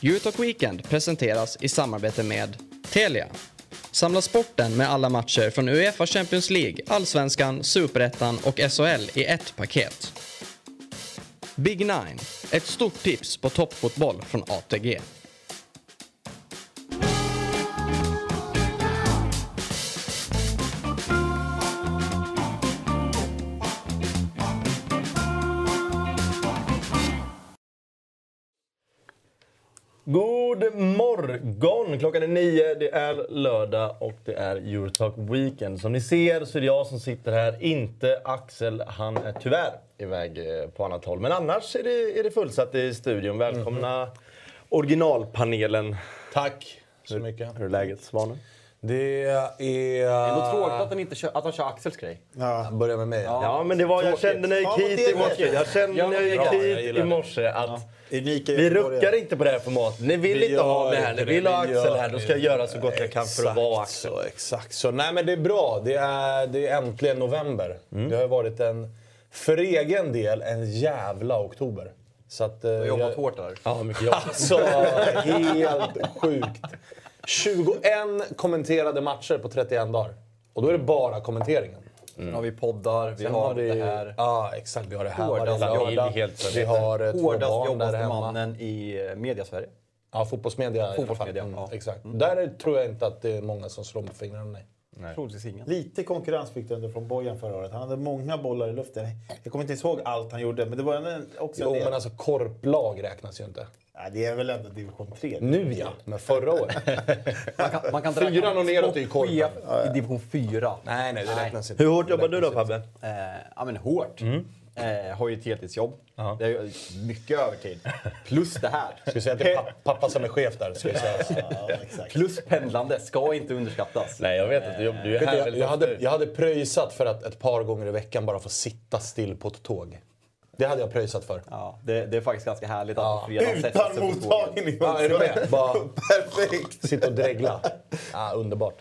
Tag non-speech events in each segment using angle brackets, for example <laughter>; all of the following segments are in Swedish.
Utah Weekend presenteras i samarbete med Telia. Samla sporten med alla matcher från Uefa Champions League, Allsvenskan, Superettan och SHL i ett paket. Big Nine, ett stort tips på toppfotboll från ATG. Klockan är nio, det är lördag och det är Eurotalk Weekend. Som ni ser så är det jag som sitter här, inte Axel. Han är tyvärr iväg eh, på annat håll. Men annars är det, är det fullsatt i studion. Välkomna originalpanelen. Tack så mycket. Hur är läget, Svanen? Det är... Det är tråkigt att han, inte kör, att han kör Axels grej. Ja. Börja med mig. Ja, men det var, jag kände när jag Ja, gick hit i morse, jag kände Ja, när jag gick hit i morse att Unika vi ruckar inte på det här formatet. Ni vill Vi inte ha mig här, ni vill det, ha Axel här. Då ska jag göra så gott jag kan för att vara Axel. Så, exakt så. Nej men det är bra. Det är, det är äntligen november. Mm. Det har varit en, för egen del, en jävla oktober. Så att, eh, Du har jobbat jag- hårt där. Ja, mycket jobb. Alltså, helt sjukt. 21 kommenterade matcher på 31 dagar. Och då är det bara kommenteringen. Nu har vi poddar, vi Sen har det här. Ja, exakt. Vi har det här Hårdast varje jobb. lördag. Vi har eh, två Hårdast barn där hemma. mannen i eh, media-Sverige. Ja, fotbollsmedia. Fotbollsmedia. Mm, ja. Exakt. Där tror jag inte att det är många som slår på fingrarna. Nej. Troligtvis ingen. Lite konkurrens fick du ändå från Bojan förra året. Han hade många bollar i luften. Jag kommer inte ihåg allt han gjorde, men det var en- också en Jo, del. men alltså korplag räknas ju inte. Nej, det är väl ändå division 3. Nu ja, men förra året. <laughs> Man kan, man kan inte Fyran och neråt är ju korpen. i division 4. nej, nej, det räknas inte. Hur hårt jobbar du då Fabbe? Eh, ja men hårt. Eh, har ju ett heltidsjobb. Det är mycket övertid. Plus det här. Ska säga att det är pa- pappa som är chef där? Ska. Ja, exakt. Plus pendlande ska inte underskattas. Nej, jag vet inte. Du, du är här jag, jag, hade, ofta. jag hade pröjsat för att ett par gånger i veckan bara få sitta still på ett tåg. Det hade jag pröjsat för. Ja, det, det är faktiskt ganska härligt att Ja. på fredag sätta sig på tåget. mottagning Ja, är du med? Bara Perfekt! sitta och dregla. Ja, underbart.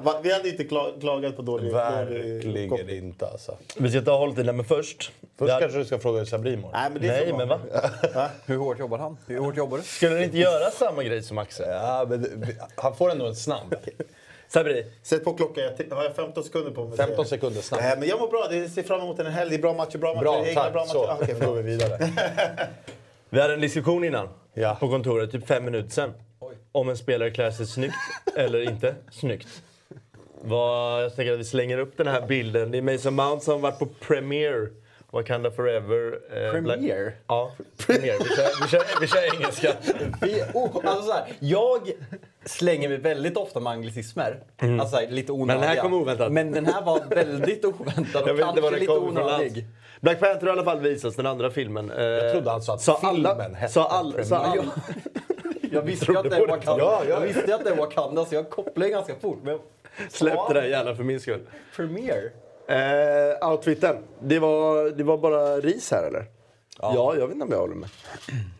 Va- vi hade inte kla- klagat på dålig, dålig Verkligen koppling. inte alltså. Vi ska ta hållet i det, men först. Först Det- kanske du ska fråga Sabri Nej, men det är Nej, så men va? Hur hårt jobbar han? Hur hårt jobbar du? Skulle du inte göra samma grej som Axel? Ja, men han får ändå en snabb. Sabri, Sätt på klockan. Jag har jag 15 sekunder på mig? 15 sekunder snabb. Nej, men jag mår bra. Det ser fram emot en helg. Det är bra matcher, bra matcher. Bra, egna tack. bra matcher. Så, Ah, okej, nu går vi vidare. vi hade en diskussion innan Ja. på kontoret, typ fem minuter sedan. Om en spelare klär sig snyggt eller inte snyggt. Vad, jag tänker att vi slänger upp den här bilden. Det är Mason Mount som har varit på Premiere. Wakanda Forever. eh, Premiere? Black- Ja, Premiere. Vi kör, vi kör, vi kör engelska. <laughs> Vi, oh, alltså så här, jag slänger mig väldigt ofta med anglicismer. Alltså så här, lite onödiga. Mm. Men den här kom oväntat. Men den här var väldigt oväntad <laughs> och Jag kanske var lite onödig. Black Panther har i alla fall visats, den andra filmen. Eh, Jag trodde alltså att sa filmen alla, hette sa alla, sa alla, <laughs> Jag visste ju att det var. Wakanda. Ja, ja. Jag visste ju att det var Wakanda så jag kopplade ganska fort. Men Släpp det där gärna för min skull. Premiere? Eh, outfiten. Det var, det var bara ris här eller? Ja. jag vet inte om jag håller med.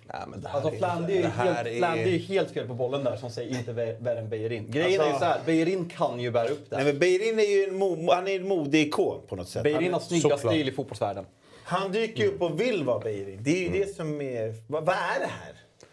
Nej, men det här Alltså är- Flan, det är ju helt, är- ju fel på bollen där som säger inte vä- värre än Beijerin. Grejen är ju Alltså- så här, Beijerin kan ju bära upp det. Nej, men Beirin är ju en, mo- han är en modeikon på något sätt. Beijerin har han, snygga såklart. stil i fotbollsvärlden. han dyker ju upp och vill vara Beirin. Det är ju det som är... Vad, vad är det här?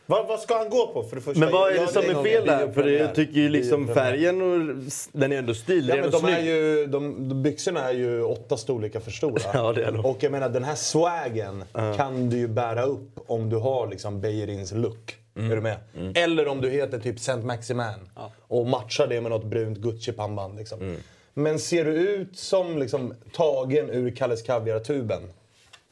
Vad, vad ska han gå på för det första? Men vad är det Jag som är fel där? För jag tycker ju liksom färgen och den är ändå stilig. Ja, men är de, är snygg. ju, de, de byxorna är ju åtta storlekar för stora. <laughs> Ja, det är de. Och jag menar den här swagen kan du ju bära upp om du har liksom Beijerins look. Mm. Är du med? Eller om du heter typ Saint Maximan och matchar det med något brunt Gucci-pannband. Liksom. Mm. Men ser du ut som liksom, tagen ur Kalles Kaviar-tuben,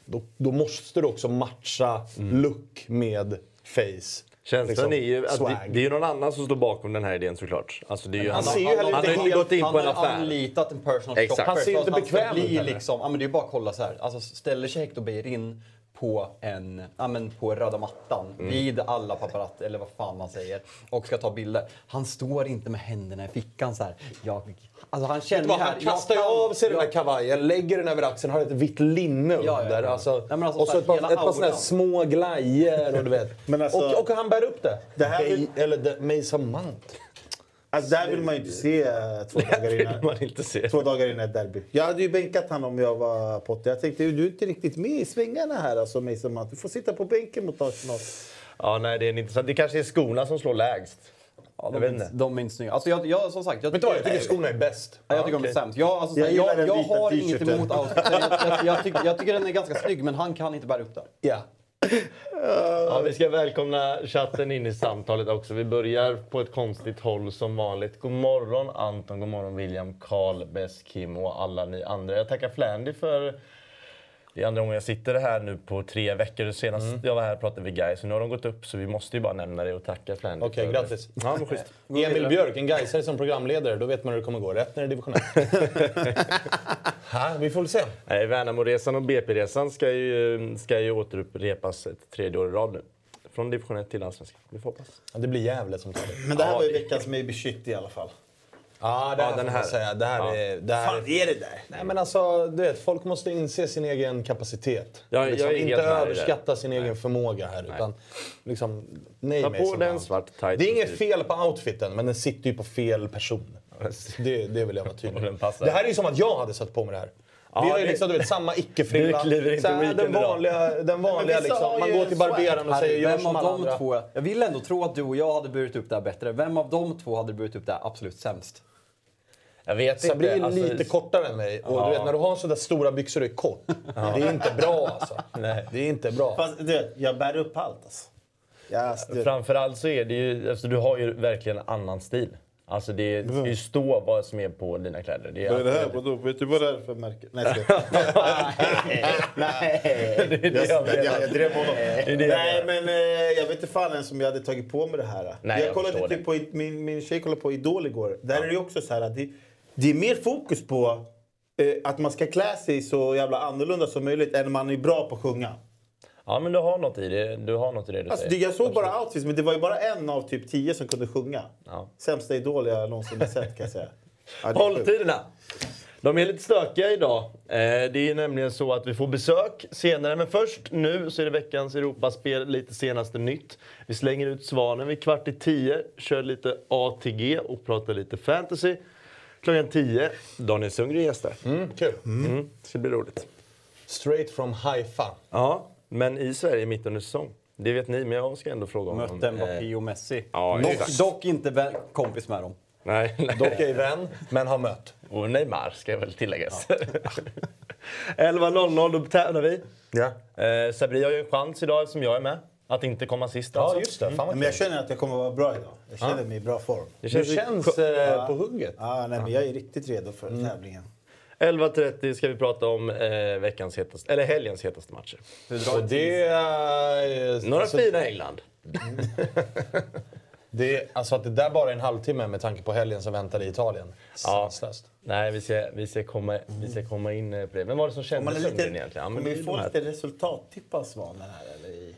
då, då måste du också matcha look med face. Känslan Liksom, är ju att det, det är ju någon annan som står bakom den här idén såklart. Alltså ju Han han, ser ju han, han inte har ju inte gått in på en han har affär. anlitat en personal shopper Han ser ju inte han bekväm ut liksom, ja men det är bara att kolla så här. Alltså ställer sig Hector Beijerin på en, ja men på röda mattan Mm. vid alla paparazzi eller vad fan man säger och ska ta bilder. Han står inte med händerna i fickan så här. Jag, alltså han känner Vad, här. han kastar ju jag kan- av sig den jag- där kavajen, lägger den över axeln, har ett vitt linne Ja, ja, under. ja. Alltså, Nej, alltså, och så så här, ett par, ett par såna här små glajjor och du vet. Men alltså- och, och han bär upp det. Det här vill- Eller the, Mason Mount. Alltså, där vill man ju inte se eh, två dagar <laughs> innan. man inte se. Två dagar innan ett derby. Jag hade ju bänkat honom om jag var Potter. Jag tänkte, du är inte riktigt med i svängarna här alltså Mason Mount. Du får sitta på bänken mot Arsenal. Ja, nej, det är inte så. Det kanske är skorna som slår lägst. Ja, Jag de, inte. de är inte snygga. Alltså jag, jag, som sagt, jag, Vet du vad, jag tycker skorna är bäst. Ja, jag tycker de är sämst. Jag, alltså, Jag jag, jag, har inget emot outfiten. Jag, jag, jag, tycker, jag tycker den är ganska snygg, men han kan inte bära upp den. Ja. Ja, vi ska välkomna chatten in i samtalet också. Vi börjar på ett konstigt håll som vanligt. God morgon Anton, god morgon William, Karl, Bess, Kim och alla ni andra. Jag tackar Flandy för det är andra gången jag sitter här nu på tre veckor. Senast jag var här pratade vi så nu har de gått upp så vi måste ju bara nämna det och tacka Flandy. Okej, för- grattis. Ja, men schysst. <laughs> Emil Björk, en Gaisare som programledare. Då vet man hur det kommer gå. Rätt när det är division 1. <laughs> ha, vi får väl se. Nej, Värnamoresan och BP-resan ska ju, ska ju återupprepas ett tredje år i rad nu. Från division 1 till allsvenskan. Vi får hoppas. Ja, det blir Gävle som tar det. Men det här Ja, var ju veckans maybe shit i alla fall. Ja, det Ja, här den får här. säga. Det här Ja. är... Det här fan är det där? Nej men alltså, du vet, folk måste inse sin egen kapacitet. Ja, jag liksom, är inte överskatta sin egen förmåga här. Utan, liksom, nej Ta på den svart tight. Det är inget fel på outfiten, men den sitter ju på fel person. Det, det vill jag vara tydlig <laughs> den med. Det här är ju som att jag hade satt på mig det här. Ja, vi har ju det- liksom, du vet, samma icke-frilla. Den vanliga, den vanliga liksom. Man går till barberaren och säger gör Vem som av alla de andra. två, jag vill ändå tro att du och jag hade burit upp det här bättre. Vem av de två hade burit upp det här absolut sämst? Jag vet Sabri inte. är alltså- lite kortare än mig. Och Ja. du vet, när du har sådär stora byxor och är kort. Det är inte bra alltså. <laughs> Nej. Det är inte bra. Fast du vet, jag bär upp allt alltså. Du, Framförallt så är det ju, alltså, du har ju verkligen en annan stil. Alltså det, ska ju stå vad som är på dina kläder. Det är, vad är det här? Vadå? Vet du vad det är för märke? Nej. Nej. det är det jag jag, jag drev honom. Nej, men eh, jag vet inte fan ens om jag hade tagit på mig det här. Nej, jag kollade typ på, min, min tjej kollade på Idol igår. Där är det också så här att det, det är mer fokus på eh, att man ska klä sig så jävla annorlunda som möjligt än man är bra på att sjunga. Ja men du har något i det, du har något i det du Alltså, det, säger. jag såg bara outfits, men det var ju bara en av typ tio som kunde sjunga. Ja. Sämsta Idol jag någonsin har sett kan jag säga. <laughs> Ja, det. Hålltiderna! De är lite stökiga idag. Eh, Det är nämligen så att vi får besök senare. Men först nu så är det veckans Europaspel, lite senaste nytt. Vi slänger ut Svanen vid kvart i tio, kör lite ATG och pratar lite fantasy. Klockan tio, Daniel Sundgren gästar. Mm, kul. Mm. Det ska bli roligt. Straight from Haifa. Ja, men i Sverige mitt under säsong. Det vet ni, men jag ska ändå fråga om Mötte Eh, Mbappé och Messi. ja, dock, dock inte vän, kompis med dem. Nej, <laughs> Dock ej vän, men har mött. Och Neymar ska väl tilläggas. 11.00, <laughs> då tävlar vi. Ja. Eh, Sabri har ju en chans idag eftersom jag är med. Att inte komma sist Ja, alltså. just det. Fan Nej, vad men jag känner att jag kommer att vara bra idag. Jag känner mig i bra form. Det Du känns, känns eh, på hugget. Ja, nej, men jag är riktigt redo för Mm. tävlingen. 11.30 ska vi prata om eh, veckans hetaste, eller helgens hetaste matcher. Hur drar Och det är... Några alltså, fina England. <laughs> det är, alltså att det där bara är en halvtimme med tanke på helgen som väntar i Italien. Ja. Sanslöst. Nej, vi ska, vi, ska komma, vi ska komma in eh, på det. Vem var det som Om kände lite, egentligen? Ja, men kommer vi få lite resultattipp av Svanen här? Eller i...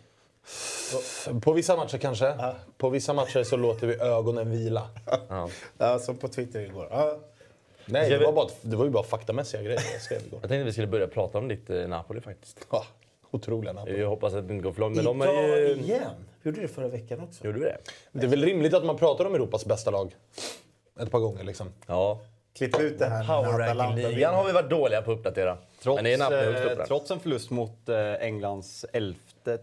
På vissa matcher kanske. På vissa matcher så låter vi ögonen vila. Ja. Ja, som på Twitter igår. Ja. Nej, det var, bara, det var ju bara faktamässiga grejer jag skrev igår. Jag tänkte vi skulle börja prata om ditt eh, Napoli faktiskt. Ja, otroliga namn. Jag hoppas att det inte går för långt. Men de Idag har ju... igen. Vi gjorde det förra veckan också. Gjorde vi det? Det är väl rimligt att man pratar om Europas bästa lag ett par gånger liksom. Ja. Klipp ut det här. när Power Atalanta ranking-ligan har vi varit dåliga på att uppdatera. Trots, Men det är Napoli eh, trots en förlust mot eh, Englands elfte,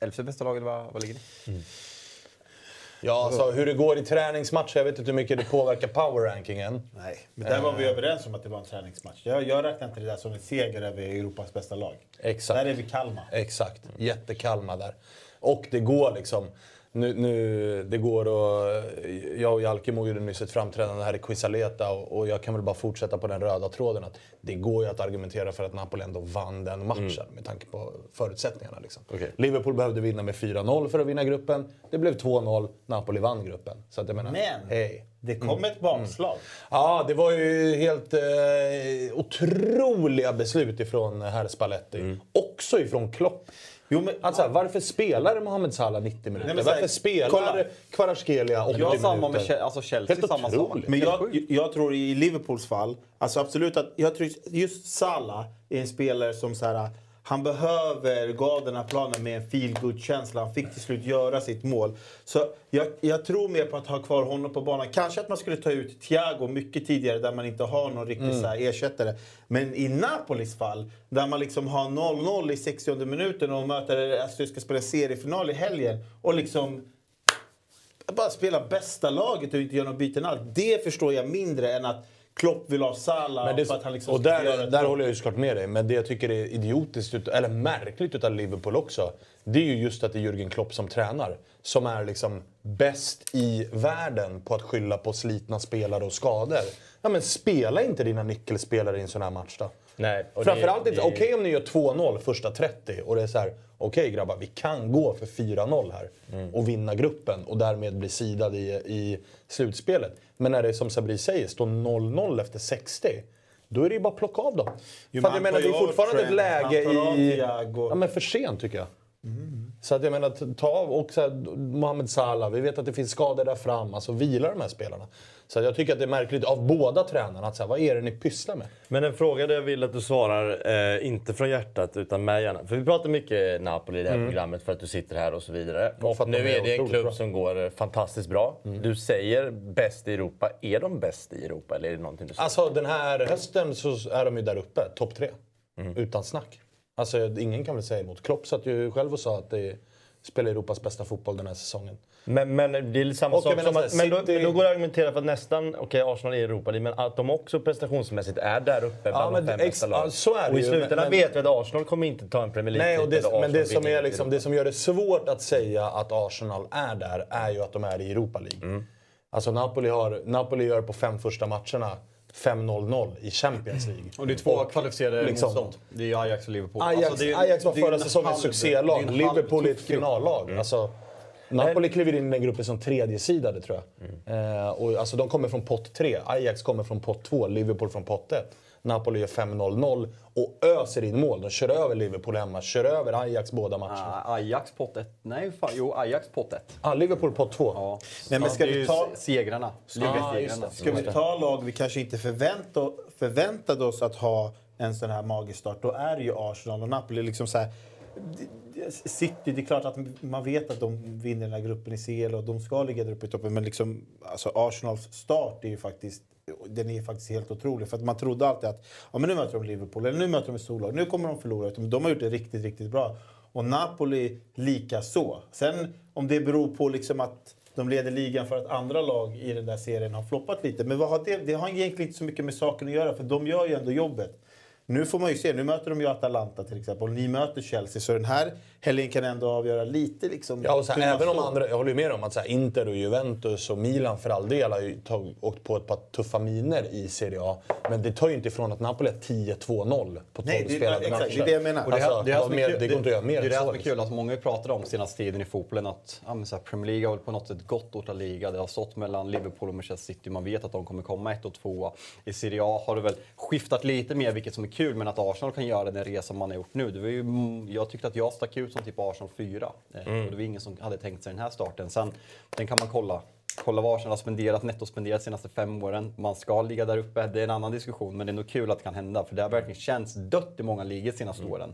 elfte bästa lag, eller vad, vad ligger det? Ja, alltså hur det går i träningsmatcher, jag vet inte hur mycket det påverkar power-rankingen. Nej, men där var vi överens om att det var en träningsmatch. Jag, jag räknar inte det där som en seger över Europas bästa lag. Exakt. Där är vi Kalmar. Exakt. Jättekalma där. Och det går liksom. Nu, nu, det går och Jag och Jalkemo gjorde nyss ett framträdande här i Quisaleta och, och jag kan väl bara fortsätta på den röda tråden. att Det går ju att argumentera för att Napoli ändå vann den matchen med tanke på förutsättningarna. Liksom. Okej. Liverpool behövde vinna med 4-0 för att vinna gruppen. Det blev 2-0. Napoli vann gruppen. Så att jag menar, Men hej. det kom ett bakslag. Ja, det var ju helt eh, otroliga beslut ifrån herr Spalletti. Också ifrån Klopp. Jo, men- alltså, varför spelar Mohamed Salah 90 minuter? här, varför spelar kolla. Kvaratskhelia 80 Ja, minuter? samma med Chelsea, alltså Chelsea, Helt samma sak. otroligt. Men jag, jag tror i Liverpools fall, alltså absolut att jag tror just Salah är en spelare som så här, Han behöver gå den här planen med en feel känsla Han fick till slut göra sitt mål. Så jag, jag tror mer på att ha kvar honom på banan. Kanske att man skulle ta ut Thiago mycket tidigare där man inte har någon riktig så här ersättare. Men i Napolis fall, där man liksom har 0-0 i 60 minuten och möter, ska spela seriefinal i helgen och liksom bara spela bästa laget och inte göra några byten alls. Det förstår jag mindre än att Klopp vill ha Salah det, för att han liksom och där, där håller jag ju såklart med dig. Men det jag tycker är idiotiskt, eller märkligt utav Liverpool också. Det är ju just att det är Jürgen Klopp som tränar. Som är liksom bäst i världen på att skylla på slitna spelare och skador. Ja men spela inte dina nyckelspelare i en sån här match då. Nej, och Framförallt det- inte, okej om ni gör 2-0 första 30 och det är så här, okej grabbar vi kan gå för 4-0 här Mm. och vinna gruppen och därmed bli sidad i, i slutspelet. Men när det som Sabri säger står 0-0 efter 60, då är det ju bara att plocka av dem. Jo, för jag menar, det är fortfarande ett läge i... Ja men för sent tycker jag. Så att jag menar, ta och så här, Mohamed Salah, vi vet att det finns skador där fram, alltså vila de här spelarna. Så jag tycker att det är märkligt av båda tränarna, att så här, vad är det ni pysslar med? Men en fråga där jag vill att du svarar, eh, inte från hjärtat utan med hjärnan. För vi pratar mycket Napoli i det här programmet för att du sitter här och så vidare. Och att nu är det en klubb bra. som går eh, fantastiskt bra. Du säger bäst i Europa. Är de bäst i Europa eller är det någonting du säger? Alltså den här hösten så är de ju där uppe, topp tre. Utan snack. Alltså ingen kan väl säga emot. Klopp satt ju själv och sa att det spelar Europas bästa fotboll den här säsongen. Men, men det är samma Och sak som att, men, då, men då går det att argumentera för att nästan, okej Arsenal är i Europa men att de också prestationsmässigt är där uppe bland men de fem bästa lagen. ja, så är det och i slutändan vet vi att Arsenal kommer inte ta en Premier League Nej, och det, titel men det som, är liksom, det som gör det svårt att säga att Arsenal är där är ju att de är i Europa League. Alltså Napoli, har, Napoli gör på fem första matcherna 5-0-0 i Champions League. Och det är två kvalificerade liksom- motstånd. Det är Ajax och Liverpool. Ajax, Alltså, det är- Ajax var förra en säsongens succélag. Liverpool är ett finallag. Alltså, Napoli kliver in i den gruppen som tredjesidade tror jag. Eh, och, alltså, de kommer från pott 3. Ajax kommer från pott 2. Liverpool från pott 1. Napoli gör 5-0-0 och öser in mål. De kör över Liverpool hemma, kör över Ajax båda matcherna. Ah, Ajax pott 1. Nej, fan, jo, Ajax pott 1. Ah, Liverpool pott 2. Ja. Nej, men ska är vi ta- segrarna? Ligasegrarna. det. Ska vi ta lag vi kanske inte förvänta, förväntade oss att ha en sån här magisk start, då är det ju Arsenal och Napoli. Liksom så här, City, det är klart att man vet att de vinner den här gruppen i CL och de ska ligga där uppe i toppen. Men liksom, alltså Arsenals start är ju faktiskt, den är faktiskt helt otrolig. För att man trodde alltid att ja, men nu möter de Liverpool, eller nu möter de ett storlag, nu kommer de förlora. De har gjort det riktigt, riktigt bra. Och Napoli lika så. Sen om det beror på liksom att de leder ligan för att andra lag i den där serien har floppat lite. Men vad har det, det har egentligen inte så mycket med saken att göra för de gör ju ändå jobbet. Nu får man ju se, nu möter de ju Atalanta till exempel och ni möter Chelsea. Så den här helgen kan ändå avgöra lite liksom. Ja, och här, även om andra, jag håller ju med om att så här, Inter och Juventus och Milan för all del har ju tag, åkt på ett par tuffa miner i Serie A. Men det tar ju inte ifrån att Napoli är 10-2-0 på 12 Nej, det- spelade exakt, matcher. det är det jag menar. Och det, här, Alltså, det, här mer- kul, det går inte att göra mer Det är det som är kul. Alltså, många pratat om senaste tiden i fotbollen att ja, men så här, Premier League har väl på något sätt gått åt liga. Det har stått mellan Liverpool och Manchester City. Man vet att de kommer komma ett och två. I Serie A har det väl skiftat lite mer, vilket som är kul. Men att Arsenal kan göra den resa man har gjort nu. Det var ju, mm, jag tyckte att jag stack ut som typ Arsenal 4. Eh, Och det var ingen som hade tänkt sig den här starten. Sen den kan man kolla. Kolla vad Arsenal har spenderat, nettospenderat de senaste fem åren. Man ska ligga där uppe. Det är en annan diskussion, men det är nog kul att det kan hända. För det har verkligen känts dött i många ligor de senaste åren.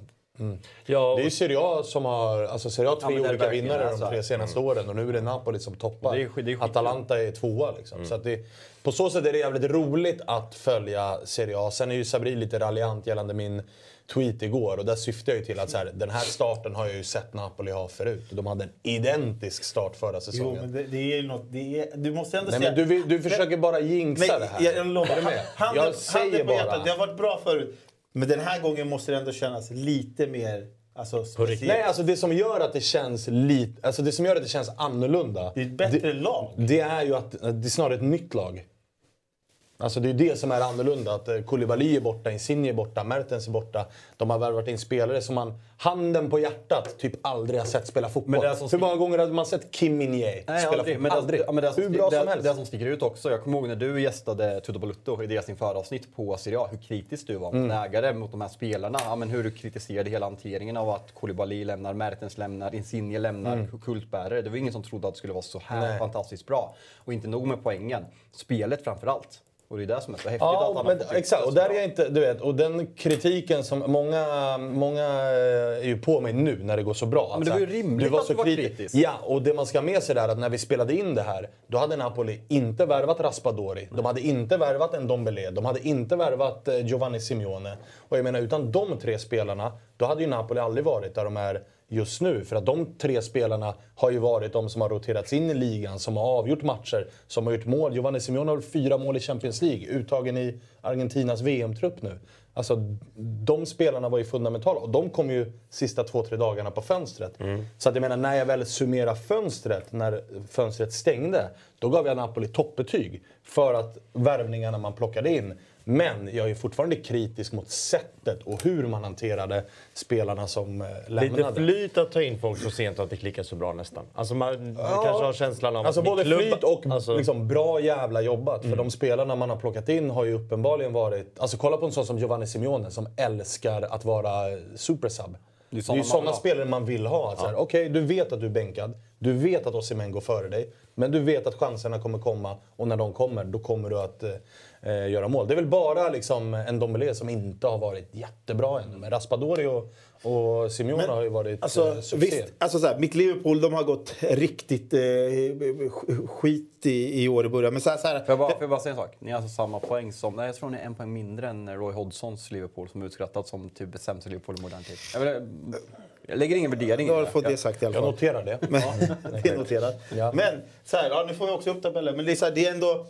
Ja, Det är ju Serie A som har, alltså Serie A har Ja, tre är olika vinnare så de tre senaste åren och nu är det Napoli som toppar. Det är det är. Atalanta är tvåa liksom. Så att det, på så sätt är det jävligt roligt att följa Serie A. Sen är ju Sabri lite raljant gällande min tweet igår och där syftar jag ju till att så här, den här starten har jag ju sett Napoli ha förut. De hade en identisk start förra Jo, säsongen. men det, det är ju något, det är, du måste ändå Nej, säga... men du, du försöker bara jinxa Nej, det här. Jag, jag lovar. Med? Handen, jag säger bara... hjärtat, det har varit bra förut. Men den här gången måste det ändå kännas lite mer alltså. Nej, alltså det som gör att det känns lite, alltså det som gör att det känns annorlunda. det är ett bättre lag. Det är ju att det är snarare ett nytt lag. Alltså det är det som är annorlunda. Att eh, Koulibaly är borta, Insigne är borta, Mertens är borta. De har värvat in spelare som man, handen på hjärtat, typ aldrig har sett spela fotboll. Det Hur många gånger har man sett Kim Nej, spela aldrig. fotboll? Men det, aldrig. Ja, men det, Hur bra det, som helst. Det som sticker ut också, jag kommer ihåg när du gästade Tudo Balutto i deras införavsnitt på Serie A, hur kritisk du var mot Mm. ägare, mot de här spelarna. Ja, men hur du kritiserade hela hanteringen av att Koulibaly lämnar, Mertens lämnar, Insigne lämnar, Mm. kultbärare. Det var ingen som trodde att det skulle vara så här Nej. fantastiskt bra. Och inte nog med poängen, spelet framför allt. Och det är det som är så häftigt Ja, att han men, har exakt. Och där är jag inte, du vet, och den kritiken som många, många är ju på mig nu när det går så bra. men det var ju rimligt du var att så du var kriti- kritisk. Ja, och det man ska ha med sig där är att när vi spelade in det här, då hade Napoli inte värvat Raspadori. De hade inte värvat en Dombele. De hade inte värvat eh, Giovanni Simeone. Och jag menar, utan de tre spelarna, då hade ju Napoli aldrig varit där de är just nu. För att de tre spelarna har ju varit de som har roterats in i ligan, som har avgjort matcher, som har gjort mål. Giovanni Simeone har fyra mål i Champions League, uttagen i Argentinas VM-trupp nu. Alltså, de spelarna var ju fundamentala och de kom ju sista två, tre dagarna på fönstret. Så att jag menar, när jag väl summerar fönstret, när fönstret stängde, då gav jag Napoli toppbetyg för att värvningarna man plockade in. Men jag är fortfarande kritisk mot sättet och hur man hanterade spelarna som eh, Lite lämnade. flyt att ta in folk så sent och att det klickar så bra nästan. Alltså man, du kanske har känslan av Alltså att både klubb- flyt och alltså, liksom bra jävla jobbat. För de spelarna man har plockat in har ju uppenbarligen varit... Alltså kolla på en sån som Giovanni Simeone som älskar att vara supersub. Det är ju såna sådana vill ha. spelare man vill ha. Ja. Okej, du vet att du är bänkad. Du vet att Osimhen går före dig. Men du vet att chanserna kommer komma och när de kommer, då kommer du att eh, göra mål. Det är väl bara liksom en Dombele som inte har varit jättebra ännu. Men Raspadori och, och Simeone har ju varit eh, Alltså, succé. visst, alltså så här, mitt Liverpool de har gått riktigt eh, sk- skit i, i år i början. Men så här, så här, Får jag, bara, får jag bara säga en sak? Ni har alltså samma poäng som... Nej, jag tror ni är en poäng mindre än Roy Hodgsons Liverpool som utskrattat som typ sämsta Liverpool i modern tid. Jag, vill, jag lägger ingen värdering i fått det sagt i alla Jag fall. noterar det. Men, <laughs> det är noterat. Ja. Men så här, ja, nu får vi också upp tabellen. Men det är, så här, det är ändå...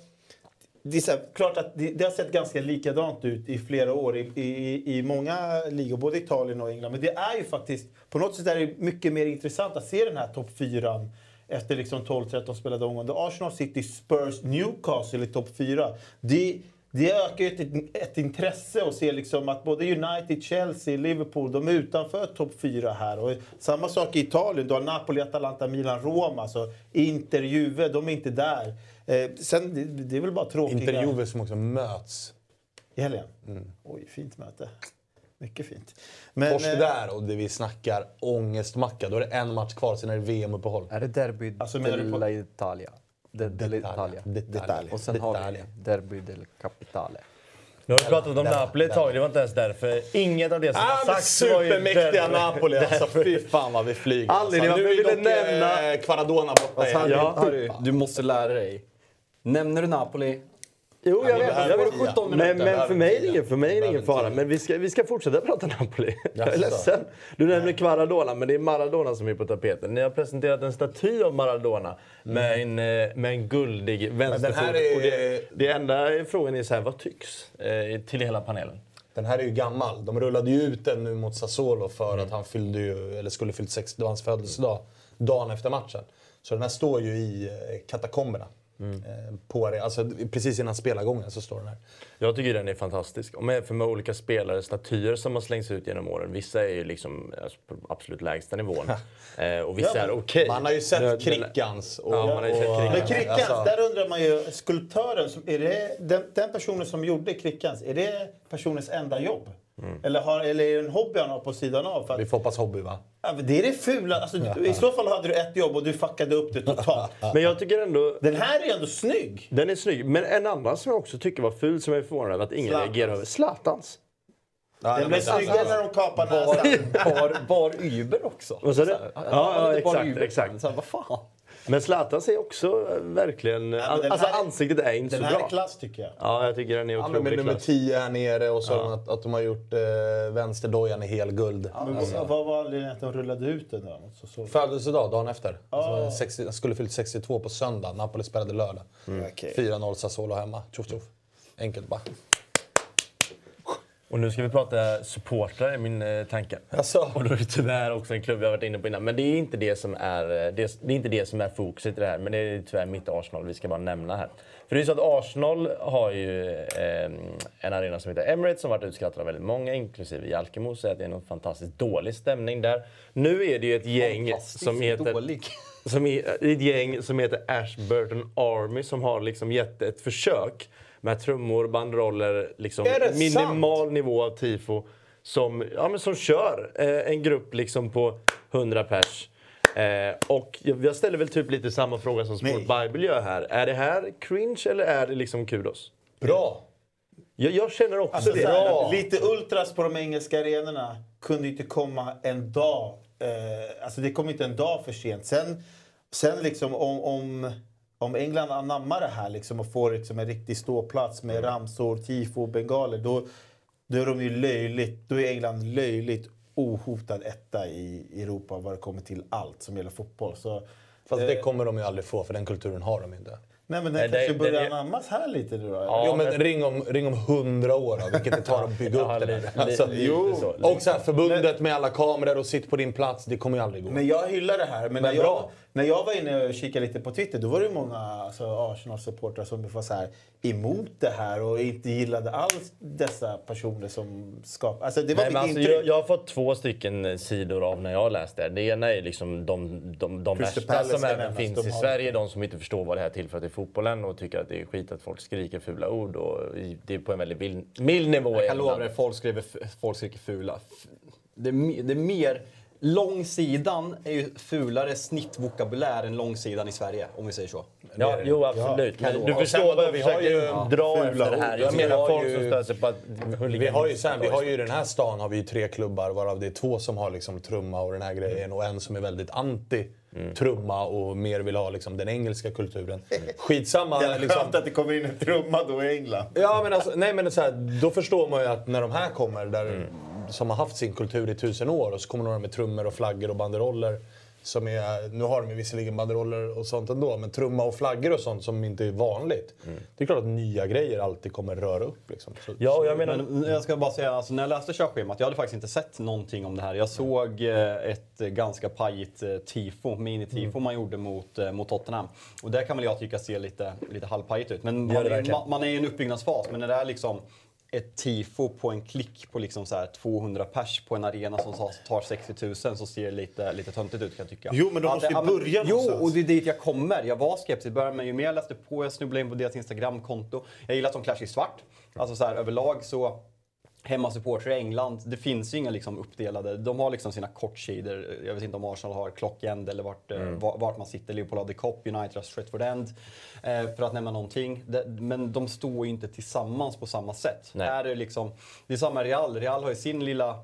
Det är så här, klart att det, det har sett ganska likadant ut i flera år i, i, i många ligor, både Italien och England. Men det är ju faktiskt, på något sätt är det mycket mer intressant att se den här topp fyran efter liksom 12-13 spelade omgångar. Arsenal, City, Spurs, Newcastle i topp fyra. Det, det ökar ju ett, ett intresse att se liksom att både United, Chelsea, Liverpool, de är utanför topp fyra här. Och samma sak i Italien. Du har Napoli, Atalanta, Milan, Roma. Alltså Inter, Juve, de är inte där. Eh, sen, det, det är väl bara tråkiga... Inter Juve som också möts. I helgen? Mm. Oj, fint möte. Mycket fint. Men, Torsk eh, där och det vi snackar ångestmacka. Då är det en match kvar, sen är det VM-uppehåll. Är det Derby Alltså, menar du på- della Italia? De, Italia. Och sen har vi Derby del Capitale. Nu har vi pratat om Napoli ett tag, det var inte ens därför. Inget av det som Ah, sagts var ju supermäktiga. Napoli alltså. Fy fan vad vi flyger. Alltså. Nu är dock nämna- eh, Kvaradona borta igen. Ja. Du måste lära dig. Nämner du Napoli, Jo, jag men vet. Jag tio. 17 Men, minuter. men för mig är det ingen, för mig är det ingen Behöver fara. Men vi ska, vi ska fortsätta prata Napoli. <laughs> Jag är ledsen. Du nämner Kvaradona, men det är Maradona som är på tapeten. Ni har presenterat en staty av Maradona med, en, eh, med en guldig vänsterfot. är- Och det, det enda frågan är så här, vad tycks? Eh, till hela panelen. Den här är ju gammal. De rullade ju ut den nu mot Sassuolo för att han fyllde ju, eller skulle fyllt 60, det var hans födelsedag, dagen efter matchen. Så den här står ju i eh, katakomberna. Eh, På det, alltså, precis innan spelargången så står den här. Jag tycker den är fantastisk. Och med, för med olika spelare, statyer som har slängts ut genom åren. Vissa är ju liksom alltså, på absolut lägsta nivån. eh, och vissa Ja, är okej. Man har ju sett Den- Krickans. Och, Ja, man har ju sett och- Krickans. Men Krickans, Alltså- där undrar man ju, skulptören, som, är det, den, den personen som gjorde Krickans, är det personens enda jobb? Eller, har, eller är det en hobby han har på sidan av? För att, Vi får hoppas hobby va? ja, det är det fula. Alltså, du- I så fall hade du ett jobb och du fuckade upp det totalt. <laughs> Men jag tycker ändå... Den här är ändå snygg. Den är snygg. Men en annan som jag också tycker var ful, som jag är förvånad över att ingen Zlatans. reagerar över. Zlatans. Den blev snyggare när de kapar näsan. Bar, bar Uber också. Vad sa du? Ja, ja, bar exakt, Uber. exakt. Så här, vad fan? Men Zlatans är också eh, verkligen... den alltså här- ansiktet är inte Den så här bra. är klass tycker jag. Ja, jag tycker den är Ja, men med otroligt nummer klass. 10 här nere och så de att, att de har gjort eh, vänsterdojan i helguld. Men vad- vad var anledningen att de rullade ut den då? Så, så. Födelsedag dagen efter. Ah. Alltså, 60, han skulle fyllt 62 på söndag. Napoli spelade lördag. Okej. 4-0 Sassuolo hemma. Tjoff tjoff. Enkelt bara. Och nu ska vi prata supportrar i min eh, tanke. Alltså. Och då är det tyvärr också en klubb har varit inne på innan. Men det är inte det som är, eh, det, det är, inte det som är fokuset i det här. Men det är tyvärr mitt Arsenal vi ska bara nämna här. För det är så att Arsenal har ju eh, en arena som heter Emirates som varit utskrattad av väldigt många, inklusive Jalkemo. Säger att det är någon fantastiskt dålig stämning där. Nu är det ju ett gäng som heter... dålig. som är ett gäng som heter Ashburton Army som har liksom gett ett försök med trummor, banderoller, liksom minimal nivå av tifo. Som, ja, men som kör eh, en grupp liksom på 100 pers. Eh, och jag, jag ställer väl typ lite samma fråga som Sport. Bible gör här. Är det här cringe eller är det liksom kudos? Bra! Jag, jag känner också Alltså, det. Bra. lite ultras på de engelska arenorna kunde inte komma en dag. Eh, alltså det kom inte en dag för sent. Sen, sen liksom om, om, om England anammar det här liksom och får liksom en riktig ståplats med ramsor, tifo, bengaler. Då, då är de ju löjligt, då är England löjligt ohotad etta i Europa vad det kommer till allt som gäller fotboll. Så, Fast eh, det kommer de ju aldrig få, för den kulturen har de inte. nej, men den det- kanske det- börjar det- anammas här lite nu då? Ja, jo, men men- ring om, ring om hundra år då, vilket det tar att bygga upp det där. Alltså, och så här, förbundet med alla kameror och sitt på din plats, det kommer ju aldrig gå. Men jag hyllar det här. Men, när, Men jag, bra. När jag var inne och kikade lite på Twitter då var det många alltså, Arsenal-supportrar som var så här emot det här och inte gillade alls dessa personer som skapar... Alltså det var Nej, men alltså, jag, jag har fått två stycken sidor av när jag har läst det. Det ena är liksom de, de, de värsta Palace som även nämnas. finns i Sverige. De som inte förstår vad det här tillför till fotbollen och tycker att det är skit att folk skriker fula ord. Och det är på en väldigt mild, mild nivå. Jag kan lova dig, folk, skriver, folk skriker fula. Det är, det är mer... Långsidan är ju fulare snittvokabulär än långsidan i Sverige, om vi säger så. Ja, jo absolut. jag Men du förstår vad vi har försöker ju- dra efter det här. Jag menar folk ju- som stör sig på att Vi har, ju sen, vi har ju i den här stan har vi ju tre klubbar varav det är två som har liksom trumma och den här grejen och en som är väldigt anti trumma och mer vill ha liksom den engelska kulturen. Skitsamma. Det är liksom. skönt att det kommer in en trumma då i England. Ja, men alltså, nej, men så här, då förstår man ju att när de här kommer, där, som har haft sin kultur i tusen år, och så kommer några med trummor och flaggor och banderoller. Som är, nu har de visserligen banderoller och sånt ändå, men trumma och flaggor och sånt som inte är vanligt. Det är klart att nya grejer alltid kommer röra upp. Liksom. Så, Ja, och jag menar... Men jag ska bara säga, alltså, när jag läste körschemat, jag hade faktiskt inte sett någonting om det här. Jag såg eh, ett eh, ganska pajigt eh, tifo, mini-tifo man gjorde mot, eh, mot Tottenham. Och det kan väl jag tycka ser lite, lite halvpajigt ut. Men man är, man, man är i en uppbyggnadsfas, men när det är liksom ett tifo på en klick på liksom så här 200 pers på en arena som tar 60 000 så ser det lite, lite töntigt ut kan jag tycka. Jo, men de måste ju börja Jo, och det är dit jag kommer. Jag var skeptisk i början, men ju mer jag läste på, jag snubblade in på deras Instagramkonto. Jag gillar att de klär sig i svart. Alltså så här, överlag så Hemmasupportrar i England, det finns ju inga liksom uppdelade. De har liksom sina kortsidor. Jag vet inte om Arsenal har Clockend eller vart, eh, va- vart man sitter. Liverpool har The Cop, United har Stretford End. Eh, för att nämna någonting. Men de står ju inte tillsammans på samma sätt. Nej. Här är liksom, det är samma Real. Real har ju sin lilla,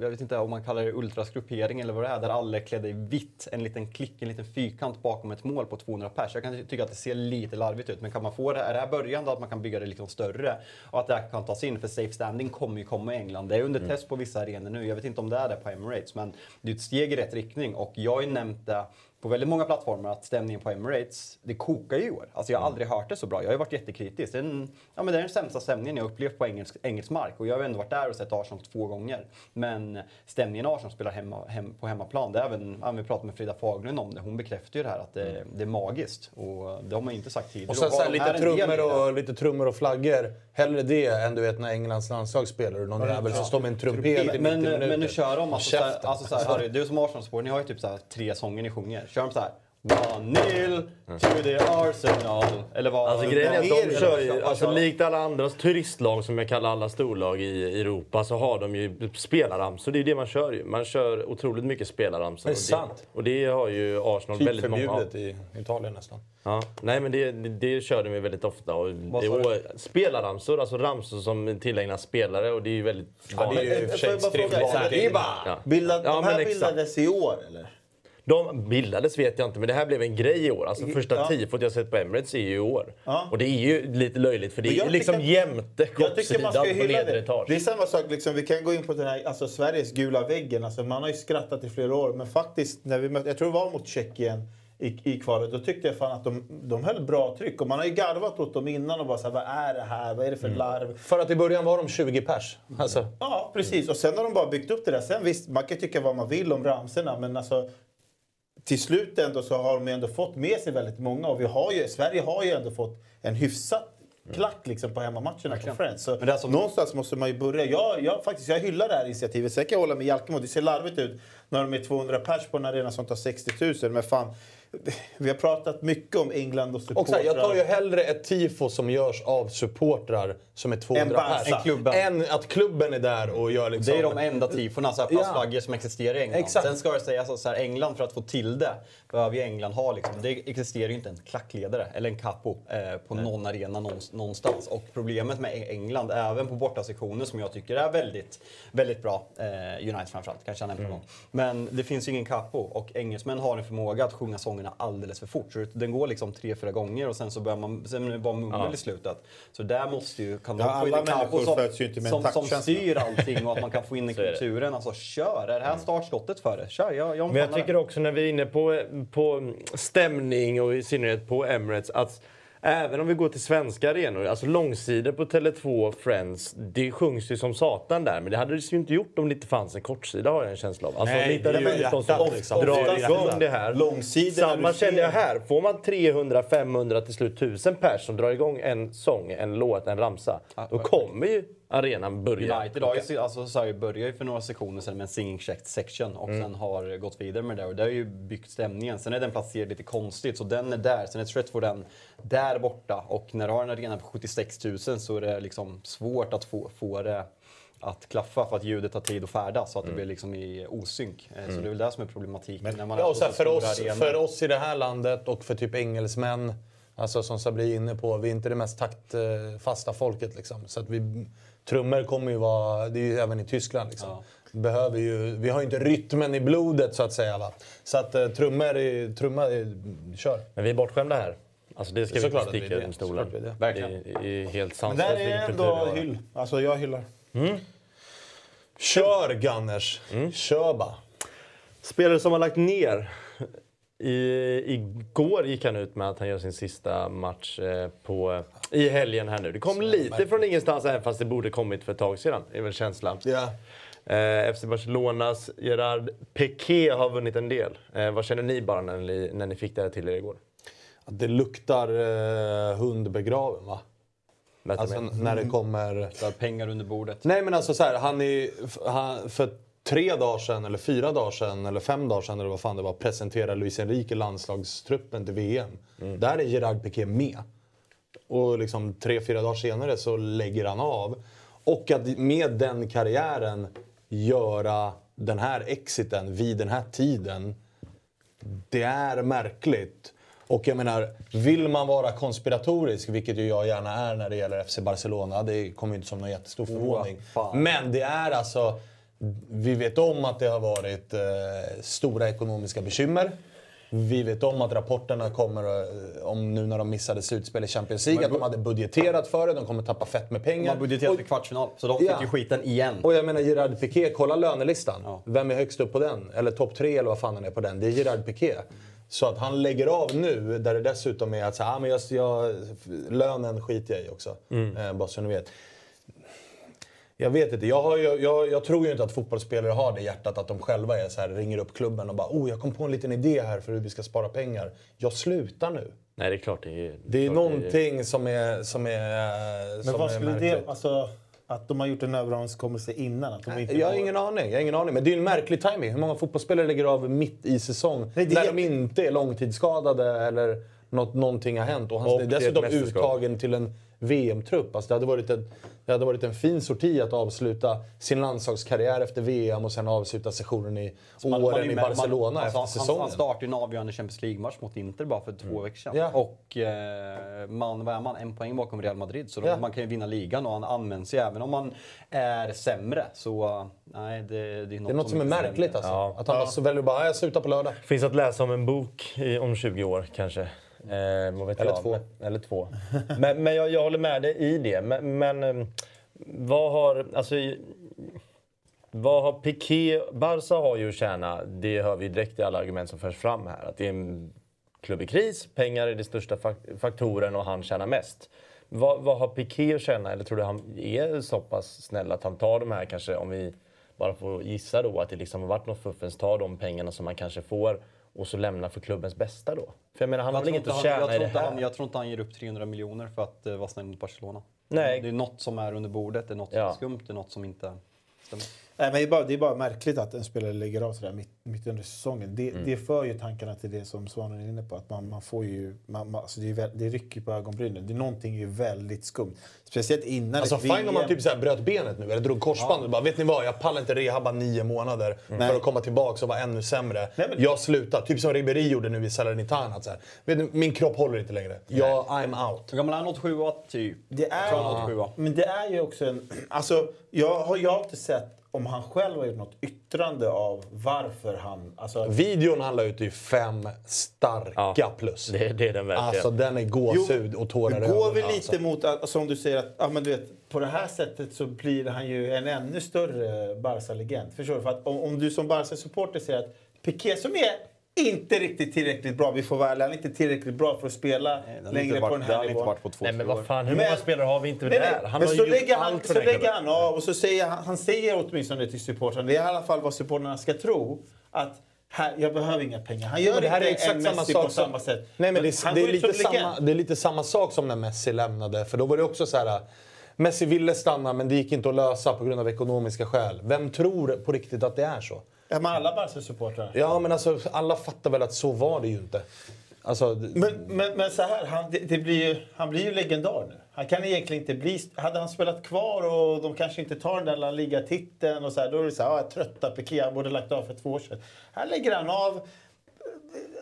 jag vet inte om man kallar det ultrasgruppering eller vad det är, där alla är klädda i vitt. En liten klick, en liten fyrkant bakom ett mål på 200 pers. Jag kan ty- tycka att det ser lite larvigt ut, men kan man få det här, är det här början då att man kan bygga det liksom större och att det här kan tas in? För safe standing kommer ju komma i England. Det är under test på vissa arenor nu. Jag vet inte om det är det på Emirates, men det är ett steg i rätt riktning och jag har ju nämnt det på väldigt många plattformar att stämningen på Emirates, det kokar ju i år. Alltså jag har aldrig hört det så bra. Jag har ju varit jättekritisk. Det är, en, ja, men det är den sämsta stämningen jag upplevt på engelsk, engelsk mark. Och jag har ändå varit där och sett Arsenal två gånger. Men stämningen Arsenal spelar hemma, hem, på hemmaplan, det är även, ja, vi pratade med Frida Faglund om det. Hon bekräftar ju det här att det, det är magiskt. Och det har man inte sagt tidigare. Och sen här, de lite, trummor och, lite trummor och flaggor. Hellre det än du vet när Englands landslag spelar och någon jävel som står med en trumpet i 90 Men, minuter. men nu kör de alltså, såhär, alltså såhär, hörru, du som Arsenal-supporter, ni har ju typ såhär tre sånger ni sjunger. Kör de såhär One nil to the Arsenal. Eller vad? Alltså grejen är att de det? kör ju, alltså likt alla andra turistlag som jag kallar alla storlag i Europa så har de ju spelarramsor. Det är det man kör ju. Man kör otroligt mycket spelarramsor. Det är Och sant. Och det har ju Arsenal Typ väldigt många av. förbjudet i Italien nästan. Ja. Nej men det, det, det kör de ju väldigt ofta. Och det, och spelarramsor, alltså ramsor som tillägnas spelare och det är ju väldigt Ja, det är ju i och för sig skriftligt. Ja. Bildad, Ja, de här bildades i år eller? De bildades vet jag inte, men det här blev en grej i år. Alltså första Ja. tifot jag sett på Emirates är ju i år. Ja. Och det är ju lite löjligt för det är liksom tycker- jämte ska på nedre etage. Det är samma sak, liksom, vi kan gå in på den här, alltså, Sveriges gula väggen. Alltså, man har ju skrattat i flera år, men faktiskt, när vi mötte, jag tror det var mot Tjeckien i, i kvalet, då tyckte jag fan att de, de höll bra tryck. Och man har ju garvat åt dem innan och bara så här, vad är det här? Vad är det för larv? För att i början var de 20 pers. Alltså, Ja, precis. Och sen har de bara byggt upp det där. Sen visst, man kan tycka vad man vill om ramserna, men alltså till slut ändå så har de ändå fått med sig väldigt många och vi har ju, Sverige har ju ändå fått en hyfsat klack liksom på hemmamatcherna på Friends. Så Men det är som- någonstans måste man ju börja. Jag, jag, faktiskt, jag hyllar det här initiativet. Sen kan jag hålla med Jalkemo. Det ser larvigt ut när de är 200 pers på en arena som tar 60 000. Men fan, vi har pratat mycket om England och och så supportrar. här, jag tar ju hellre ett tifo som görs av supportrar som är 200 Barca. pers. Än att klubben är där och gör liksom... Det är de enda tifona, så här Ja. passflaggor som existerar i England. Exakt. Sen ska sägas att så här, England för att få till det, behöver ju England ha liksom, det existerar ju inte en klackledare eller en capo eh, på någon arena någonstans. Och problemet med E- England, även på bortasektioner som jag tycker är väldigt, väldigt bra, eh, United framförallt, kanske jag nämnde någon. Men det finns ju ingen capo och engelsmän har en förmåga att sjunga sångerna alldeles för fort. Så den går liksom tre, fyra gånger och sen så börjar man, sen är det bara mummel i slutet. Så där måste ju, kan Ja, man få in alla människor som, föds ju inte med en som, styr allting och att man kan få in i <laughs> kulturen. Alltså kör, är det här startskottet för det? Kör, jag, jag Men jag tycker det. också när vi är inne på, på stämning och i synnerhet på Emirates att även om vi går till svenska arenor, alltså långsidor på Tele2 Friends, det sjungs ju som satan där. Men det hade det ju inte gjort om det inte fanns en kortsida har jag en känsla av. Alltså Nej, det är ju hjärtat, som liksom. drar igång det här. Långsidor Samma känner jag här. Får man 300, 500, till slut 1000 pers som drar igång en sång, en låt, en ramsa. Då kommer ju arenan börja. United har ju, alltså, så här, började ju för några sektioner sedan med en singing check section och Mm. sen har gått vidare med det och det har ju byggt stämningen. Sen är den placerad lite konstigt så den är där. Sen är Stretford den där borta och när du har en arena på 76 000 så är det liksom svårt att få, få det att klaffa för att ljudet tar tid att färdas så att det Mm. blir liksom i osynk. Eh, Så det är väl det som är problematiken. när man Ja, så så för, oss, arenor. för oss i det här landet och för typ engelsmän, alltså som Sabri är inne på, vi är inte det mest taktfasta folket. Liksom. Så att vi, trummor kommer ju vara, det är ju även i Tyskland. Liksom. Behöver ju, vi har ju inte rytmen i blodet så att säga. Va? Så att uh, trummor, är, kör. Men vi är bortskämda här. Alltså det ska vi inte sticka under stolen. Det. Verkligen. Det är helt Men sanslöst där är ändå hyll. Alltså jag hyllar. Kör Gunners! Kör bara! Spelare som har lagt ner. I, igår gick han ut med att han gör sin sista match eh, på, i helgen här nu. Det kom lite från ingenstans även fast det borde kommit för ett tag sedan. är väl känslan. Ja. Eh, FC Barcelonas Gerard Piqué har vunnit en del. Eh, vad känner ni bara när ni, när ni fick det här till er igår? Att det luktar eh, hundbegraven va? Vet Alltså när det kommer... Så här, pengar under bordet. Nej men alltså så här, han är han, för tre dagar sedan eller fyra dagar sedan eller fem dagar sedan eller vad fan det var presenterade Luis Enrique landslagstruppen till VM. Där är Gerard Piqué med. Och liksom tre, fyra dagar senare så lägger han av. Och att med den karriären göra den här exiten vid den här tiden. Det är märkligt. Och jag menar, vill man vara konspiratorisk, vilket ju jag gärna är när det gäller FC Barcelona, det kommer ju inte som någon jättestor förvåning. fan. Men det är alltså, vi vet om att det har varit eh, stora ekonomiska bekymmer. Vi vet om att rapporterna kommer, eh, om nu när de missade slutspel i Champions League, att de hade budgeterat för det, de kommer tappa fett med De pengar. har budgeterat Och- för kvartsfinal, så de fick Ja. ju skiten igen. och jag menar Gerard Piqué, kolla lönelistan. Vem är högst upp på den? Eller topp tre eller vad fan han är på den. Det är Gerard Piqué. Så att han lägger av nu, där det dessutom är att så, här, ah, men jag, jag, lönen skiter jag i också. Eh, bara så ni vet. Jag vet inte. Jag, har, ju- jag, jag tror ju inte att fotbollsspelare har det hjärtat att de själva är så här, ringer upp klubben och bara oh, jag kom på en liten idé här för hur vi ska spara pengar. Jag slutar nu. Nej, det är klart. Det är, Det är klart någonting som är, som är, Men som vad är skulle märkligt. det... Alltså, att de har gjort en överenskommelse innan? Att de inte Jag har ingen aning. Jag har ingen aning. Men det är ju en märklig timing. Hur många fotbollsspelare lägger av mitt i säsong Nej, det när är- de inte är långtidsskadade eller något, någonting har hänt? Och han Och är det är ett dessutom uttagen till en VM-trupp. Alltså det, hade varit en, det hade varit en fin sorti att avsluta sin landslagskarriär efter VM och sen avsluta sessionen i Man- man är åren ju i med- Barcelona man, alltså, efter han, säsongen. Han startade ju en avgörande Champions League-match mot Inter bara för två veckor sedan. Ja. Och eh, man, vad är man? En poäng bakom Real Madrid. Så de, Ja. man kan ju vinna ligan och han används ju även om man är sämre. Så nej, det, det är något, det är något som är märkligt alltså. Att han bara så väljer bara, "Ah, jag slutar på lördag. finns att läsa om en bok i, om 20 år kanske. Eh, vad vet Eller jag. två. Eller två. <laughs> men men jag, jag håller med dig i det. Men, men eh, vad har... Alltså, vad har Piqué... Barca har ju att tjäna, det hör vi direkt i alla argument som förs fram här. Att det är en klubb i kris, pengar är den största fak- faktoren och han tjänar mest. Vad, vad har Piqué att tjäna? Eller tror du han är så pass snäll att han tar de här kanske, om vi bara får gissa då, att det liksom har varit något fuffens, tar de pengarna som man kanske får och så lämnar för klubbens bästa då? För jag menar, han har Jag väl tror, inget inte att han, jag, tjäna i tror det här? han, jag tror inte han ger upp 300 miljoner för att uh, vara snäll mot Barcelona. Nej. Det är något som är under bordet, det är något som Ja. är skumt, det är något som inte stämmer. Nej, men det, är bara, det är bara märkligt att en spelare lägger av sådär mitt, mitt under säsongen. Det, det för ju tankarna till det som Svanen är inne på. Att man, man får ju, man, man, alltså det, är, väl- det rycker på ögonbrynen. Det är någonting är ju väldigt skumt. Speciellt innan Alltså ett fine om man typ så här bröt benet nu eller drog korsbandet. Bara, vet ni vad, jag pallar inte rehabba nio månader för att komma tillbaka och vara ännu sämre. Nej, men- Jag slutar. Typ som Ribéry gjorde nu i Salernitana. Så här, vet ni, min kropp håller inte längre. Jag, I'm out. Hur gammal är han? 87 typ? Det är, Tror han 87 men det är ju också en... Alltså, jag har, jag har inte sett om han själv har gjort något yttrande av varför han... Alltså, Videon han la ut är ju fem starka Ja, plus. det- det är den verkligen. Alltså den är gåshud och tårar i Det går ögonen, väl lite alltså. mot att, som du säger, att ja, men du vet, på det här sättet så blir han ju en ännu större Barca-legend. Förstår du? För att om, om du som Barca-supporter säger att Piqué som är inte riktigt tillräckligt bra, vi får vara ärliga, han är inte tillräckligt bra för att spela Nej, längre inte på varit- den här han inte nivån. varit på två, Nej men vad fan, hur Men- många spelare har vi inte Nej, där? Han men har så ju lägger, gjort han, så lägger han av och så säger han, han säger åtminstone till supportrarna, det är i alla fall vad supportrarna ska tro, att här, jag behöver inga pengar. Han gör det här är inte exakt en samma Messi sak på som- samma sätt. Nej, men Men det, det, är lite samma, det är lite samma sak som när Messi lämnade. För då var det också så här... Messi ville stanna men det gick inte att lösa på grund av ekonomiska skäl. Vem tror på riktigt att det är så? Ja, men alla Barca-supportrar. Ja men alltså alla fattar väl att så var det ju inte. Alltså, Men, men, men så här, han, det, det blir ju, han blir ju legendar nu. Han kan egentligen inte bli... Hade han spelat kvar och de kanske inte tar den där Liga-titeln och så här, då är det så här, ah, trötta Piqué, han borde lagt av för två år sedan. Här lägger han av.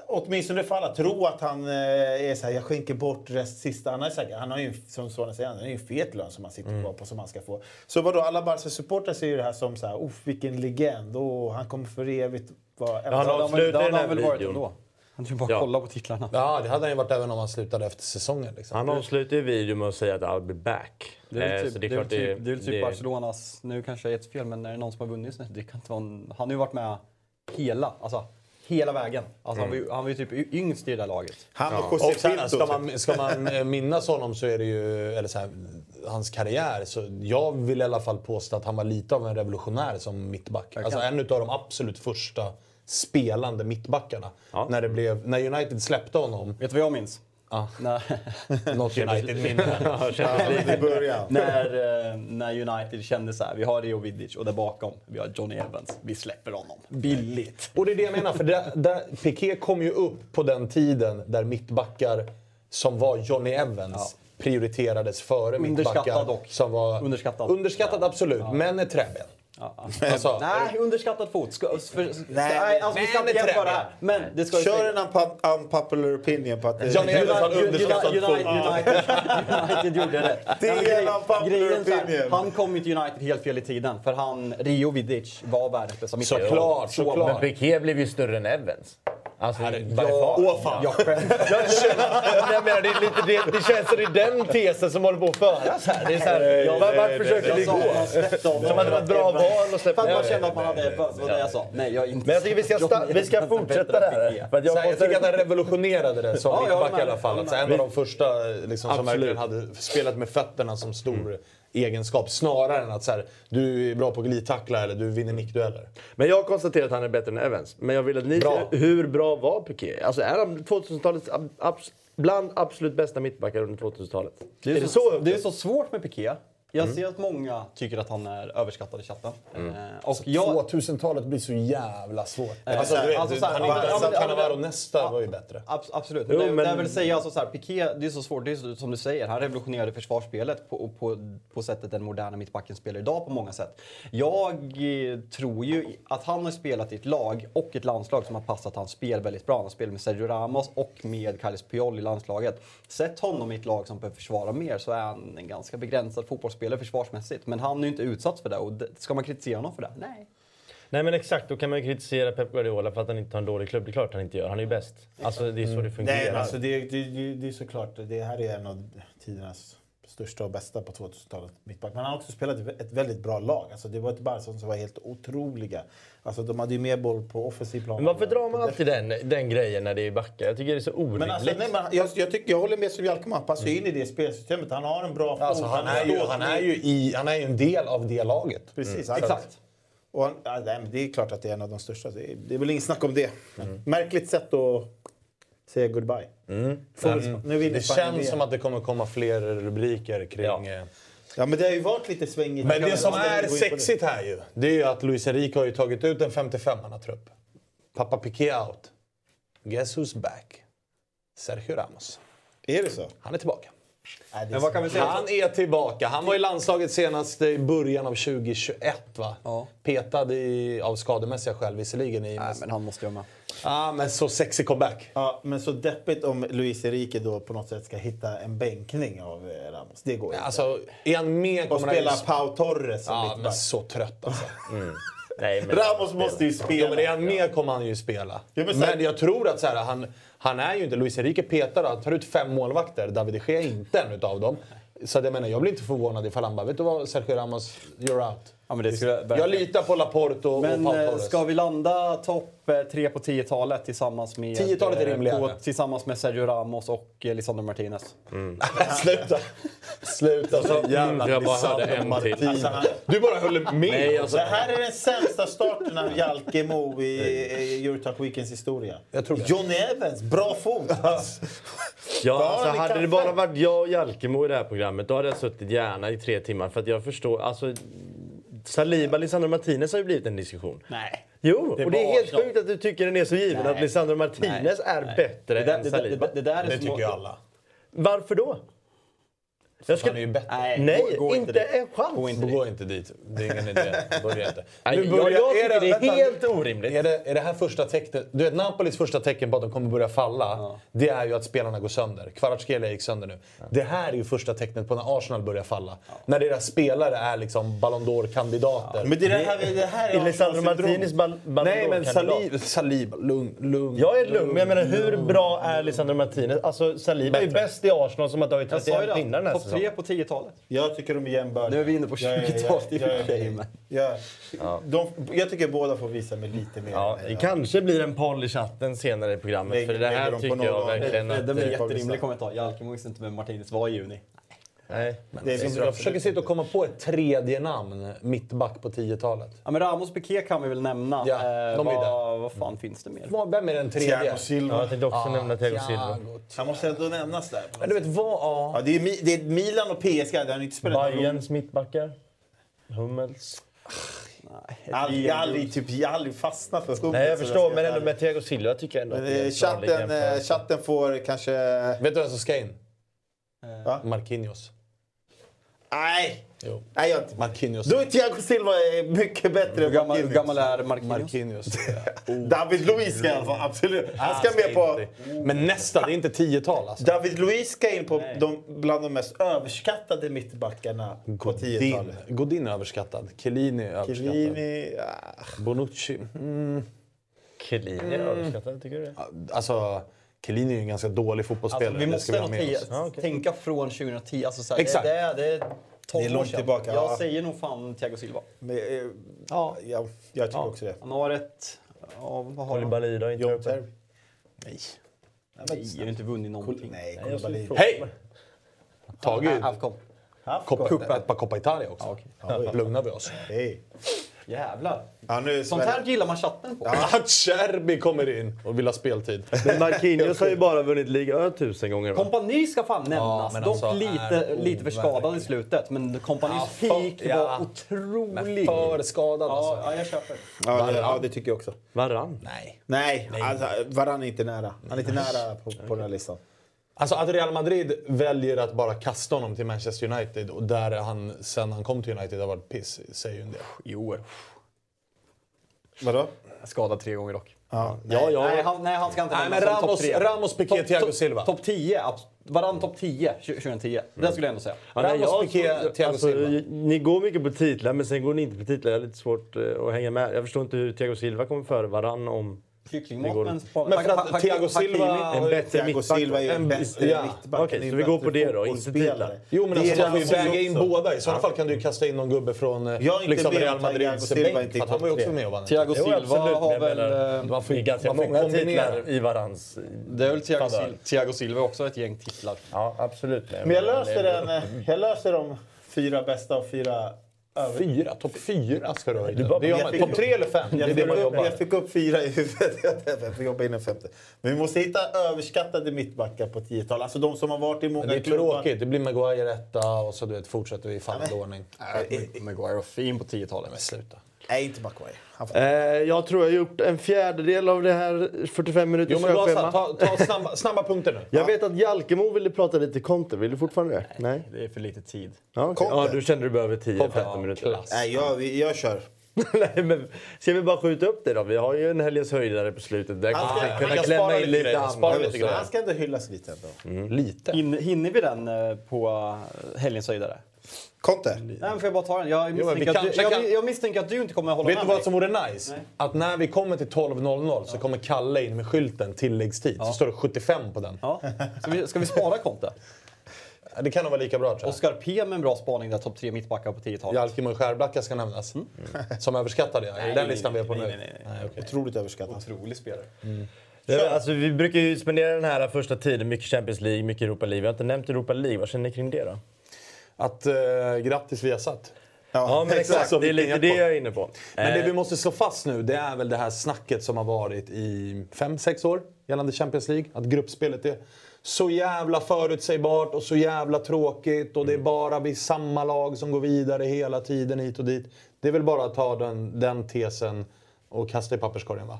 Åtminstone för alla tro att han eh, är så här, jag skänker bort rest sista. Han, är säkert, han har ju, som Svanen säger, han har ju en fet lön som han sitter Mm. på som han ska få. Så vadå, alla Barca-supportrar ser ju det här som så här, Uff, vilken legend. Och han kommer för evigt vara... han Det har han avslutar den här väl varit videon. ändå. Han kan ju bara Ja. kolla på titlarna. ja det hade han ju varit även om han slutade efter säsongen. Liksom. Han avslutar ju videon med att säga att I'll be back. Det är Eh, väl så typ, det är väl klart typ, det är väl typ det- Barcelonas, nu kanske jag är ett fel, men är det någon som har vunnit? Det kan inte vara en, han har ju varit med hela, alltså hela vägen. Alltså, han, var ju, han var ju typ yngst i det där laget. Han och José sen, Pinto. ska man, ska man eh, <laughs> minnas honom så är det ju, eller så här, hans karriär. Så jag vill i alla fall påstå att han var lite av en revolutionär som mittback. Alltså en av de absolut första spelande mittbackarna. Ja. När, det blev, när United släppte honom, Vet du vad jag minns? Ja. <laughs> <laughs> Ja, i början. när, eh, när United kände så här, vi har Rio Vidic och där bakom, vi har Johnny Evans. Vi släpper honom. Billigt. Och det är det jag menar, för där, där, Piqué kom ju upp på den tiden där mittbackar som var Johnny Evans prioriterades före Underskattad mittbackar dock. som var... Underskattad. Underskattad absolut, men är träben. Ja, Alltså, Nej, underskattad fot. Ska, för, Nej, nej, alltså, vi ska inte är jämföra det här. Men det ska Kör en unpo- unpopular opinion på att det United, underskattat United, fot. United, United gjorde rätt. Det är en unpopular opinion. Han kom ju till United helt fel i tiden. För han, Rio Vidic var världens bästa mittback. Såklart, Så- såklart. Men Piqué blev ju större än Evans. Alltså, far. åh, fan. Jag själv, Jag känner, jag menar, det, är lite, det, det känns som det är den tesen som håller på att föras här. Det är så här var, vart försöker vi jag sa gå? släppte. Som att det var ett bra val att För släppa. att man kände att man hade... Vad var det jag sa? Nej, jag är inte... Men jag tycker vi ska, sta- vi ska fortsätta det här. För jag här, jag tycker att han revolutionerade det som jag mittback i alla fall. Alltså, en av de första liksom, som verkligen hade spelat med fötterna som stor egenskap. Snarare än att så här, du är bra på glidtackla eller du vinner nickdueller. men jag konstaterar att han är bättre än Evans. Men jag vill att ni Bra. säger, hur bra var Piqué? Alltså är han 2000-talets ab- abs- bland absolut bästa mittbackar under 2000-talet? Det är, så, det är så svårt med Piqué. Jag ser att många tycker att han är överskattad i chatten. Eh, och jag, 2000-talet blir så jävla svårt. Eh, Alltså, du vet, alltså, så här, han ja, ja, men- Cannavaro nästa var ju bättre. Abs absolut. Jo, men- det jag vill säga, alltså, så här, Piqué, det är så svårt. Det är så, som du säger, han revolutionerade försvarsspelet på, på, på sättet den moderna mittbacken spelar idag på många sätt. Jag eh, tror ju att han har spelat i ett lag och ett landslag som har passat hans spel väldigt bra. Han har spelat med Sergio Ramos och med Carles Puyol i landslaget. Sätt honom i ett lag som behöver försvara mer så är han en ganska begränsad fotbollsspelare försvarsmässigt. Men han är ju inte utsatt för det och det, ska man kritisera honom för det? Nej. Nej men exakt, då kan man ju kritisera Pep Guardiola för att han inte har en dålig klubb. Det är klart han inte gör. Han är ju bäst. Alltså det är så det fungerar. Nej, men alltså det, det, det, det är såklart. Det här är en av tidernas största och bästa på 2000-talet. Mittback. Men han har också spelat ett väldigt bra lag. Alltså det var ett Barca som var helt otroliga. Alltså de hade ju mer boll på offensiv plan. Men varför drar man alltid den, den grejen när det är backar? Jag tycker det är så orimligt. Men alltså, nej, men jag, jag, tycker, jag håller med som Jalkemo. Han passar ju in i det spelsystemet. Han har en bra fot. Alltså, han, är ju, han, är ju i, han är ju en del av det laget. Precis, Mm. exakt. Och han, ja, nej, det är klart att det är en av de största. Det är, det är väl inget snack om det. Märkligt sätt att säga goodbye. Får vi- nu Det känns som att det kommer komma fler rubriker kring Ja. Ja, men det har ju varit lite svängigt. Men det som är sexigt här ju, det är ju att Luis Enrique har ju tagit ut en 55-manna-trupp. Pappa Piqué out. Guess who's back? Sergio Ramos. Är det så? Han är tillbaka. Nej, det är Men vad kan vi säga? Han är tillbaka. Han var i landslaget senast i början av 2021 va? Ja. Petad i, av skademässiga skäl visserligen. I, Nej, men han måste ju vara med. ah, men så sexig comeback. Ja, men så deppigt om Luis Enrique då på något sätt ska hitta en bänkning av eh, Ramos. Det går inte. Alltså, är han med och kommer han spela ju- Pau Torres som Ja, men mittback. så trött alltså. <laughs> Nej, men... Ramos måste ju spela. Ja, men är han med kommer han ju spela. Ja, men men, jag tror att så här, han, han är ju inte... Luis Enrique petar han tar ut fem målvakter. David de Gea är inte en utav dem. Så jag menar, jag blir inte förvånad ifall han bara, vet du vad Sergio Ramos, you're out. Ja, men det skulle, Jag litar på Laporte och, Men och Pau eh, ska vi landa topp eh, tre på 10-talet tillsammans med... 10-talet är eh, rimligare. på- Tillsammans med Sergio Ramos och Lisandro Martinez. <laughs> Sluta! Sluta så jävla jag bara hörde en till. Alltså, han, Du bara höll med! Nej, alltså, det här är den sämsta starten av Jalkemo i i Eurotalk Weekends historia. Jag tror. Johnny Evans, bra fot! Ja, alltså, hade det bara varit jag och Jalkemo i det här programmet då hade jag suttit gärna i tre timmar. För att jag förstår, alltså... Saliba, Lisandro Martinez har ju blivit en diskussion. Nej. Jo, Det och det är helt så. sjukt att du tycker den är så given Nej. att Lisandro Martinez Nej. är Nej. bättre Det där, än det, där- det, Saliba. där- det där är Det tycker ju alla. Varför då? Jag Han är ju bättre. Nej, Nej, gå- gå inte dit. en chans. Gå inte. Gå inte dit. Det är ingen idé. Börja inte. <laughs> Nej, Nu börjar- jag tycker det är vänta, helt orimligt. Är det, är det här första tecknet? Du vet, Napolis första tecken på att de kommer börja falla, det är ju att spelarna går sönder. Kvaratskhelia gick sönder nu. Det här är ju första tecknet på när Arsenal börjar falla. När deras spelare är liksom Ballon d'Or-kandidater. Men det, är det, här, det här är Är Arsenal-syndrom. Martinez Ballon Nej, men d'Or-kandidat? Saliba, Saliba lugn, lugn. Jag är lugn, men jag menar hur bra är Lisandro Martinez? Alltså Saliba är ju bäst i Arsenal som har tagit Jag sa ju 31 pinnar den det, här topp tre på 10-talet. Jag tycker de är jämbördiga. Nu är vi inne på Jag är- 20-talet i och jag- för sig, jag- tycker båda får visa mig lite mer. Ja, det kanske blir en poll i chatten senare i programmet. Lägg- För det här tycker jag verkligen att... det en eh, jätterimlig kommentar. Jalkemo visste inte vem Martinez var i juni. Nej. Det är Jag, jag försöker sitta och komma på ett tredje namn, mittback på 10-talet. Ja, men Ramos Piqué kan vi väl nämna. Ja, Eh, de är vad, vad fan finns det mer? Vem är den tredje? Thiago Silva. Ja, jag tänkte också nämna Thiago Silva. Thiago. Han måste ändå nämnas där. Men du vet vad? Ja. Ja, det, är, det är Milan och PSG. Det har inte spelat. Bayerns mittbackar. Hummels. Nej, jag har aldrig, typ, jag aldrig fastnat för Hummels. Nej, jag förstår. Men ändå med Thiago Silva tycker jag ändå att Men, det är eh, chatten, eh, chatten får kanske... Vet du vem som ska in? Va? Marquinhos. Nej! Jo. Nej, jag, Marquinhos. då är Thiago Silva eh, mycket bättre än gammal, hur Marquinhos. gammal är Marquinhos? Marquinhos. David Luiz ska i alla fall, absolut. Han ska med på... Men nästa, det är inte tiotal alltså. David Luiz ska in på de, bland de mest överskattade mittbackarna på 10-talet. Godin, Godin är överskattad. Chiellini är överskattad. Chiellini... ah. Bonucci. Mm. Chiellini är överskattad, tycker du det? Alltså, Chiellini är ju en ganska dålig fotbollsspelare. Alltså, vi det måste oss. Ja, okej. tänka från 2010. Alltså, så här, Exakt. Det, det, är- det är 12 Det är långt tillbaka, Jag ja. säger nog fan Thiago Silva. Men, eh, ja, jag, jag tycker Ja. också det. Han har ett... Ja, vad har han? Koulibaly då? Inte John. Terry. Nej. Nej, jag har inte vunnit någonting. Nej, fråga. Hej! Tagit Avkom. Coppa- ett par Coppa Italia också. Ja, okej. Lugnar vi oss. Hej. Jävlar. Ja, nu Sånt här gillar man chatten på. <laughs> Att Cherby kommer in och vill ha speltid. Men Marquinhos har ju <laughs> bara vunnit ligan tusen gånger. Va? Kompani ska fan nämnas. men Dock alltså, lite, är lite för skadad i slutet. Men Kompanis Ja, peak ja. var otrolig. För skadad Ja, alltså. ja, jag köper. Ja, det, ja, det tycker jag också. Varann. Nej. Nej, alltså, Varann är inte nära. Han är inte nära på, på den här listan. Alltså att Real Madrid väljer att bara kasta honom till Manchester United och där han sen han kom till United har varit piss säger ju en del. Jo. Vadå? Skadad tre gånger dock. Ja, Ja, ja. Nej, han, nej, han ska inte Nej, men Ramos-. Ramos, Piqué, Topp- Thiago Silva. Topp 10. abs- Varann topp 10 2010. Det skulle jag ändå säga. Ja, nej, Ramos, jag- Piqué, Thiago alltså, Silva. Ni går mycket på titlar, men sen går ni inte på titlar. Jag har lite svårt eh, att hänga med. Jag förstår inte hur Thiago Silva kommer före varann om... Kycklingmat men... för att Thiago Silva- En bättre mittback. Silva är ju en En- bättre ja. mittback. Okej, så vi går på det då, inte titlar. Jo men Det alltså är man får ju väga in båda. I sådana fall kan du ju kasta in någon gubbe från eh, Jag är inte liksom Real Madrids Silva bänk. han var ju också med och vann. Thiago Silva har väl... eh, Man får är ganska många titlar i Varans... Det är väl Thiago, Silva också ett gäng titlar. Ja, absolut. Men jag löser, den, eh, jag löser de fyra bästa och fyra Fyra? Topp fyra ska du ha Det fick- Topp tre eller fem? Det Jag är det fick, man jobbar. jag fick upp fyra i huvudet. <laughs> Jag får jobba in en femte. Men vi måste hitta överskattade mittbackar på 10-tal. Alltså de som har varit i många Men det är klubbar. tråkigt. Det blir Maguire etta och så du vet, fortsätter vi i fallande ordning. Maguire var fin på 10-talet. Men sluta. Nej, inte får... Eh, jag tror jag har gjort en fjärdedel av det här 45 Jo minuters körschema. ta, ta snabba, <laughs> snabba punkter nu. Jag vet att Jalkemo ville prata lite Conte. Vill du fortfarande det? Nej. Det är för lite tid. Ja. Conte? ja, du kände du behöver 10-15 minuter. Klass. Nej, jag, jag kör. <laughs> Nej, men ska vi bara skjuta upp det då? Vi har ju en helgens höjdare på slutet. Där Han ska- kunna klämma in lite lite annat. lite han ska ändå hyllas lite ändå. Lite. Hin, hinner vi den eh, på eh, helgens höjdare? Conte? Nej, men får jag bara ta den? Jag misstänker, vi att, du, jag, jag misstänker att du inte kommer att hålla Vet med du vad som vore nice? Att när vi kommer till 12.00 så kommer Kalle in med skylten tilläggstid. Så står det 75 på den. Ja. Ska, vi, ska vi spara Conte? <laughs> Det kan nog vara lika bra tror jag. Oskar P med en bra spaning där, topp tre mittbackar på 10-talet. Jalkemo och Skärblacka ska nämnas. Som överskattade jag. Är det den listan vi är på nej, nu? nej, nej, okej. Otroligt överskattat. Otrolig spelare. Det- Alltså, vi brukar ju spendera den här första tiden mycket Champions League, mycket Europa League. Vi har inte nämnt Europa League. Vad känner ni kring det då? Att eh, grattis Viasat. Ja, men exakt. Så Det är lite det jackpot. jag är inne på. Men det Eh, vi måste slå fast nu, det är väl det här snacket som har varit i 5-6 år gällande Champions League. Att gruppspelet är så jävla förutsägbart och så jävla tråkigt och det är bara vi samma lag som går vidare hela tiden hit och dit. Det är väl bara att ta den, den tesen och kasta i papperskorgen va?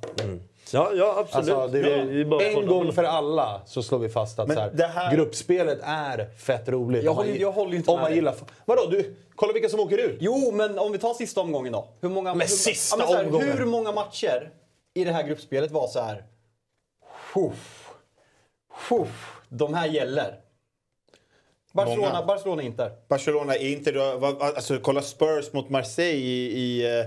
Ja, ja absolut. Alltså, det är, det bara en gång för alla så slår vi fast att Men så här, det här- gruppspelet är fett roligt. Jag Om man håller- jag håller inte Om med man gillar... Vadå? Du, kolla vilka som åker ut. Jo, men om vi tar sista omgången då. Hur många, Men hur, sista så här, omgången? Hur många matcher i det här gruppspelet var så här... Fuff, fuff, de här gäller. Barcelona, Många. Barcelona Inter. Barcelona, Inter, alltså kolla Spurs mot Marseille i... i, eh, i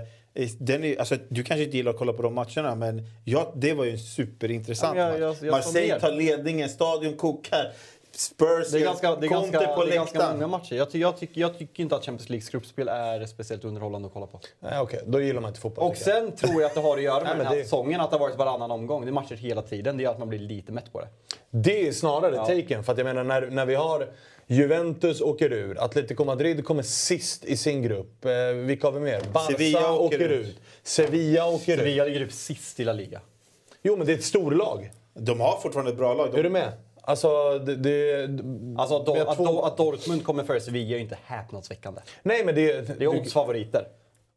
den är, alltså, du kanske inte gillar att kolla på de matcherna, men ja, det var ju en superintressant Ja, jag- match. jag- jag Marseille tar ledningen, stadion kokar. Spurs Det är ganska, det är Conte ganska, på det är ganska många matcher. Jag, ty, jag, tycker, jag tycker inte att Champions Leagues gruppspel är speciellt underhållande att kolla på. Nej, Okej, då gillar man inte fotboll. Och jag. sen tror jag att det har att göra med <laughs> Nej, den här det- säsongen, att det har varit varannan omgång. Det är matcher hela tiden. Det gör att man blir lite mätt på det. Det är snarare taken. För att jag menar, när, när vi har Juventus åker ur, Atletico Madrid kommer sist i sin grupp. Eh, vilka har vi mer? Barca Sevilla åker, åker ut. ut. Sevilla åker ut. Sevilla ligger upp sist i La Liga. Jo, men det är ett storlag. De har fortfarande ett bra lag. De, Är du med? Alltså, det... det Alltså har att, två- att Dortmund kommer före Sevilla är ju inte häpnadsväckande. Nej, men det... Det är oddsfavoriter,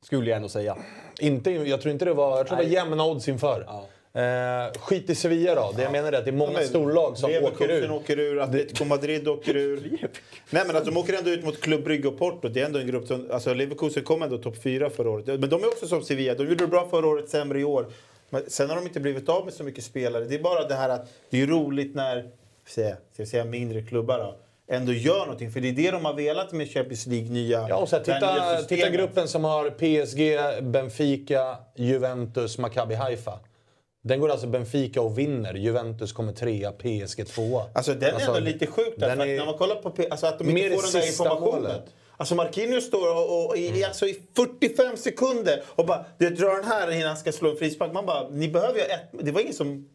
skulle jag ändå säga. Inte, jag tror inte det var... Jag tror det var jämna odds inför. Eh, skit i Sevilla då. Det jag menar är att det är många men storlag som åker ur. åker ur, Atletico Madrid åker ur. <laughs> Nej men att de åker ändå ut mot Club Brygge och Porto. Det är ändå en grupp som, alltså Leverkusen kom ändå topp fyra förra året. Men de är också som Sevilla. De gjorde det bra förra året, sämre i år. Men sen har de inte blivit av med så mycket spelare. Det är bara det här att det är roligt när, ska jag säga, mindre klubbar då, ändå gör någonting. För det är det de har velat med Champions League, nya... Ja, och så här, titta, titta gruppen som har PSG, Benfica, Juventus, Maccabi Haifa. Den går alltså Benfica och vinner. Juventus kommer trea, PSG tvåa. Alltså den är ändå lite sjuk där, den för att är- när man kollar på alltså att de inte får den där informationen. målet. Alltså Marquinhos står och, och, i, alltså i 45 sekunder och bara det drar den här innan han ska slå en frispark. Man bara, ni behöver ju ett... Det var ingen som...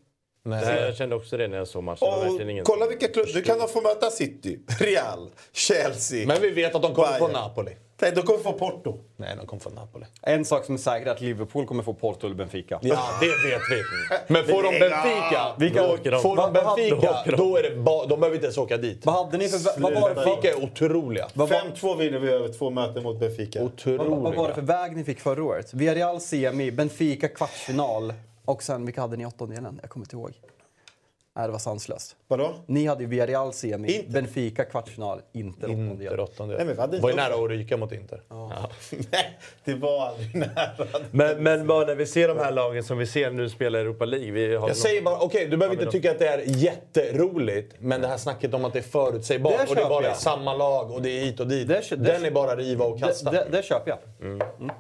Nej. Jag kände också det när jag såg matchen. Och ingen kolla vilka klubbar... Du kan då få möta City, Real, Chelsea. Men vi vet att de kommer få Bayern. Napoli. Nej, de kommer få Porto. Nej, de kommer få Napoli. En sak som är säker är att Liverpool kommer få Porto eller Benfica. Ja, det vet vi. Men får de Benfica, Vilka då, åker de? får de Benfica, då de. då är det ba, de behöver inte ens åka dit. Vad hade ni för... Vad var, det Benfica är otroliga. vad, var, 5-2 vinner vi över två möten mot Benfica. vad, vad var det Otroliga. för väg ni fick förra året? Villarreal semi, Benfica kvartsfinal och sen vilka hade ni i åttondelen? Jag kommer inte ihåg. Nej, det var sanslöst. Vadå? Ni hade ju Villarreal semi, Inter. Benfica kvartsfinal, Inter Inter åttondel. åttondel. Nej, men vi hade inte var ju nära att ryka mot Inter. <laughs> Nej, det var aldrig nära. Men, men bara när vi ser de här lagen som vi ser nu spela Europa League. Vi har Jag säger bara, okej du behöver inte tycka att det är jätteroligt, men det här snacket om att det är förutsägbart Det och det köper bara är jag. samma lag och det är hit och dit. Det det den är bara riva och kasta. Det, det, det köper jag. Vad-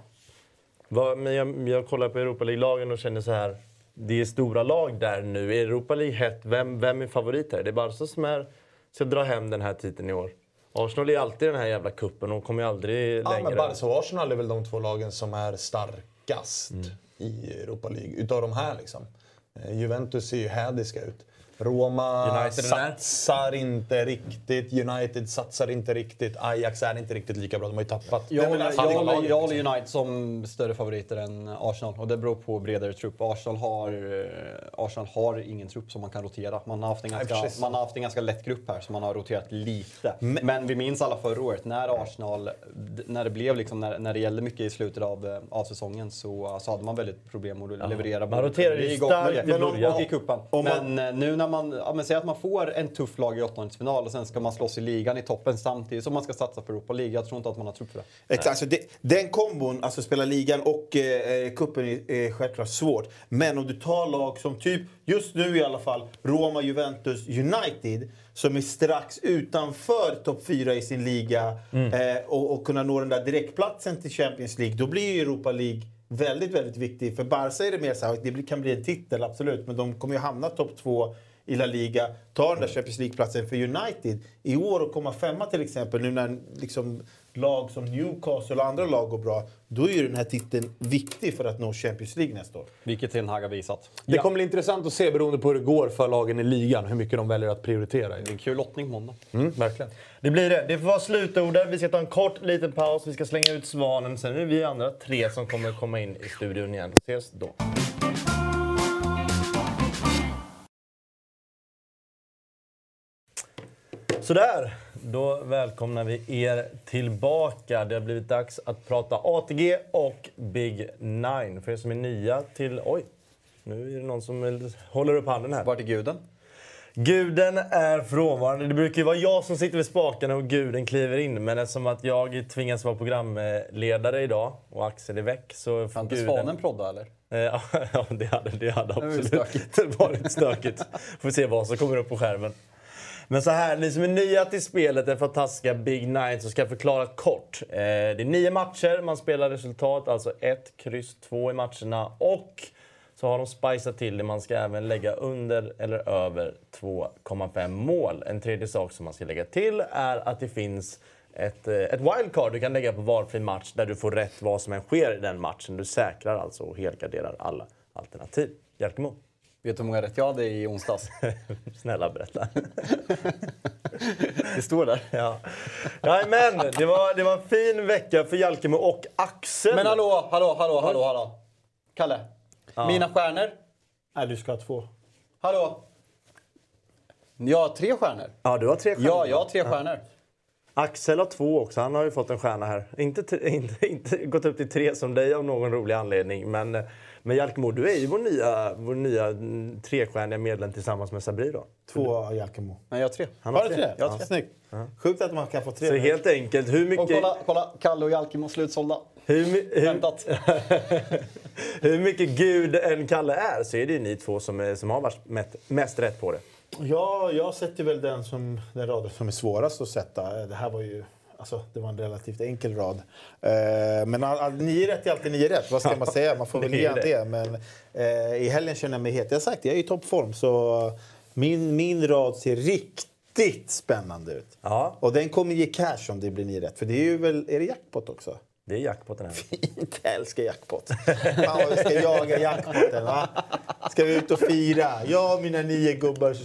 men jag, jag kollar på Europa League-lagen och känner så här. Det är stora lag där nu. Är Europa League hett? Vem, vem är favorit här? Det är Barca som är, ska dra hem den här titeln i år. Arsenal är alltid den här jävla kuppen och kommer ju aldrig ja, längre. men Barca och Arsenal är väl de två lagen som är starkast Mm. i Europa League. Utav de här liksom. Eh, Juventus ser ju hädiska ut. Roma United är där. satsar inte riktigt. United satsar inte riktigt. Ajax är inte riktigt lika bra. De har ju tappat. Jag, men håller- United som större favoriter än Arsenal och det beror på bredare trupp. Arsenal har, eh, Arsenal har ingen trupp som man kan rotera. Man har, haft en ganska, precis. man har haft en ganska lätt grupp här så man har roterat lite. Men, vi minns alla förra året när Arsenal, när det blev liksom, när, när det gällde mycket i slutet av, eh, av säsongen så, så hade man väldigt problem att leverera. Man roterade starkt i men- början. och i cupen. Men eh, nu när man, ja, men säg att man får en tuff lag i åttondelsfinal och sen ska man slåss i ligan i toppen samtidigt som man ska satsa på Europa League. Jag tror inte att man har trupp för det. Exakt, alltså det, den kombon, alltså spela ligan och eh, cupen är, är självklart svårt. Men om du tar lag som typ, just nu i alla fall, Roma, Juventus, United som är strax utanför topp 4 i sin liga eh, och, och kunna nå den där direktplatsen till Champions League, då blir ju Europa League väldigt, väldigt viktig. För Barca är det mer så här, det kan bli en titel, absolut, men de kommer ju hamna topp 2 i La Liga, ta den där Champions League-platsen för United. I år att komma femma till exempel, nu när liksom lag som Newcastle och andra lag går bra, då är ju den här titeln viktig för att nå Champions League nästa år. Vilket Ten Hag har visat. Det kommer bli intressant att se beroende på hur det går för lagen i ligan. Hur mycket de väljer att prioritera. Det är en kul lottning på måndag. Mm, verkligen. Det blir det. Det får vara slutorden. Vi ska ta en kort liten paus. Vi ska slänga ut svanen. Sen är det vi andra tre som kommer komma in i studion igen. Ses då. Sådär, då välkomnar vi er tillbaka. Det har blivit dags att prata ATG och Big Nine. För er som är nya till... Oj, nu är det någon som håller upp handen här. Vart är guden? Guden är frånvarande. Det brukar ju vara jag som sitter vid spakarna och guden kliver in. Men eftersom att jag tvingas vara programledare idag och Axel är väck så får inte guden... Svanen prodda eller? Eh, <laughs> Ja, det hade, det hade absolut stökigt. <laughs> varit stökigt. Får se vad som kommer upp på skärmen. Men så här, ni som är nya till spelet, den fantastiska Big Nine, så ska jag förklara kort. Eh, det är nio matcher, man spelar resultat, alltså ett, kryss, två i matcherna. Och så har de spicat till det, man ska även lägga under eller över 2,5 mål. En tredje sak som man ska lägga till är att det finns ett, eh, ett wildcard du kan lägga på valfri match där du får rätt vad som än sker i den matchen. Du säkrar alltså och helgarderar alla alternativ. Jerkemo? Vet du hur många rätt jag hade i onsdags? <laughs> snälla berätta. <laughs> Det står där. ja. Jajamän, det var, det var en fin vecka för Jalkemo och Axel. Men hallå, hallå, hallå, hallå, hallå. Kalle. Mina stjärnor. Nej, du ska ha två. Hallå. Jag har tre stjärnor. Ja, du har tre stjärnor. Ja, jag har tre stjärnor. Axel har två också. Han har ju fått en stjärna här. Inte, <laughs> inte, inte gått upp till tre som dig av någon rolig anledning. Men, men Jalkemo, du är ju vår nya, vår nya trestjärniga medlem tillsammans med Sabri då. Två Jalkemo. Nej, jag har tre. Han Har du tre? Jag har tre. Snyggt. Sjukt att man kan få tre. Så helt enkelt, hur Och mycket... kolla, kolla Kalle och Jalkemo slutsålda. Hur, hur, <laughs> hur mycket Gud än Kalle är så är det ju ni två som, är, som har varit mest, mest rätt på det. Ja, jag sätter väl den, som, den raden som är svårast att sätta. Det här var ju... Alltså, det var en relativt enkel rad. Eh, men all, all, nio rätt är alltid nio rätt. Vad ska man säga? Man får väl ge det. Men eh, i helgen känner jag mig het. Jag har sagt, jag är i toppform. Så min, min rad ser riktigt spännande ut. Ja, Och den kommer ge cash om det blir nio rätt. För det är ju väl... Är det jackpot också? det är jackpot den här. Fint, jag älskar jackpot. Fan vad vi ska jaga jackpoten va? Ska vi ut och fira? Jag och mina nio gubbar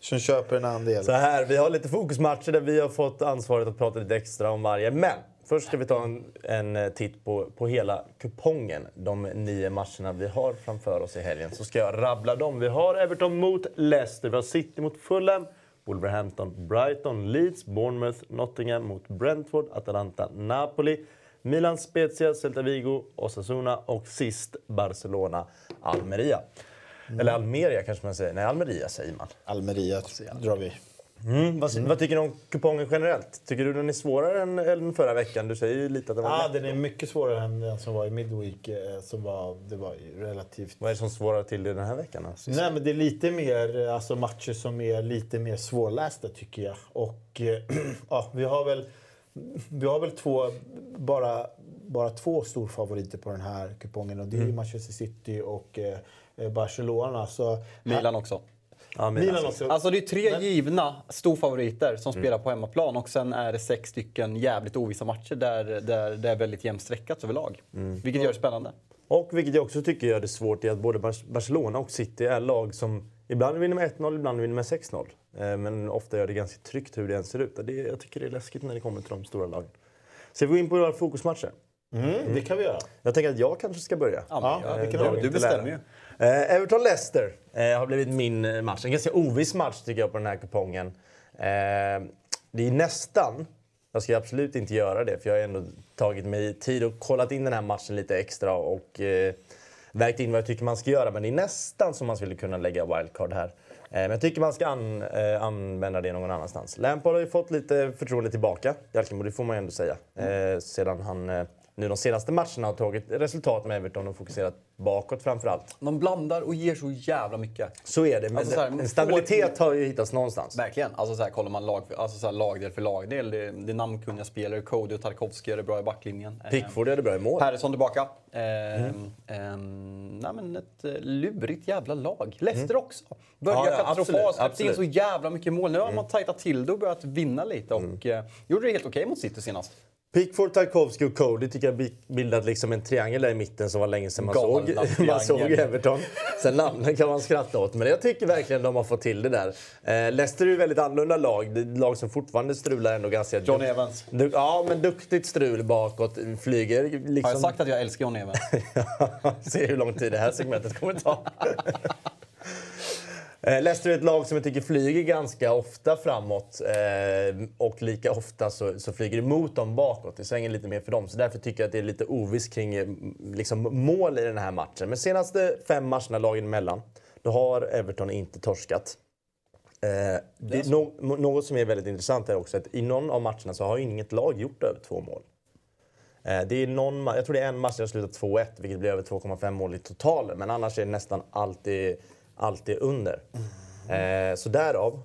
som, köper en andel. Så här, vi har lite fokusmatcher där vi har fått ansvaret att prata lite extra om varje. Men först ska vi ta en, en eh, titt på, på hela kupongen. De nio matcherna vi har framför oss i helgen. Så ska jag rabbla dem. Vi har Everton mot Leicester, vi har City mot Fulham, Wolverhampton, Brighton, Leeds, Bournemouth, Nottingham mot Brentford, Atalanta, Napoli, Milan, Spezia, Celta Vigo, Osasuna och sist Barcelona, Almeria. Eller Almeria kanske man säger. Nej, Almeria säger man. Almeria drar vi. Mm, vad, vad tycker du om kupongen generellt? Tycker du den är svårare än, än förra veckan? Du säger ju lite att den var Ja, lätt. den är mycket svårare än den som var i Midweek. eh, Som var, det var relativt... Vad är det som svårar till det den här veckan? Då? Nej, men det är lite mer alltså matcher som är lite mer svårlästa tycker jag. Och eh, <clears throat> ja, vi har väl, vi har väl två, bara, bara två storfavoriter på den här kupongen. Och det är ju Manchester City och eh, Barcelona. Så, Milan också. Ja, men Milan också. Alltså det är tre givna storfavoriter som spelar på hemmaplan och sen är det sex stycken jävligt ovissa matcher där, där det är väldigt jämnt streckat överlag. Vilket gör det spännande. Och vilket jag också tycker gör det svårt är att både Bar- Barcelona och City är lag som Ibland vinner med 1-0, ibland vinner med 6-0. Eh, men ofta gör det ganska tryggt hur det än ser ut. Det, jag tycker det är läskigt när det kommer till de stora lagen. Ska vi gå in på våra fokusmatcher? Mm, det kan vi göra. Jag tänker att jag kanske ska börja. Ja, Eh, vi Du bestämmer ju. Eh, Everton-Leicester eh, har blivit min eh, match. En ganska oviss match tycker jag på den här kupongen. Eh, det är nästan, jag ska absolut inte göra det för jag har ändå tagit mig tid och kollat in den här matchen lite extra och eh, vägt in vad jag tycker man ska göra. Men det är nästan som man skulle kunna lägga wildcard här. Eh, men jag tycker man ska an, eh, använda det någon annanstans. Lampard har ju fått lite förtroende tillbaka, Jalkemo, det får man ju ändå säga. Eh, sedan han eh, nu de senaste matcherna har tagit resultat med Everton och fokuserat bakåt framför allt. De blandar och ger så jävla mycket. Så är det, men Alltså så här, en stabilitet har ju hittats någonstans. Verkligen. Alltså så här, kollar man lag, alltså så här, lagdel för lagdel. Det, det är namnkunniga spelare. Cody och Tarkovsky är det bra i backlinjen. Eh, Pickford gör det bra i mål. Persson tillbaka. Ehm, ehm, nej, men ett eh, lurigt jävla lag. Leicester också. Börjar Ja, katastrofalt, släppte in så jävla mycket mål. Nu har man tajtat till det och börjat vinna lite. Och eh, gjorde det helt okej mot City senast. Pickford, Tarkovsky och Cody tycker jag bi- bildat liksom en triangel där i mitten som var länge sedan man såg, <laughs> man såg Everton. Sen namnen kan man skratta åt, men jag tycker verkligen de har fått till det där. Eh, Leicester är ju väldigt annorlunda lag. Det är ett lag som fortfarande strular ändå ganska... John Evans. Du, ja, men duktigt strul bakåt. Flyger liksom... Har jag sagt att jag älskar John Evans? <laughs> Se hur lång tid det här segmentet kommer ta. <laughs> Eh, Leicester är ett lag som jag tycker flyger ganska ofta framåt eh, och lika ofta så, så flyger emot dem bakåt. Det svänger lite mer för dem. Så därför tycker jag att det är lite ovisst kring eh, liksom, mål i den här matchen. Men senaste fem matcherna lagen emellan, då har Everton inte torskat. No något som är väldigt intressant är också att i någon av matcherna så har inget lag gjort över två mål. Det är någon, jag tror det är en match där det har slutat 2-1, vilket blir över 2,5 mål i totalen. Men annars är det nästan alltid, alltid under. Eh, så därav,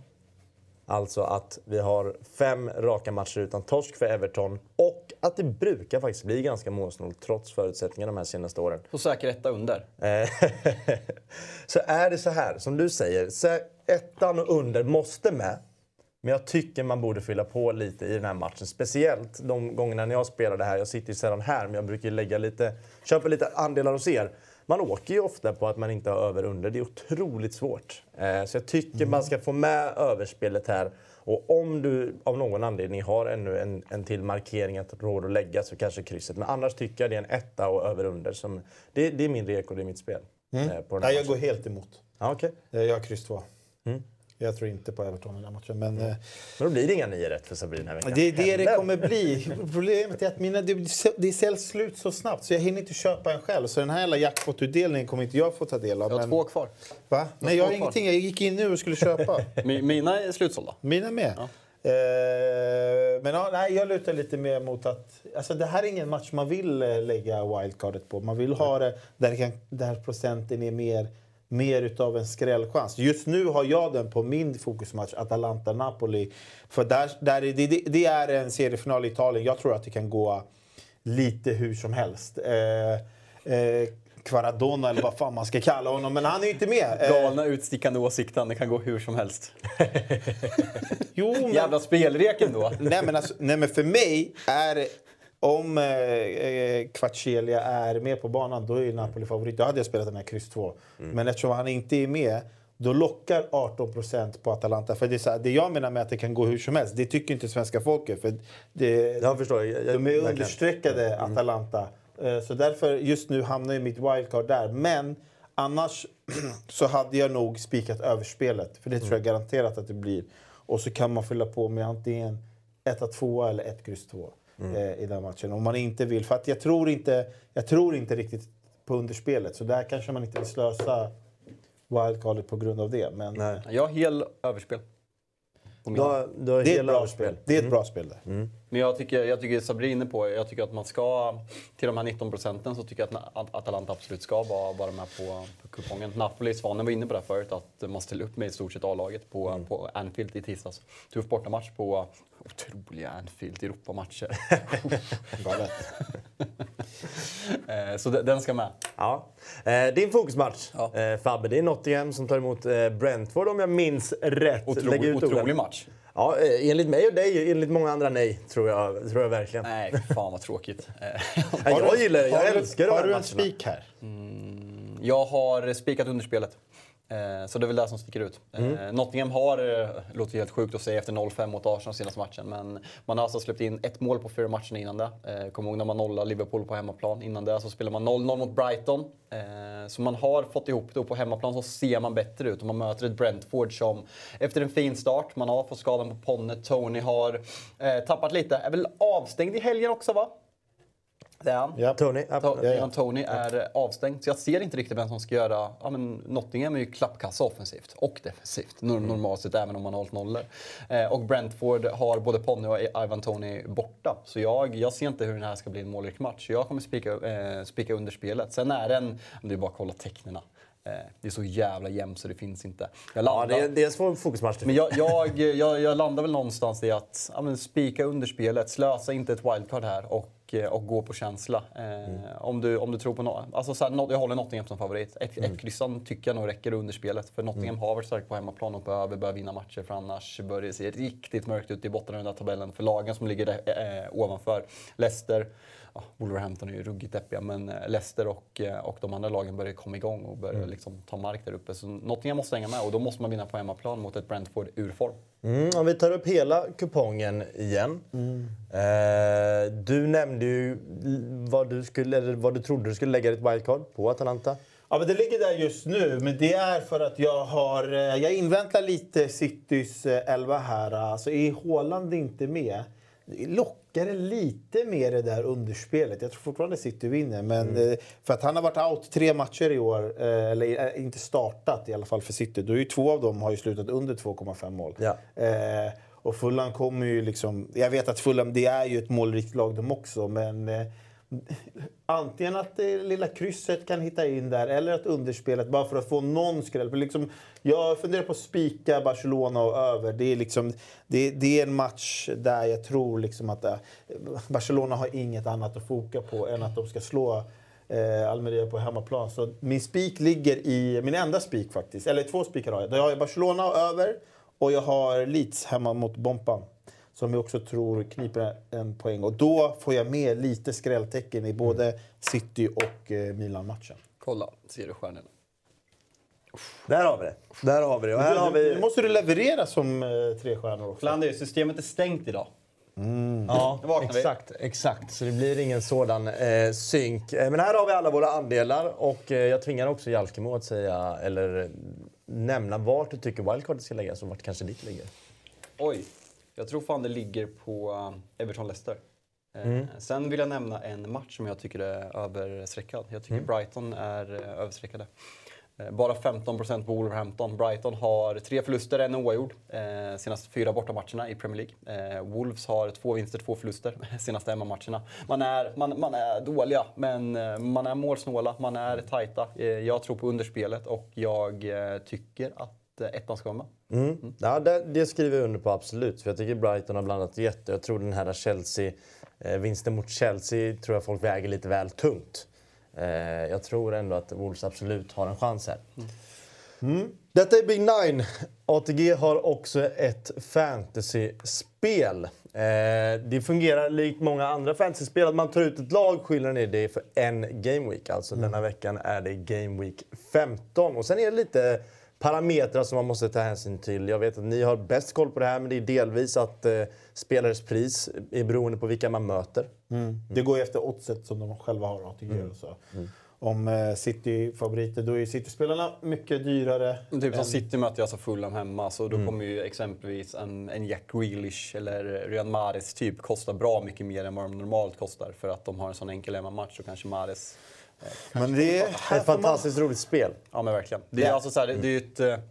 alltså att vi har fem raka matcher utan torsk för Everton. Och att det brukar faktiskt bli ganska målsnålt trots förutsättningarna de här senaste åren. Och säker etta under. Eh, <laughs> så är det så här, som du säger, ettan och under måste med. Men jag tycker man borde fylla på lite i den här matchen. Speciellt de gångerna när jag spelar det här. Jag sitter ju sällan här, men jag brukar lägga lite, köpa lite andelar hos er. Man åker ju ofta på att man inte har över under. Det är otroligt svårt. Eh, så jag tycker man ska få med överspelet här. Och om du av någon anledning har ännu en, en till markering att råd att lägga så kanske krysset. Men annars tycker jag det är en etta och över under. Som, det, det är min reko, det är mitt spel. eh, På den här Mm. Nej, jag matchen. går helt emot. Ja, okej. Eh, Jag har kryss 2. Jag tror inte på Everton i den matchen. Men eh, Men då blir det inga nio rätt för Sabine den här veckan. det är det det kommer bli. <laughs> Problemet är att mina, det, det säljs slut så snabbt så jag hinner inte köpa en själv. Så den här jävla jackpot-utdelningen kommer inte jag få ta del av. Jag har men- två kvar. Va? Nej, jag har kvar. ingenting. Jag gick in nu och skulle köpa. <laughs> Mi- Mina är slutsålda. Mina med. Eh, men ja, nej, jag lutar lite mer mot att... Alltså, det här är ingen match man vill eh, lägga wildcardet på. Man vill ha det där, kan, där procenten är mer, mer utav en skrällchans. Just nu har jag den på min fokusmatch, Atalanta-Napoli. För där, där är det, det, är en seriefinal i Italien. Jag tror att det kan gå lite hur som helst. Eh, eh, Quaradona eller vad fan man ska kalla honom. Men han är ju inte med. Eh, Galna utstickande åsikten, det kan gå hur som helst. <laughs> jo, men- Jävla spelreken då. nej, men alltså, nej, men för mig är om eh, eh, Kvaratskhelia är med på banan, då är Napoli favorit. Då hade jag spelat den här kryss 2. Men eftersom han inte är med, då lockar 18% på Atalanta. För det, är så det jag menar med att det kan gå hur som helst, det tycker inte svenska folket. För det, Jag förstår. Jag, jag, de är understreckade, Atalanta. Eh, Så därför, just nu hamnar ju mitt wildcard där. Men annars <clears throat> så hade jag nog spikat överspelet. För det tror jag garanterat att det blir. Och så kan man fylla på med antingen 1 2 eller 1 kryss 2 eh, i den matchen. Om man inte vill. För att jag tror inte, jag tror inte riktigt på underspelet. Så där kanske man inte vill slösa wildcardet på grund av det. Men Nej. Jag har hel överspel. Du har, du har det är ett hela bra överspel. spel. Det är ett bra spel där. Men jag tycker, jag tycker Sabri är inne på, jag tycker att man ska, till de här 19 procenten så tycker jag att At- Atalanta absolut ska vara, vara med på, på kupongen. Napoli, Svanen var inne på det förut, att man ställer upp med i stort sett A-laget på, på Anfield i tisdags. Tuff bortamatch på otroliga Anfield, Europamatcher. <laughs> Galet. <laughs> Eh, så de- den ska med. Ja. Eh, din fokusmatch, Ja. eh, Fabbe, det är Nottingham som tar emot Brentford om jag minns rätt. Otro, orden. otrolig match. Ja, eh, enligt mig och dig, enligt många andra nej, tror jag, tror jag verkligen. Nej, fan vad tråkigt. <laughs> Eh, Ja, jag gillar det, jag älskar Har du en spik här? Jag har spikat underspelet. Eh, Så det är väl det som sticker ut. Eh, Nottingham har, eh, låter helt sjukt att säga efter 0-5 mot Arsenal senaste matchen, men man har alltså släppt in ett mål på fyra matcher innan det. Eh, Kom ihåg när man nollade Liverpool på hemmaplan. Innan det så spelade man 0-0 mot Brighton. Så man har fått ihop det och på hemmaplan så ser man bättre ut. Och man möter ett Brentford som efter en fin start, man har fått skadan på Ponne, Tony har tappat lite. Är väl avstängd i helgen också va? Det är han. Ja. Tony? Ja, To- ja, ja. Tony är avstängd. Så jag ser inte riktigt vem som ska göra... Ja, men Nottingham är ju klappkassa offensivt och defensivt. Nor- Normalt sett, även om man har hållit nollor. Eh, och Brentford har både Ponny och Ivan Tony borta. Så jag, jag ser inte hur den här ska bli en målrik match. Så jag kommer spika, eh, spika under spelet. Sen är den... Det är bara att kolla tecknena. Eh, det är så jävla jämnt så det finns inte. Jag Ja, landar, det, är, det är en svår fokusmatch. men jag, jag, jag, jag landar väl någonstans i att ja, spika under spelet, slösa inte ett wildcard här och, eh, och gå på känsla. Eh, om, du, om du tror på något. Alltså, så här, nå- jag håller Nottingham som favorit. Ett, ett kryssan tycker jag nog räcker under spelet. För Nottingham har varit stark på hemmaplan och behöver börja vinna matcher för annars börjar det se riktigt mörkt ut i botten av den där tabellen för lagen som ligger där, eh, ovanför. Leicester, ja, Wolverhampton är ju ruggigt deppiga, men eh, Leicester och, eh, och de andra lagen börjar komma igång och börjar liksom ta mark där uppe. Så Nottingham måste hänga med och då måste man vinna på hemmaplan mot ett Brentford ur form. Mm, om vi tar upp hela kupongen igen. Eh, du nämnde ju vad du, skulle, eller vad du trodde du skulle lägga ditt wildcard på Atalanta. Ja, men det ligger där just nu, men det är för att jag har... eh, Jag inväntar lite Citys elva här. Alltså, är Haaland inte med, det lockar det lite mer det där underspelet. Jag tror fortfarande City vinner, men eh, för att han har varit out tre matcher i år, eh, eller eh, inte startat i alla fall för City. Då är två av dem har ju slutat under 2,5 mål. Ja. Eh, och Fulham kommer ju liksom... Jag vet att Fulham, det är ju ett målrikt lag de också, men... Antingen att det lilla krysset kan hitta in där, eller att underspelet, bara för att få någon skräll. För liksom, jag funderar på att spika Barcelona och över. Det är, liksom, det, det är en match där jag tror liksom att äh, Barcelona har inget annat att foka på än att de ska slå eh, Almeria på hemmaplan. Så min spik ligger i, min enda spik faktiskt, eller två spikar har jag. Jag har Barcelona och över och jag har Leeds hemma mot Bompan. Som jag också tror kniper en poäng. Och då får jag med lite skrälltecken i både City och eh, Milan-matchen. Kolla, ser du stjärnorna? Där har vi det. Där har vi det. Och här har Nu vi... måste du leverera som eh, tre stjärnor också. Flander, systemet är stängt idag. Ja, Nu vaknar vi. exakt, exakt. Så det blir ingen sådan eh, synk. Eh, men här har vi alla våra andelar och eh, jag tvingar också Jalkemo att säga, eller eh, nämna vart du tycker wildcardet ska läggas och vart kanske ditt ligger. Oj, jag tror fan det ligger på uh, Everton-Leicester. Eh, Sen vill jag nämna en match som jag tycker är överstreckad. Jag tycker Brighton är uh, överstreckade. Eh, Bara 15% på Wolverhampton. Brighton har tre förluster, en oavgjord. Eh, senaste fyra bortamatcherna i Premier League. Eh, Wolves har två vinster, två förluster <laughs> senaste hemmamatcherna. Man är, man, man är dåliga, men eh, man är målsnåla, man är tajta. Eh, jag tror på underspelet och jag eh, tycker att eh, ettan ska vara med. Mm. Ja, det, det skriver jag under på absolut. För jag tycker Brighton har blandat jätte. Jag tror den här Chelsea, eh, vinsten mot Chelsea tror jag folk väger lite väl tungt. Eh, jag tror ändå att Wolves absolut har en chans här. Mm. Detta är Big Nine. ATG har också ett fantasyspel. Eh, det fungerar likt många andra fantasyspel att man tar ut ett lag. Skillnaden är det för en game week. Alltså denna veckan är det game week 15. Och sen är det lite parametrar som man måste ta hänsyn till. Jag vet att ni har bäst koll på det här men det är delvis att eh, spelares pris är beroende på vilka man möter. Det går ju efter oddset som de själva har, ATG. och Så. Om eh, City-favoriter, då är City-spelarna mycket dyrare. Typ som City möter ju alltså Fulham hemma, så då kommer ju exempelvis en, en Jack Grealish eller Ryan Mahrez typ kosta bra mycket mer än vad de normalt kostar för att de har en sån enkel hemmamatch och kanske Mahrez... Men det är, Ett man, fantastiskt roligt spel. Ja men verkligen. Det är Ja. alltså så här, det, det är ett... eh,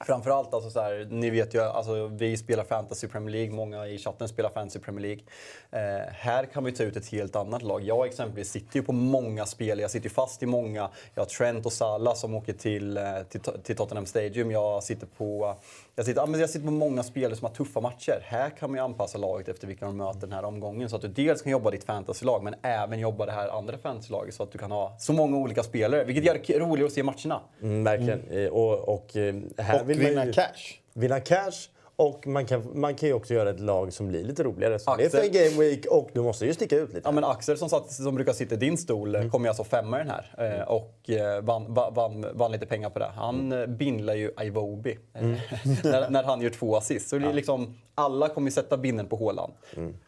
Framförallt, alltså så här, ni vet ju, alltså, vi spelar Fantasy Premier League, många i chatten spelar Fantasy Premier League. Eh, här kan vi ta ut ett helt annat lag. Jag exempelvis sitter ju på många spel, jag sitter ju fast i många. Jag har Trent och Salah som åker till, eh, till, till Tottenham Stadium. Jag sitter på, jag sitter, men jag sitter på många spelare som har tuffa matcher. Här kan man ju anpassa laget efter vilka de möter den här omgången. Så att du dels kan jobba ditt fantasylag, men även jobba det här andra fantasylaget så att du kan ha så många olika spelare. Vilket gör det roligare att se matcherna. Mm, verkligen. Eh, Och, och, eh, här och vill man vinna ju cash. vinna cash Och man kan, man kan ju också göra ett lag som blir lite roligare. Så det är för en game week och du måste ju sticka ut lite. Ja, men Axel som, satt, som brukar sitta i din stol Mm. kom ju alltså femma i den här eh, och eh, vann, va- vann, vann lite pengar på det. Han Mm. eh, bindlar ju Iwobi eh, <laughs> när, när han gör två assist. Så det är liksom, alla kommer ju sätta binden på Haaland.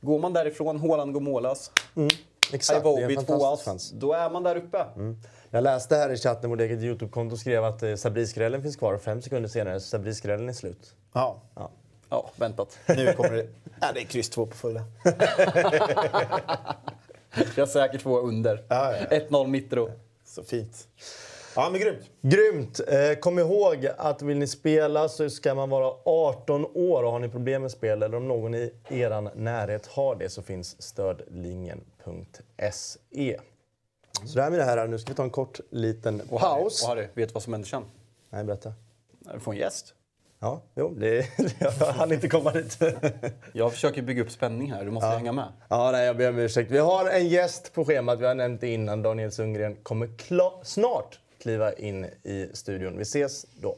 Går man därifrån, Haaland går mållös, Mm. Exakt, det är en Iwobi fantastisk två chans. ass, då är man där uppe. Jag läste här i chatten, vårt eget Youtube-konto skrev att eh, Sabri-skrällen finns kvar och fem sekunder senare så Sabri-skrällen är slut. Ja, Ja, väntat. nu kommer det... Ja, det är kryss två på fulla. <laughs> Jag är säkert två under. Ja, ja. 1-0 Mittro. Så fint. Ja, men grymt. Grymt! Eh, kom ihåg att vill ni spela så ska man vara 18 år och har ni problem med spel eller om någon i er närhet har det så finns stödlinjen.se. Så där med det här, nu ska vi ta en kort liten paus. Och Harry, vet du vad som händer sen? Nej, berätta. Du får en gäst. Ja, jo, det, jag <laughs> hann inte komma dit. Jag försöker bygga upp spänning här, du måste hänga med. Ja, nej, jag ber om ursäkt. Vi har en gäst på schemat, vi har nämnt det innan. Daniel Sundgren kommer snart kliva in i studion. Vi ses då.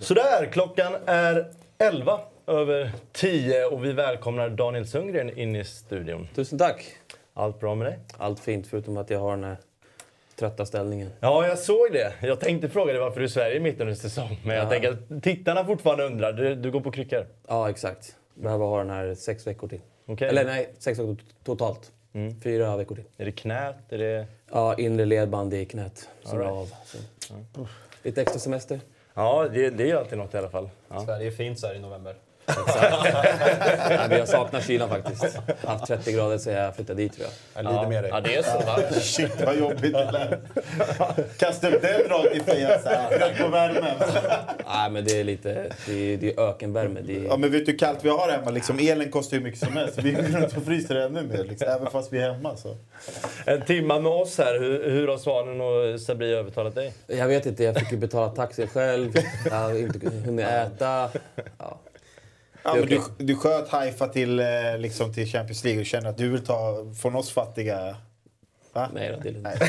Sådär, klockan är 11 över 10 och vi välkomnar Daniel Sundgren in i studion. Tusen tack. Allt bra med dig? Allt fint förutom att jag har den här trötta ställningen. Ja, jag såg det. Jag tänkte fråga dig varför du är i Sverige mitt under säsong. Men jag Ja. tänker att tittarna fortfarande undrar. Du, du går på kryckor. Ja, exakt. Behöver ha den här sex veckor till. Okej. Eller nej, sex veckor totalt. Fyra veckor till. Är det knät? Är det... Ja, inre ledband i knät som right. av. Så. Lite extra semester. Ja, det, det är alltid något i alla fall. Ja. Sverige är fint så här i november. <laughs> Nej, men jag saknar kylan faktiskt. Haft 30 grader så jag flyttar dit tror jag. Jag lider med dig. Ja, det är så va? <laughs> Shit vad jobbigt det lät. Kasta upp den rakt i fejan såhär. på värmen. Nej, men det är lite... Det är, det är ökenvärme. Det Ja är, men vet du hur kallt vi har hemma? Liksom, elen kostar hur mycket som helst. Vi går runt och fryser ännu mer. Liksom, även fast vi är hemma. Så. En timma med oss här. Hur, hur har Svanen och Sabri övertalat dig? jag vet inte, jag fick ju betala taxi själv. Jag har inte hunnit äta. Ja. Ja, men du, du sköt Haifa till, eh, liksom, till Champions League och känner att du vill ta från oss fattiga. Va? Nej då, det är lugnt. <laughs>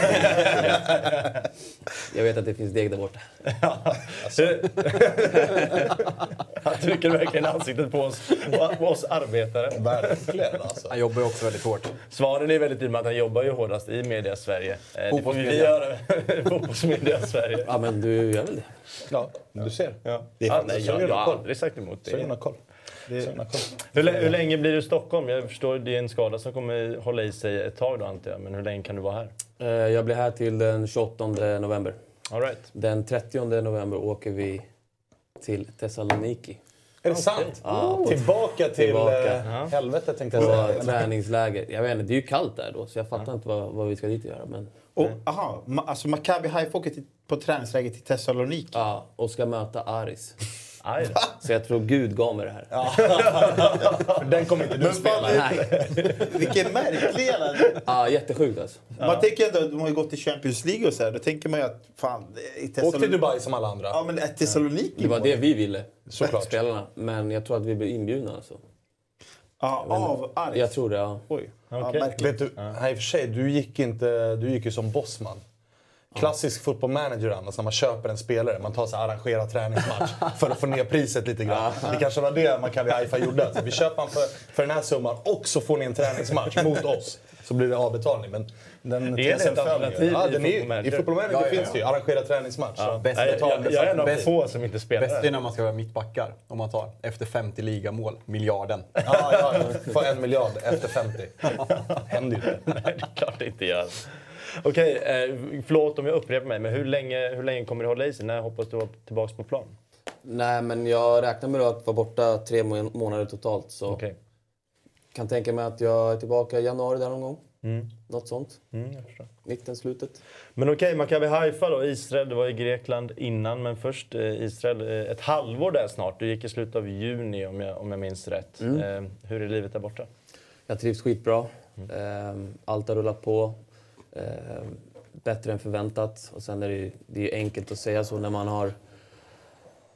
Jag vet att det finns deg där borta. <laughs> <laughs> Han trycker verkligen ansiktet på oss, på oss arbetare. Verkligen alltså. Han jobbar ju också väldigt hårt. Svanen är väldigt tydlig med att han jobbar ju hårdast i media Sverige. Eh, Det får vi Fotbollsmedia. göra. Fotbollsmedia Sverige. Ja, men du gör väl det? Ja, du ser. Ja. Det är Ja, nej, så. jag, jag har aldrig sagt emot det. koll. Sundgren har koll. Hur, lä- hur länge blir du i Stockholm? Jag förstår det är en skada som kommer hålla i sig ett tag då antar jag. Men hur länge kan du vara här? Eh, Jag blir här till den 28 november. All right. Den 30 november åker vi till Thessaloniki. Är det sant? Ja, Tillbaka till Tillbaka. eh, helvetet tänkte jag på säga. träningsläger. Jag vet inte, det är ju kallt där då så jag fattar inte vad, vad vi ska dit och göra. Men, Och, aha, ma- alltså Maccabi Haifa åker på träningsläger till Thessaloniki. ja, och ska möta Aris. Aj. Så jag tror Gud gav mig det här. <laughs> Den kommer inte du Men spela. fan, Nej. Vilken märklig jävla... Ja, jättesjukt alltså. Man tänker ändå att de har ju gått till Champions League och så här. Då tänker man ju att fan, i Åk till. Dubai som alla andra. Ja men är Thessaloniki Det var det vi ville, Såklart. spelarna. Men jag tror att vi blev inbjudna alltså. Ja, av Aris. Jag tror det, ja. Oj. Ja, Okej. märkligt. Vet du, här i och för sig, du gick, inte, du gick ju som bossman. Klassisk football manager annars, när man köper en spelare. Man tar så här arrangerad träningsmatch <laughs> för att få ner priset lite grann. Det kanske var det Maccabi Haifa gjorde. Alltså, vi köper han för, för den här summan och så får ni en träningsmatch <laughs> mot oss. Så blir det avbetalning. Men den Det är tesen ett alternativ ja, i den är, Football Manager. I Football Manager Ja, ja, finns ja. det ju arrangerad träningsmatch. Så Bäst Nej, jag, jag, jag är en av få som inte spelar. Bäst är när man ska vara mittbackar, om man tar. Efter 50 ligamål, miljarden. Ja, ja, få en miljard efter 50. <laughs> Händer ju inte. Nej, det är klart det inte gör. Okej, eh, förlåt om jag upprepar mig, men hur länge, hur länge kommer det hålla i sig? När hoppas du vara tillbaka på plan? Nej, men jag räknar med att vara borta tre må- månader totalt. Så Okej. kan tänka mig att jag är tillbaka i januari där någon gång. Mm. Något sånt. Mm. Mitten, slutet. Men okej, Maccabi Haifa då, Israel. Du var i Grekland innan, men först eh, Israel. Eh, ett halvår där snart. Du gick i slutet av juni om jag, om jag minns rätt. Eh, hur är livet där borta? Jag trivs skitbra. Ehm, Allt har rullat på. Ehm, Bättre än förväntat. Och sen är det, ju- det är enkelt att säga så när man har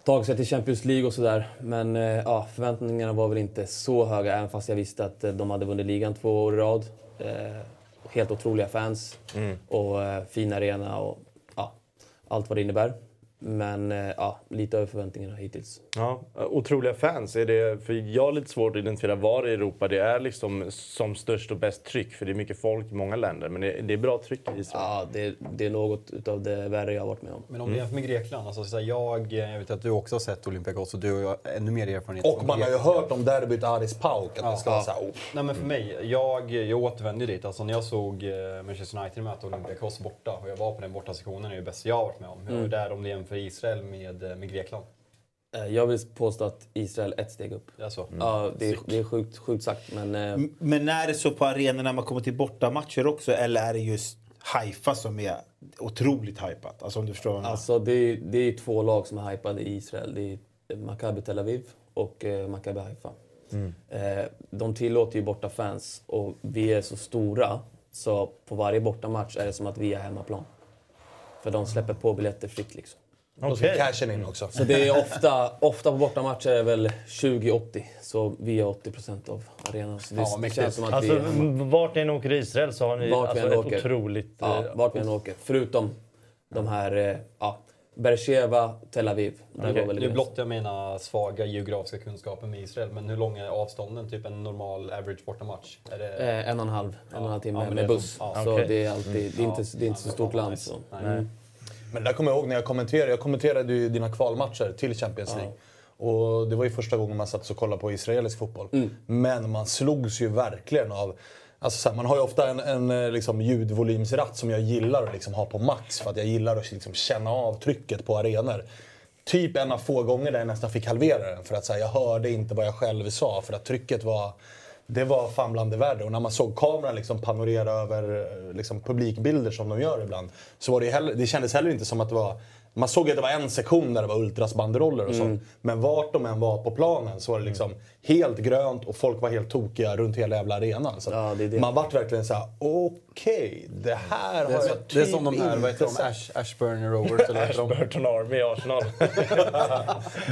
tagit sig till Champions League och sådär. Men eh, ja, förväntningarna var väl inte så höga även fast jag visste att eh, de hade vunnit ligan två år i rad. Eh, Helt otroliga fans och eh, fin arena. Och, ja, allt vad det innebär. Men eh, ja, lite över förväntningarna hittills. Ja, otroliga fans. Är det, för jag har lite svårt att identifiera var i Europa det är liksom som störst och bäst tryck. För det är mycket folk i många länder. Men det, det är bra tryck i Israel. Ja, det, det är något utav det värre jag har varit med om. Men om vi jämför med Grekland, alltså, så här, jag, jag vet att du också har sett Olympiakos och du har ännu mer erfarenhet. Och man har ju hört om derbyt Aris Pauk, att det ska vara så här, oh. Nej men för mig, jag, jag återvände dit. Alltså när jag såg eh, Manchester United möta Olympiakos borta och jag var på den bortasektionen, det är det bästa jag har varit med om. Var där om du jämför Israel med, eh, med Grekland. Eh, Jag vill påstå att Israel är ett steg upp. Är så. Ja, det är, det är sjukt, sjukt sagt, men... eh, Men är det så på arenan när man kommer till bortamatcher också eller är det just Haifa som är otroligt hypat? Alltså om du förstår vad. Alltså det är, det är två lag som är hypade i Israel. Det är Maccabi Tel Aviv och eh, Maccabi Haifa. Eh, de tillåter ju borta fans och vi är så stora så på varje bortamatch är det som att vi är hemmaplan. För de släpper på biljetter fritt liksom. Och så cashen in också. Så det är ofta, ofta på bortamatcher är det väl 20-80. Så vi är 80 procent av arenan. Så det, Ja, det känns som att Alltså, vi vart ni än åker i Israel så har ni Vart alltså, ett åker. otroligt... Ja, eh, vart vi än åker. Förutom de här, eh, ja, Beersheva, Tel Aviv. Där Okej. går väl Det är gränsen. blott jag mina svaga geografiska kunskaper med Israel. Men hur långa är avstånden? Typ en normal average bortamatch? Är det... Eh, en och en halv, en och en halv timme Ja, med det är buss. så- ja, så okej. det är alltid, det är inte, det är inte så stort land. nice. Så. Nej. Mm. Men där kommer jag ihåg när jag kommenterade. Jag kommenterade ju dina kvalmatcher till Champions League. Och det var ju första gången man satt och kollade på israelisk fotboll. Men man slogs ju verkligen av... Alltså så här, man har ju ofta en, en eh, liksom, ljudvolymsratt som jag gillar att liksom, ha på max för att jag gillar att liksom, känna av trycket på arenor. Typ en av få gånger där jag nästan fick halvera den för att här, jag hörde inte vad jag själv sa för att trycket var... Det var fan bland det värre. Och när man såg kameran liksom panorera över eh, liksom, publikbilder som de gör ibland. Så var det, heller, det kändes heller inte som att det var... Man såg att det var en sektion där det var Ultras banderoller och sånt. Men vart de än var på planen så var det liksom helt grönt och folk var helt tokiga runt hela jävla arenan. Så Ja, det det. Man vart verkligen såhär, okej, det här Det har är, så, jag det är typ som de här, vad heter de? inte Ash, Ashburn Rovers eller vad heter de? Burton Army i Arsenal.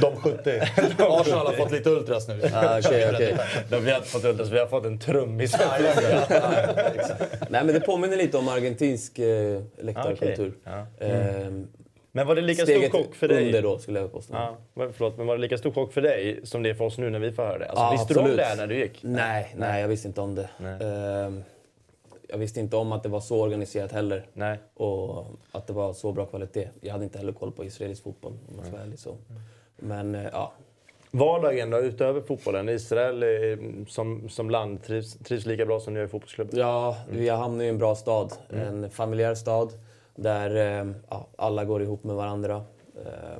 <laughs> De 70. <laughs> Arsenal har fått lite Ultras nu. Ah, okej. <laughs> De, vi har inte fått ultras, vi har fått en trummis. Nej, men det påminner lite om argentinsk eh, läktarkultur. Ja, Ehm, Men var det lika steget stor chock för dig? under då, skulle jag påstå. Ja, men förlåt, men var det lika stor chock för dig som det är för oss nu när vi får höra det? Alltså, Ja, visste du om absolut. det när du gick? Nej, nej, jag visste inte om det. Ehm, jag visste inte om att det var så organiserat heller. Nej. Och att det var så bra kvalitet. Jag hade inte heller koll på israelisk fotboll om man ska vara ärlig. Så. Men eh, ja, Vardagen då, utöver fotbollen? Israel eh, som, som land trivs, trivs lika bra som ni gör i fotbollsklubben? Ja, vi har hamnat i en bra stad. Mm. En familjär stad där eh, ja, alla går ihop med varandra. Eh,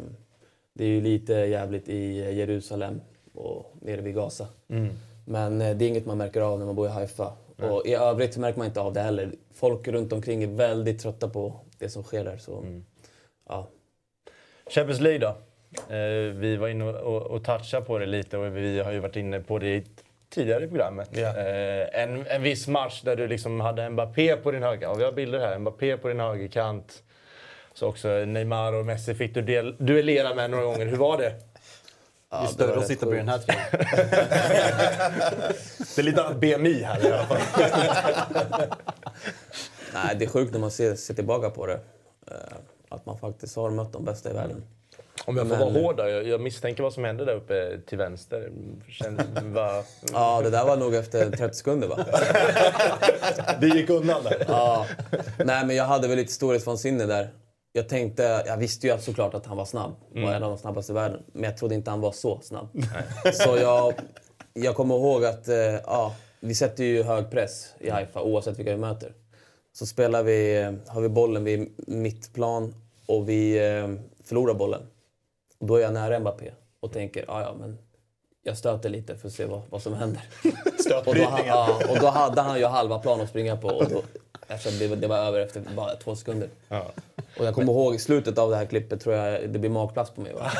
Det är ju lite jävligt i Jerusalem och nere vid Gaza. Mm. Men eh, det är inget man märker av när man bor i Haifa. Och i övrigt märker man inte av det heller. Folk runt omkring är väldigt trötta på det som sker där. Så, Mm. ja. Champions League då? Eh, vi var inne och, och, och touchade på det lite och vi har ju varit inne på det tidigare i programmet. Ja. Eh, en, en viss match där du liksom hade Mbappé på din höger... Och vi har bilder här. Mbappé på din högerkant. Så också Neymar och Messi fick du del, duellera med några gånger. Hur var det? Ja, Det är större att sitta på den här tröjan. <laughs> Det är lite annat BMI här i alla fall. Nej, det är sjukt när man ser, ser tillbaka på det. Eh, Att man faktiskt har mött de bästa i världen. Om jag får Men- vara hård jag, jag misstänker vad som hände där uppe till vänster. Känns, va, <laughs> Ja, det där var nog efter 30 sekunder va? <laughs> Det gick undan där. Ja. Nej, men jag hade väl lite storhetsvansinne där. Jag tänkte, jag visste ju såklart att han var snabb och en av de snabbaste i världen. Men jag trodde inte han var så snabb. Så jag, jag kommer ihåg att eh, ja, vi sätter ju hög press i Haifa oavsett vilka vi möter. Så spelar vi, eh, har vi bollen vid mittplan och vi eh, förlorar bollen. Då är jag nära Mbappé och tänker, ja ja men jag stöter lite för att se vad, vad som händer. Och då, ja, och då hade han ju halva plan att springa på. Och då, eftersom det, det var över efter bara två sekunder. Och jag kommer ihåg i slutet av det här klippet tror jag det blir magplats på mig. Va?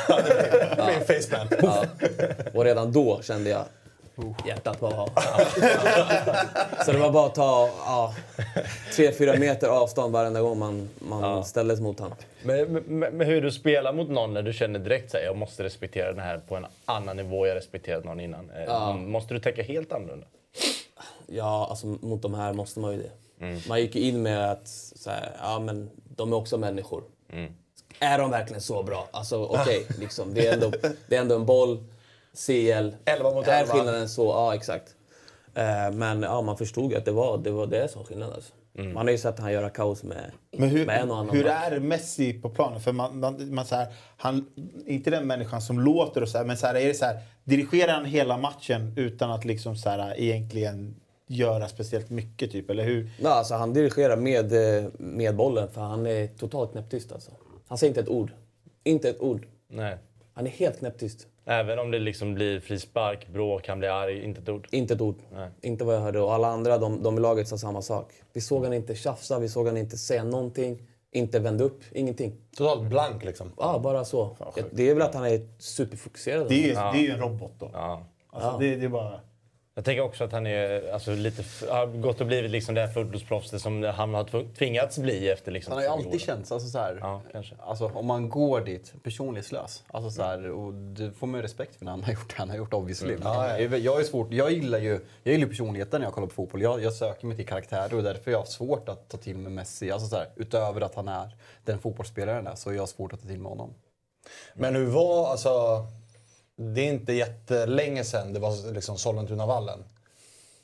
Med en facepalm. Ja. Och redan då kände jag hjärtat bara... Så det var bara att ta ja, tre, fyra meter avstånd varenda gång man, man ställdes mot honom. Men, men, men hur du spelar mot någon när du känner direkt att jag måste respektera den här på en annan nivå jag respekterat någon innan. Eh, Måste du tänka helt annorlunda? Ja, alltså mot de här måste man ju det. Man gick in med att så här, ja, men de är också människor. är de verkligen så bra? Alltså okej, liksom, det, är ändå, det är ändå en boll, CL. 11 mot Är 11. skillnaden så? Ja, exakt. Eh, men ja, man förstod ju att det var det, var det som var skillnaden. Alltså. Man har ju sett han göra kaos med, Men hur, med en och annan hur match. är Messi på planen? För man, man, man så här, han, inte den människan som låter och så här, men så här, är det så här, dirigerar han hela matchen utan att liksom så här, egentligen göra speciellt mycket? Typ, eller hur? Ja, alltså, han dirigerar med, eh, med bollen för han är totalt knäpptyst. Alltså. Han säger inte ett ord. Inte ett ord. Nej. Han är helt knäpptyst. Även om det liksom blir frispark, bråk, han blir arg, inte ett ord. Inte ett ord. Nej. Inte vad jag hörde. Och alla andra de, de i laget sa samma sak. Vi såg han inte tjafsa, vi såg han inte säga någonting. Inte vända upp, ingenting. Totalt blank liksom. Ja, bara så. det är väl att han är superfokuserad. Det är ju, det är ju en robot då. Ja. Alltså, det, det är bara... Jag tänker också att han är alltså, lite, har gått och blivit liksom det här fotbollsproffset som han har tv- tvingats bli efter liksom, Han har ju 20 alltid år. känts, alltså så här, Ja, kanske. alltså om man går dit personlighetslös. Alltså så här, och det får man ju respekt för när han har gjort det han har gjort obviously. Ja, ja. Jag, är svårt, jag gillar ju jag gillar personligheten när jag kollar på fotboll. Jag, jag söker mig till karaktärer och därför har jag haft svårt att ta till mig Messi. Alltså så här, utöver att han är den fotbollsspelaren är så har jag svårt att ta till mig honom. Men hur var, alltså... Det är inte jättelänge sedan det var liksom Sollentunavallen.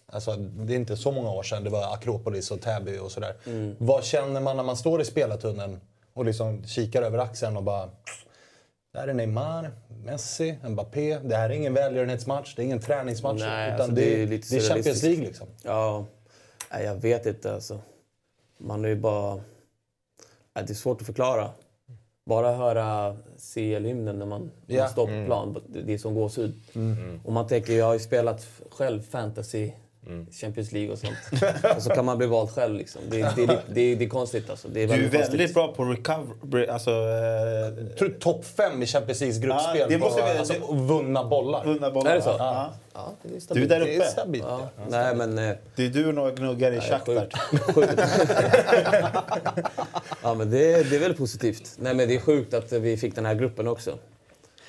Alltså, det är inte så många år sedan det var Akropolis och Täby och sådär. Vad känner man när man står i spelartunneln och liksom kikar över axeln och bara... Där är Neymar, Messi, Mbappé. Det här är ingen välgörenhetsmatch, det är ingen träningsmatch. Nej, utan alltså, det, det är lite det är Champions. League liksom. Ja, nej, jag vet inte alltså. Man är ju bara... Det är svårt att förklara. Bara höra CL-hymnen när man, när Ja. man står på plan, det är som gåshud. Och man tänker, jag har ju spelat själv fantasy, Champions League och sånt. <laughs> och så kan man bli vald själv liksom. Det, det, det, det, det är konstigt alltså. Det är Du är väldigt konstigt. bra på recovery. Alltså, eh, tror topp fem i Champions Leagues gruppspel Ja, det måste på vi- alltså, det- vunna bollar. vunna bollar. Är det så? Ja. Ja, det är Du är stabilt. där Det är uppe. stabilt. Ja. Ja. Nej, men... eh, Det är du och några gnuggar i. <laughs> Sjukt. ja, men det, det är väl positivt. Nej, men det är sjukt att vi fick den här gruppen också.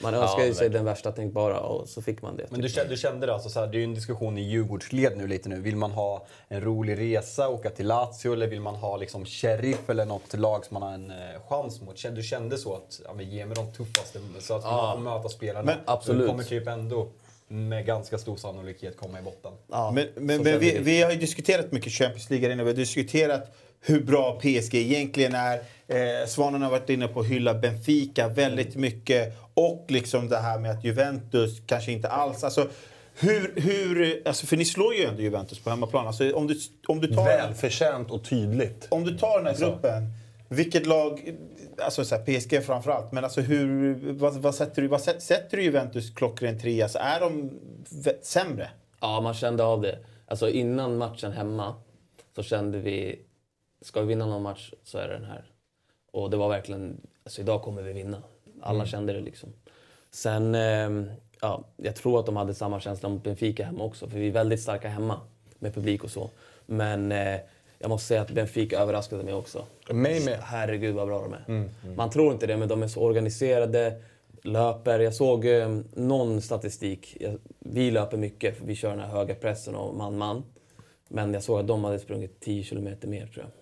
Man önskar ju sig den värsta tänkbara och så fick man det. Men du kände, du kände det alltså så här, det är ju en diskussion i Djurgårdsled nu lite nu. Vill man ha en rolig resa, åka till Lazio eller vill man ha liksom Sheriff eller något lag som man har en eh, chans mot? Kände- Du kände så att, ja men ge mig de tuffaste så att man får möta spelarna. Men- absolut. Du kommer typ ändå med ganska stor sannolikhet komma i botten. Ja, Men, men, men vi, vi har ju diskuterat mycket Champions League inne. Vi har diskuterat hur bra PSG egentligen är. Eh, Svanen har varit inne på att hylla Benfica väldigt mycket. Och liksom det här med att Juventus kanske inte alls... Alltså, hur, hur, alltså för ni slår ju ändå Juventus på hemmaplan. Alltså, om, du, om, du tar, Välförtjänt och tydligt. om du tar den här gruppen, vilket lag... Alltså så här, PSG framförallt, men alltså hur, vad, vad sätter du, vad sätter, sätter du Juventus klockren trea? Alltså, är de sämre? Ja, man kände av det. Alltså innan matchen hemma så kände vi, ska vi vinna någon match så är det den här. Och det var verkligen, alltså idag kommer vi vinna. Alla kände det liksom. Sen, ehm, ja, jag tror att de hade samma känsla mot Benfica hemma också, för vi är väldigt starka hemma med publik och så. Men eh, jag måste säga att Benfica överraskade mig också. Mig med. Herregud vad bra de är. Man tror inte det, men de är så organiserade, löper. Jag såg eh, någon statistik. Jag, vi löper mycket, för vi kör den här höga pressen och man-man. Men jag såg att de hade sprungit 10 kilometer mer tror jag.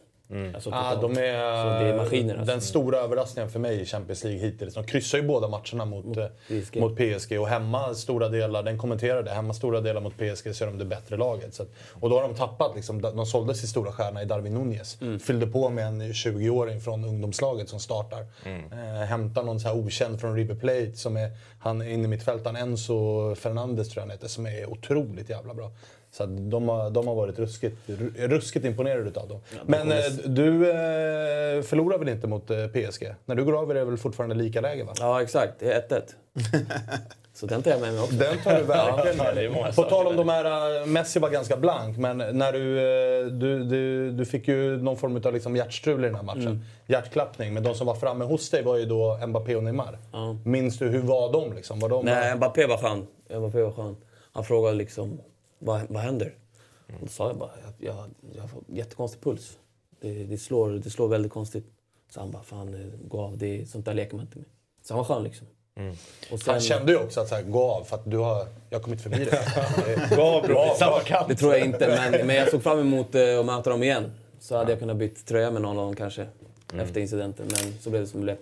Alltså, Ja, totalt. de är Så det är maskiner. den Alltså. stora överraskningen för mig i Champions League hittills. De kryssar ju båda matcherna mot, eh, PSG. mot PSG. Och hemma stora delar, den kommenterade, hemma stora delar mot PSG så är de det bättre laget. Så att, och då har de tappat, liksom, de sålde sin stora stjärna i Darwin Nunez. Mm. Fyllde på med en 20-åring från ungdomslaget som startar. Eh, hämtar någon så här okänd från River Plate som är, han är inne i mittfältaren Enzo Fernandes tror jag han heter, som är otroligt jävla bra. Så de, har, de har varit ruskigt, ru- ruskigt imponerade utav dem. Men eh, du eh, förlorar väl inte mot eh, PSG? När du går av är det väl fortfarande lika läge va? Ja, exakt. Det är 1-1. <laughs> så den tar jag med mig också. Den tar du verkligen <laughs> Ja, med dig. På tal om de här, Messi var ganska blank, men när du, du, du, du fick ju någon form av liksom hjärtstrul i den här matchen. Hjärtklappning. Men de som var framme hos dig var ju då Mbappé och Neymar. Ja. Minns du, hur var de liksom? Var de Nej, Mbappé var skön. Mbappé var skön. Han frågade liksom, vad, vad händer? Och då sa jag bara, jag, jag, jag har jättekonstig puls. Det, det, slår, det slår väldigt konstigt. Så han bara, fan eh, gå av, det, sånt där leker man inte med. Så han var skön liksom. Och sen, Han kände ju också att så här, gå av för att du har, jag har kommit förbi <laughs> det. Bra bror, samma kant. Det tror jag inte, men, men jag såg fram emot eh, att möta dem igen. Så hade jag kunnat byta tröja med någon av dem kanske, efter incidenten. Men så blev det som det blev.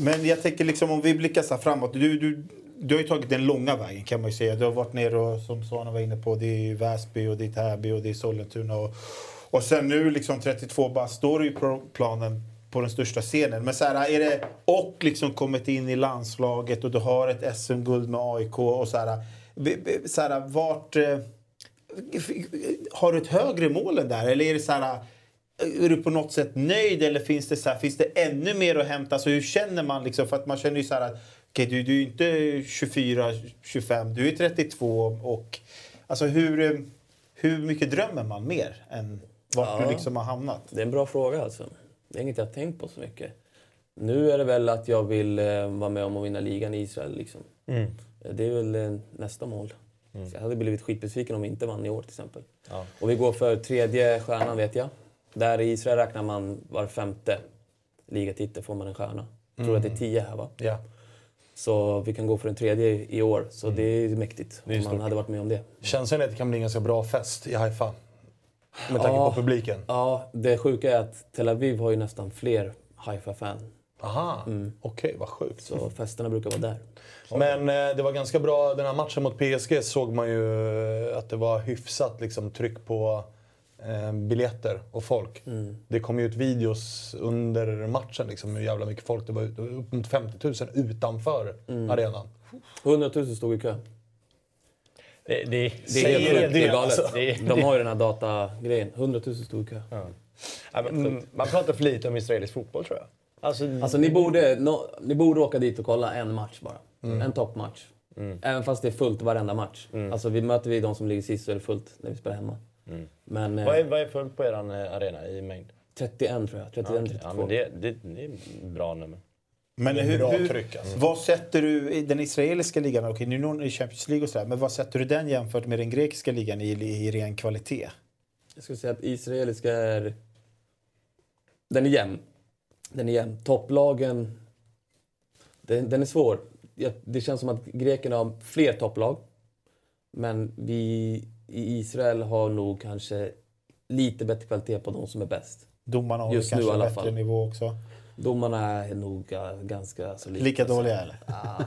Men jag tänker liksom om vi blickar så här framåt. Du, du, du har ju tagit den långa vägen kan man ju säga. Du har varit nere och som Svanen var inne på, det är Väsby och det är Täby och det är Sollentuna. Och, och sen nu liksom 32 bara står du ju på planen på den största scenen. Men så här, är det, och liksom kommit in i landslaget och du har ett SM-guld med AIK och så här. Så här vart... Eh, har du ett högre mål än där? Eller är det så här... Är du på något sätt nöjd eller finns det, så här, finns det ännu mer att hämta? Alltså, hur känner man? Liksom? För att man känner ju så här att du, du är inte 24, 25, du är 32. Och, alltså, hur, hur mycket drömmer man mer än vart Ja. du liksom har hamnat? Det är en bra fråga alltså. Det är inget jag har tänkt på så mycket. Nu är det väl att jag vill eh, vara med om att vinna ligan i Israel. Liksom. Mm. Eh, Det är väl eh, nästa mål. Så jag hade blivit skitbesviken om vi inte vann i år till exempel. Och vi går för tredje stjärnan vet jag. Där i Israel räknar man var femte ligatitel får man en stjärna. Jag tror att det är tio här va? Ja. Så vi kan gå för en tredje i år. Så det är mäktigt Det är om man hade varit med om det. Känslan är att det kan bli en ganska bra fest i Haifa. Med tanke Ja. på publiken. Ja, det sjuka är att Tel Aviv har ju nästan fler Haifa-fan. Aha, okej vad sjukt. Så festerna brukar vara där. Men eh, det var ganska bra, den här matchen mot PSG såg man ju eh, att det var hyfsat liksom, tryck på eh, biljetter och folk. Det kom ju ut videos under matchen, liksom, hur jävla mycket folk det var. Det var upp mot 50 000 utanför arenan. 100 000 stod i kö. Det, det, Det är helt. Det är alltså. galet. Det, De har ju den här datagrejen. 100 000 stod i kö. Ja, mm, man pratar för lite om israelisk fotboll tror jag. Alltså, Alltså ni borde, no, ni borde åka dit och kolla en match bara. Mm. En toppmatch. Även fast det är fullt varenda match. Alltså vi möter vi de som ligger sist så är det fullt när vi spelar hemma. Men eh, Mm. vad, är, vad är fullt på er arena i mängd? 31 tror jag. 31, 32. Ja, men det, det, det är bra nummer. Men hur, bra hur, tryck, alltså. vad sätter du i den israeliska ligan? Okej, nu är i Champions League och sådär. Men vad sätter du den jämfört med den grekiska ligan i, i ren kvalitet? Jag skulle säga att israeliska är... Den är jämn. Den är jämn. Topplagen... Den, den är svår. Det känns som att grekerna har fler topplag. Men vi i Israel har nog kanske lite bättre kvalitet på de som är bäst. Domarna har Just ju nu kanske i alla bättre fall. nivå också. Domarna är nog äh, ganska solida. Lika dåliga eller? Ah,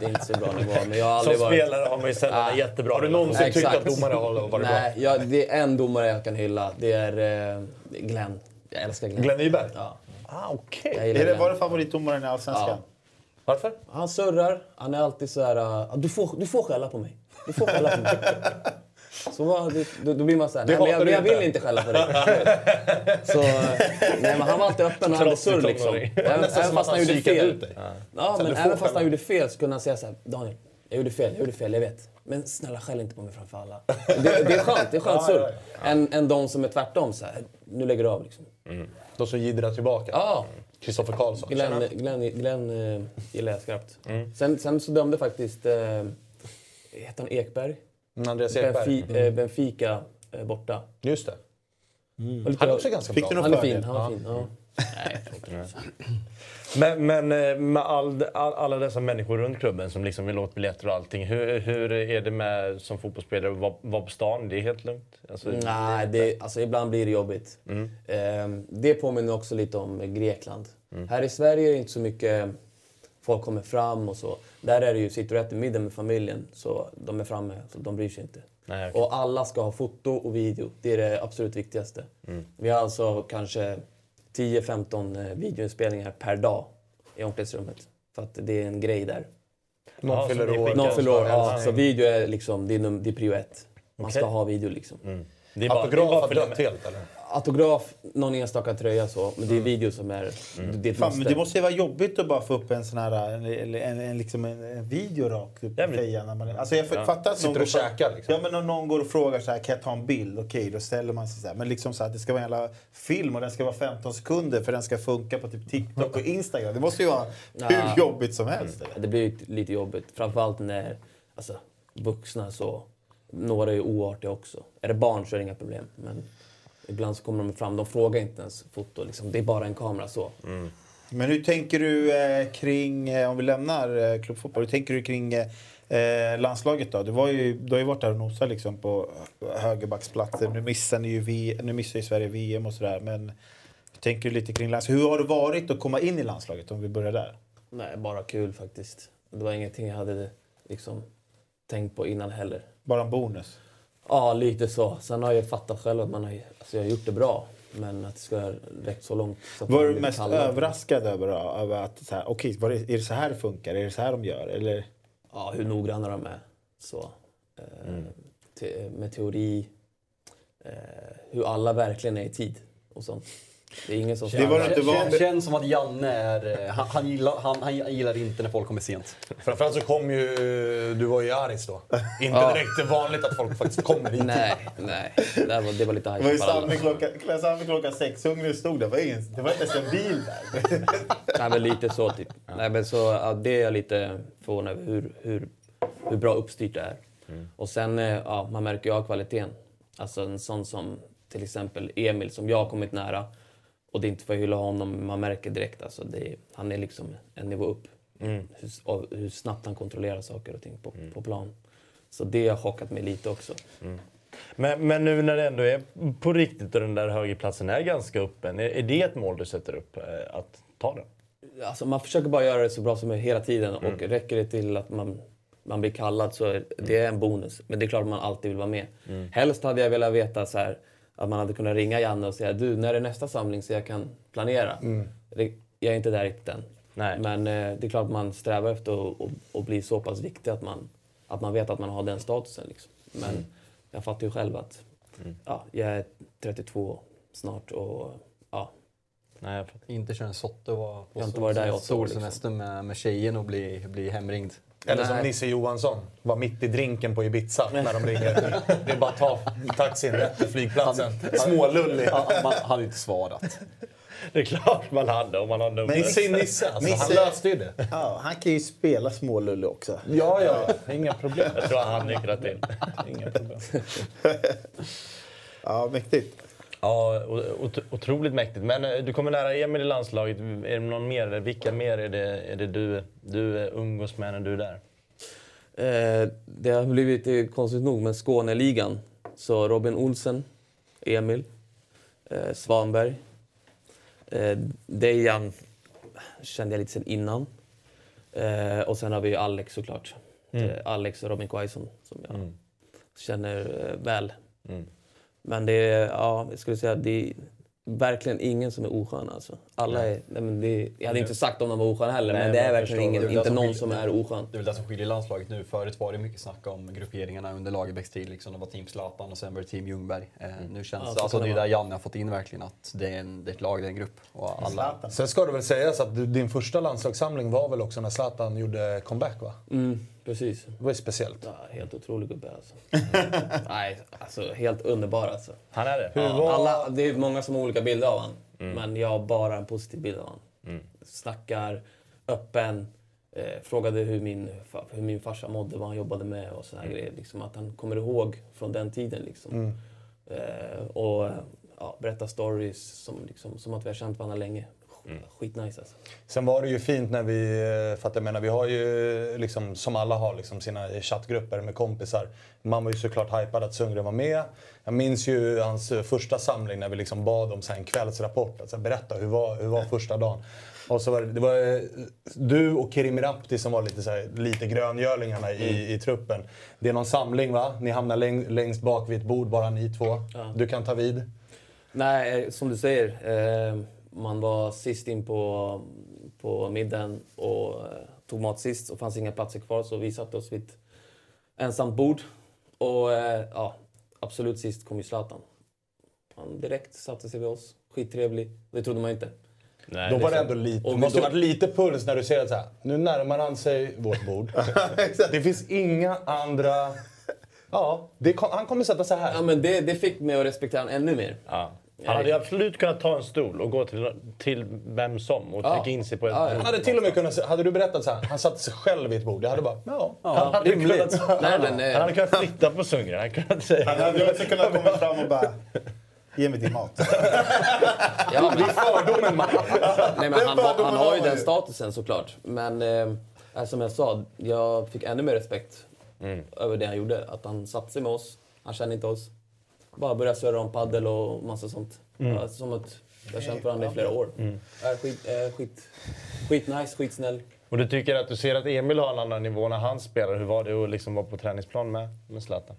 det är inte så bra nivå, men jag har Som aldrig varit... spelare har man ju sällan Ah. jättebra Har du någonsin tyckt Exakt. att domare har varit bra? Nej, jag, det är en domare jag kan hylla. Det är eh, Glenn. Jag älskar Glenn. Glenn Nyberg? Ja, Ah, okej. gillar Är det, Glenn. var det favoritdomaren i Allsvenskan? Ja. Varför? Han surrar. Han är alltid så här... Uh, du, får, du får skälla på mig. Du får skälla på mig. Så det, då, då blir man så här, Det nej, men jag, jag vill inte. skälla på dig. så, nej, men han var alltid öppen och hade surr liksom. Även, även fast han gjorde fel. Ja, men även fast han gjorde fel så kunde han säga så här, Daniel, jag gjorde fel, jag gjorde fel, jag vet. Men snälla skäll inte på mig framför alla. Det, det är skönt, det är skönt surr. Än, än de som är tvärtom så här, nu lägger du av liksom. De som jiddrar tillbaka. Ja, Kristoffer Karlsson. Glenn, Tjena. Glenn, Glenn eh, gillar jag skarpt. Sen, sen så dömde faktiskt, eh, heter han Ekberg? Mm, Andreas Ekberg. Benfi, eh, Benfica eh, borta. Just det. Var lite- Han är också ganska Fick bra. han är fin, han är fin. Ja. Nej. <clears throat> Men, men eh, med all, all, alla dessa människor runt klubben som liksom vill åt biljetter och allting. Hur, hur är det med som fotbollsspelare att vara, vara på stan? Det är helt lugnt? Alltså, Nej, det, alltså, ibland blir det jobbigt. Mm. Eh, det påminner också lite om Grekland. Här i Sverige är det inte så mycket folk kommer fram och så. Där är det ju, sitter du och äter middag med familjen så de är framme, så de bryr sig inte. Nej, okej. Och alla ska ha foto och video. Det är det absolut viktigaste. Mm. Vi har alltså kanske 10-15 eh, videoinspelningar per dag i omklädningsrummet. För att det är en grej där. Någon Ja, fyller år. Någon fyller år, ja. Så video är liksom, det är, num- det är prio ett. Man ska Okej. ha video liksom. det är bara, det är bara för dött det. helt eller? Autograf, någon enstaka tröja så. Men det är video som är... Det är ett Fan, men måste. det måste ju vara jobbigt att bara få upp en sån här en, en, en, en, liksom en, en video rakt upp Ja, i fejan. När man, alltså jag fattar att någon Sitter och käkar liksom. Ja, men om någon går och frågar så här, kan jag ta en bild? Okej, då ställer man sig så här. Men liksom så här, det ska vara en jävla film och den ska vara 15 sekunder för den ska funka på typ TikTok och Instagram. Det måste ju vara Ja. hur jobbigt som helst. Eller? Det blir lite jobbigt. Framförallt när alltså, vuxna så... Några är oartiga också. Är det barn så är det inga problem. Men ibland så kommer de fram. De frågar inte ens foto. Liksom. Det är bara en kamera så. Men hur tänker du eh, kring, eh, om vi lämnar eh, klubbfotboll, hur tänker du kring eh, landslaget då? Du, var ju, du har ju varit där och nosat liksom på högerbacksplatser. Nu missar, ni ju v, nu missar ju Sverige VM och sådär. Men hur tänker du lite kring landslaget? Hur har det varit att komma in i landslaget om vi börjar där? Nej, bara kul faktiskt. Det var ingenting jag hade liksom tänkt på innan heller. Bara en bonus? Ja, lite så. Sen har jag fattat själv att man har, alltså jag har gjort det bra. Men att det ska ha räckt så långt. Så Var du mest kallad. överraskad över, då, över att så här, okej, var det, är det så här det funkar? Är det så här de gör? Eller? Ja, hur noggranna de är. Så. Eh, te, med teori. Eh, hur alla verkligen är i tid och sånt. Det är ingen som Det var inte van- känns som att Janne är... eh, Han, han, gillar, han, han gillar inte när folk kommer sent. Framförallt så kom ju... Du var ju i Aris då. Inte Ja. direkt vanligt att folk faktiskt kommer hit. Nej, nej. Det var, det var lite Det var ju. Sami klockan, sex, hungrig stod där. Det var, ingen, det var inte ens en bil där. <laughs> Nej, men lite så typ. Nej, men så, ja, det är jag lite förvånad över hur, hur, hur bra uppstyrt det är. Och sen, eh, ja, man märker ju av kvaliteten. Alltså en sån som till exempel Emil som jag har kommit nära. Och det är inte för att hylla honom, man märker direkt alltså är, han är liksom en nivå upp. Hur, och hur snabbt han kontrollerar saker och ting på, på plan. Så det har chockat mig lite också. Men, men nu när det ändå är på riktigt och den där högerplatsen är ganska öppen. Är, är det ett mål du sätter upp? eh, Att ta den? Alltså man försöker bara göra det så bra som möjligt hela tiden och räcker det till att man, man blir kallad så är det är en bonus. Men det är klart att man alltid vill vara med. Helst hade jag velat veta så här, att man hade kunnat ringa Janne och säga du, när är nästa samling så jag kan planera. Det, jag är inte där riktigt än. Nej. Men eh, det är klart att man strävar efter att, bli så pass viktig att man, att man vet att man har den statusen. Liksom. Men jag fattar ju själv att ja, jag är 32 snart och ja, Nej. Inte köra en sotte och vara på Jag har inte varit där i åtta år, solsemester med, med tjejen och bli, bli hemringd. Eller som Nej. Nisse Johansson, var mitt i drinken på Ibiza när de ringer. Det är bara att ta taxin rätt till flygplatsen. Smålullig. Han, man hade inte svarat. Det är klart man hade om man har numret. Men Nisse är Nisse, alltså, han Nisse- löste ju det. Ja, han kan ju spela smålulle också. Ja, ja, inga problem. Jag tror han nyktrar till. Inga problem. <laughs> Ja, mäktigt. Ja, otroligt mäktigt. Men eh, du kommer nära Emil i landslaget. Är det någon mer? Vilka mer är det, är det du, du eh, umgås med när du är där? Eh, det har blivit eh, konstigt nog med Skåneligan. Så Robin Olsen, Emil, eh, Svanberg. Eh, Dejan kände jag lite sen innan. Eh, och sen har vi ju Alex såklart. Eh, Alex och Robin Quaison som jag känner eh, väl. Men det är, ja, jag skulle säga, det är verkligen ingen som är oskön alltså. Alla är, nej, men det, jag hade inte sagt om de var osköna heller, Nej, men det är verkligen ingen, Det är inte som någon skiljer- som är oskön. Det är väl det som skiljer landslaget nu. Förut var det mycket snack om grupperingarna under Lagerbäcks tid. Liksom. Det var Team Zlatan och sen var det Team Ljungberg. Eh, nu känns Ja, det, så alltså, det är där Janne har fått in verkligen att det är, en, det är ett lag, det är en grupp. Och alla. Sen ska det väl sägas att du, din första landslagssamling var väl också när Zlatan gjorde comeback va? Mm, precis. Det var ju speciellt. Ja, helt otrolig gubbe alltså. <laughs> Nej, alltså helt underbar alltså. Han är det? Ja, alla, det är många som har olika bilder av honom. Men jag har bara en positiv bild av honom. Snackar, öppen. Eh, frågade hur min, hur min farsa mådde, vad han jobbade med och såna här grejer. Liksom, att han kommer ihåg från den tiden. Liksom. Eh, och ja, berätta stories som, liksom, som att vi har känt varandra länge. Skitnice alltså. Sen var det ju fint när vi, eh, för att jag menar vi har ju liksom, som alla har liksom sina chattgrupper med kompisar. Man var ju såklart hypad att Sundgren var med. Jag minns ju hans eh, första samling när vi liksom bad om så en kvällsrapport. Alltså, berätta, hur var, hur var första dagen? Och så var det, det var eh, du och Kerim Rapti som var lite, så här, lite gröngölingarna i, i truppen. Det är någon samling va? Ni hamnar läng, längst bak vid ett bord, bara ni två. Du kan ta vid. Nej, som du säger. Eh, man var sist in på, på middagen och eh, tog mat sist. Och fanns inga platser kvar så vi satte oss vid ett ensamt bord. Och eh, ja, absolut sist kom ju Zlatan. Han direkt satte sig vid oss. Skittrevlig. Det trodde man ju inte. Nej, Då det var det ändå lite, Och måste då- varit lite puls när du ser att så här, nu närmar han sig vårt bord. <laughs> det finns inga andra... Ja, det kom, han kommer sätta sig Ja, här. men det, det fick mig att respektera honom ännu mer. Ja. Han hade ju absolut kunnat ta en stol och gå till, till vem som och Ja. trycka in sig på ett Ja, ja. Han hade till och med kunnat, hade du berättat så här, han satte sig själv vid ett bord. Jag hade bara, ja. Han hade, kunnat, Nej, men, eh, han hade kunnat flytta på Sundgren. Han kunnat säga... Han hade ju också kunnat komma fram och bara... Ge mig din mat. Ja, men, Fördomen man. Nej, men han, har- fördomen han har ju den statusen såklart. Men eh, som jag sa, jag fick ännu mer respekt över det han gjorde. Att han satte sig med oss, han kände inte oss. Bara började surra om paddel och massa sånt. Ja, som ett Jag har känt varandra i flera år. Är skit, är skit, skitnice, skitsnäll. Och du tycker att du ser att Emil har en annan nivå när han spelar. Hur var det att liksom vara på träningsplan med, med Zlatan?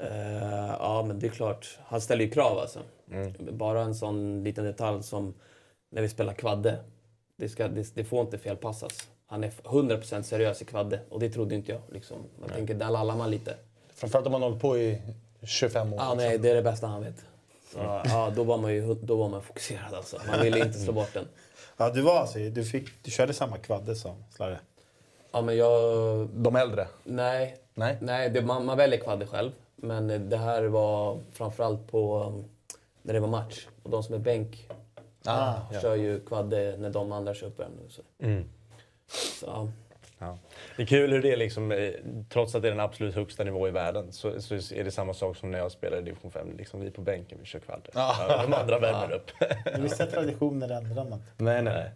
Eh, ja, men det är klart. Han ställer ju krav alltså. Mm. Bara en sån liten detalj som när vi spelar kvadde. Det, ska, det, det får inte felpassas. Han är 100% seriös i kvadde och det trodde inte jag. Liksom. Jag tänker, där lallar man lite. Framförallt om man har hållit på i 25 år. Ja, nej, det är det bästa han vet. Så, ja, då var man ju då var man fokuserad alltså. Man ville inte slå bort den. Ja, du var alltså, du, fick, du körde samma kvadde som Slarre? Ja, men jag... De äldre. Nej. Nej. Nej det, man, man väljer kvadde själv. Men det här var framförallt på när det var match. Och de som är bänk Ah, kör ju kvadde när de andra kör uppvärmning. Så. Mm. Så, ja. Ja. Det är kul hur det är liksom, eh, trots att det är den absolut högsta nivå i världen, så, så är det samma sak som när jag spelar i division 5. Liksom vi på bänken, vi kör kvadder. Ja, de andra värmer upp. <laughs> Vissa traditioner ändrar man inte. nej, nej,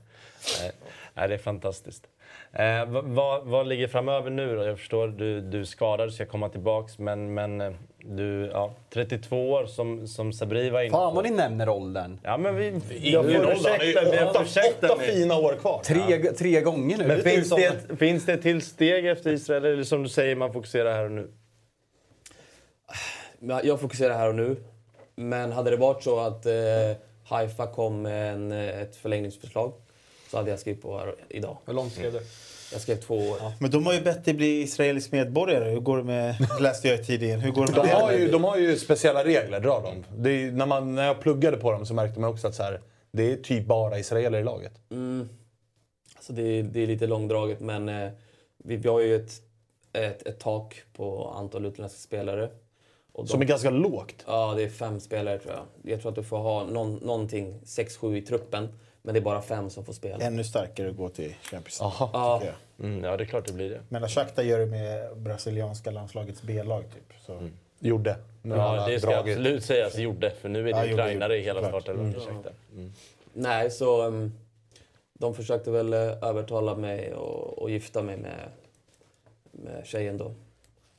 nej. det är fantastiskt. Eh, vad, vad, ligger framöver nu då? Jag förstår, du, du är skadad, ska komma tillbaks, men, men eh, du, ja, 32 år som, som Sabri var inne Fan vad ni nämner åldern. Ja, men vi... Jag får ursäkta åtta, åtta mig. fina år kvar. Tre, tre gånger nu. Men finns det, ett, finns det ett till steg efter Israel, eller som du säger, man fokuserar här och nu? Jag fokuserar här och nu. Men hade det varit så att eh, Haifa kom med en, eh, ett förlängningsförslag så hade jag skrivit på här idag. Hur långt skrev du? Jag skrev två år. Men de har ju bett dig bli israelisk medborgare. Hur går det med, läste jag i tidningen. Hur går det med De det? har, ju, de har ju speciella regler, drar de. Det är, när, man, när jag pluggade på dem så märkte man också att så här, det är typ bara israeler i laget. Alltså det, är- det är lite långdraget men eh, vi, vi har ju ett, ett, ett tak på antal utländska spelare. Och Som de- är ganska lågt. Ja, det är fem spelare tror jag. Jag tror att du får ha någon, någonting, sex, sju i truppen. Men det är bara fem som får spela. Ännu starkare att gå till Champions League. Ja. Mm, ja, det är klart det blir det. Men Shakhtar gör det med brasilianska landslagets B-lag. Typ. Så. Gjorde. Nu Ja, det ska dragit. absolut sägas gjorde, för nu är det Ja, ukrainare i hela startelvan. Ursäkta. Nej, så um, de försökte väl eh, övertala mig och, och gifta mig med, med tjejen då.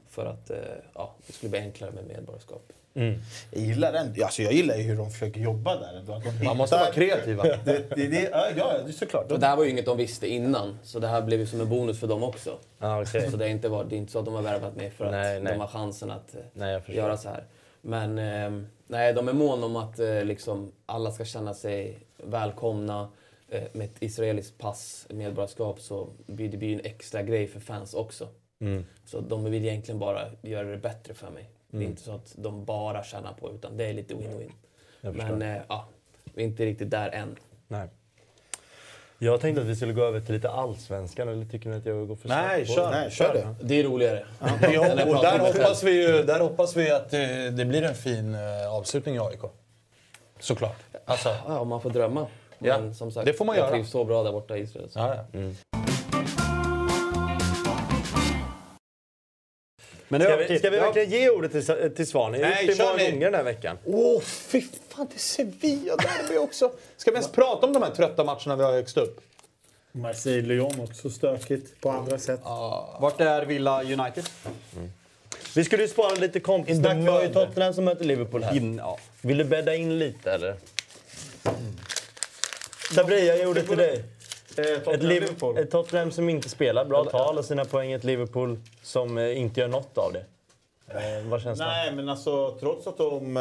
För att eh, ja, det skulle bli enklare med medborgarskap. Jag gillar, den. Alltså, jag gillar ju hur de försöker jobba där. Ändå. Att de Man måste vara kreativa. <laughs> Det, det, det, ja, ja, det är såklart. Och det här var ju inget de visste innan, så det här blev ju som en bonus för dem också. Ja, okej. Så det är, inte var, det är inte så att de har värvat mig för att Nej, nej. de har chansen att eh, Nej, göra så här. Men eh, nej, de är mån om att eh, liksom, alla ska känna sig välkomna. Eh, med ett israeliskt pass, medborgarskap, så blir det blir en extra grej för fans också. Mm. Så de vill egentligen bara göra det bättre för mig. Det är inte så att de bara tjänar på utan det är lite win-win. Men eh, ja, vi är inte riktigt där än. Nej. Jag tänkte att vi skulle gå över till lite allsvenskan, eller tycker ni att jag går för snabbt Nej, kör. det? Nej, kör det. Det är roligare. Att <laughs> och där hoppas, vi ju, där hoppas vi att det, det blir en fin eh, avslutning i AIK. Såklart. Alltså, Ja, man får drömma. Ja, Men som sagt, det får man jag göra. trivs så bra där borta i Israel. Så. ja, ja. Men Ska vi, ska vi ja. verkligen ge ordet till, till Svan? Jag har gjort det många gånger den här veckan. Åh, fy fan, det är Sevilla-derby också. Ska vi ens prata om de här trötta matcherna vi har högst upp? Marseille-Lyon också stökigt på andra sätt. Vart är Villa United? Vi skulle ju spara lite kompisnack. Vi har ju Tottenham som möter Liverpool här. In, ja. Vill du bädda in lite eller? Sabri, jag gjorde till dig. Ett, Liv- ett Tottenham som inte spelar bra, tar alla sina poäng. Ett Liverpool som eh, inte gör något av det. Eh, vad känns det? Nej, men alltså trots att de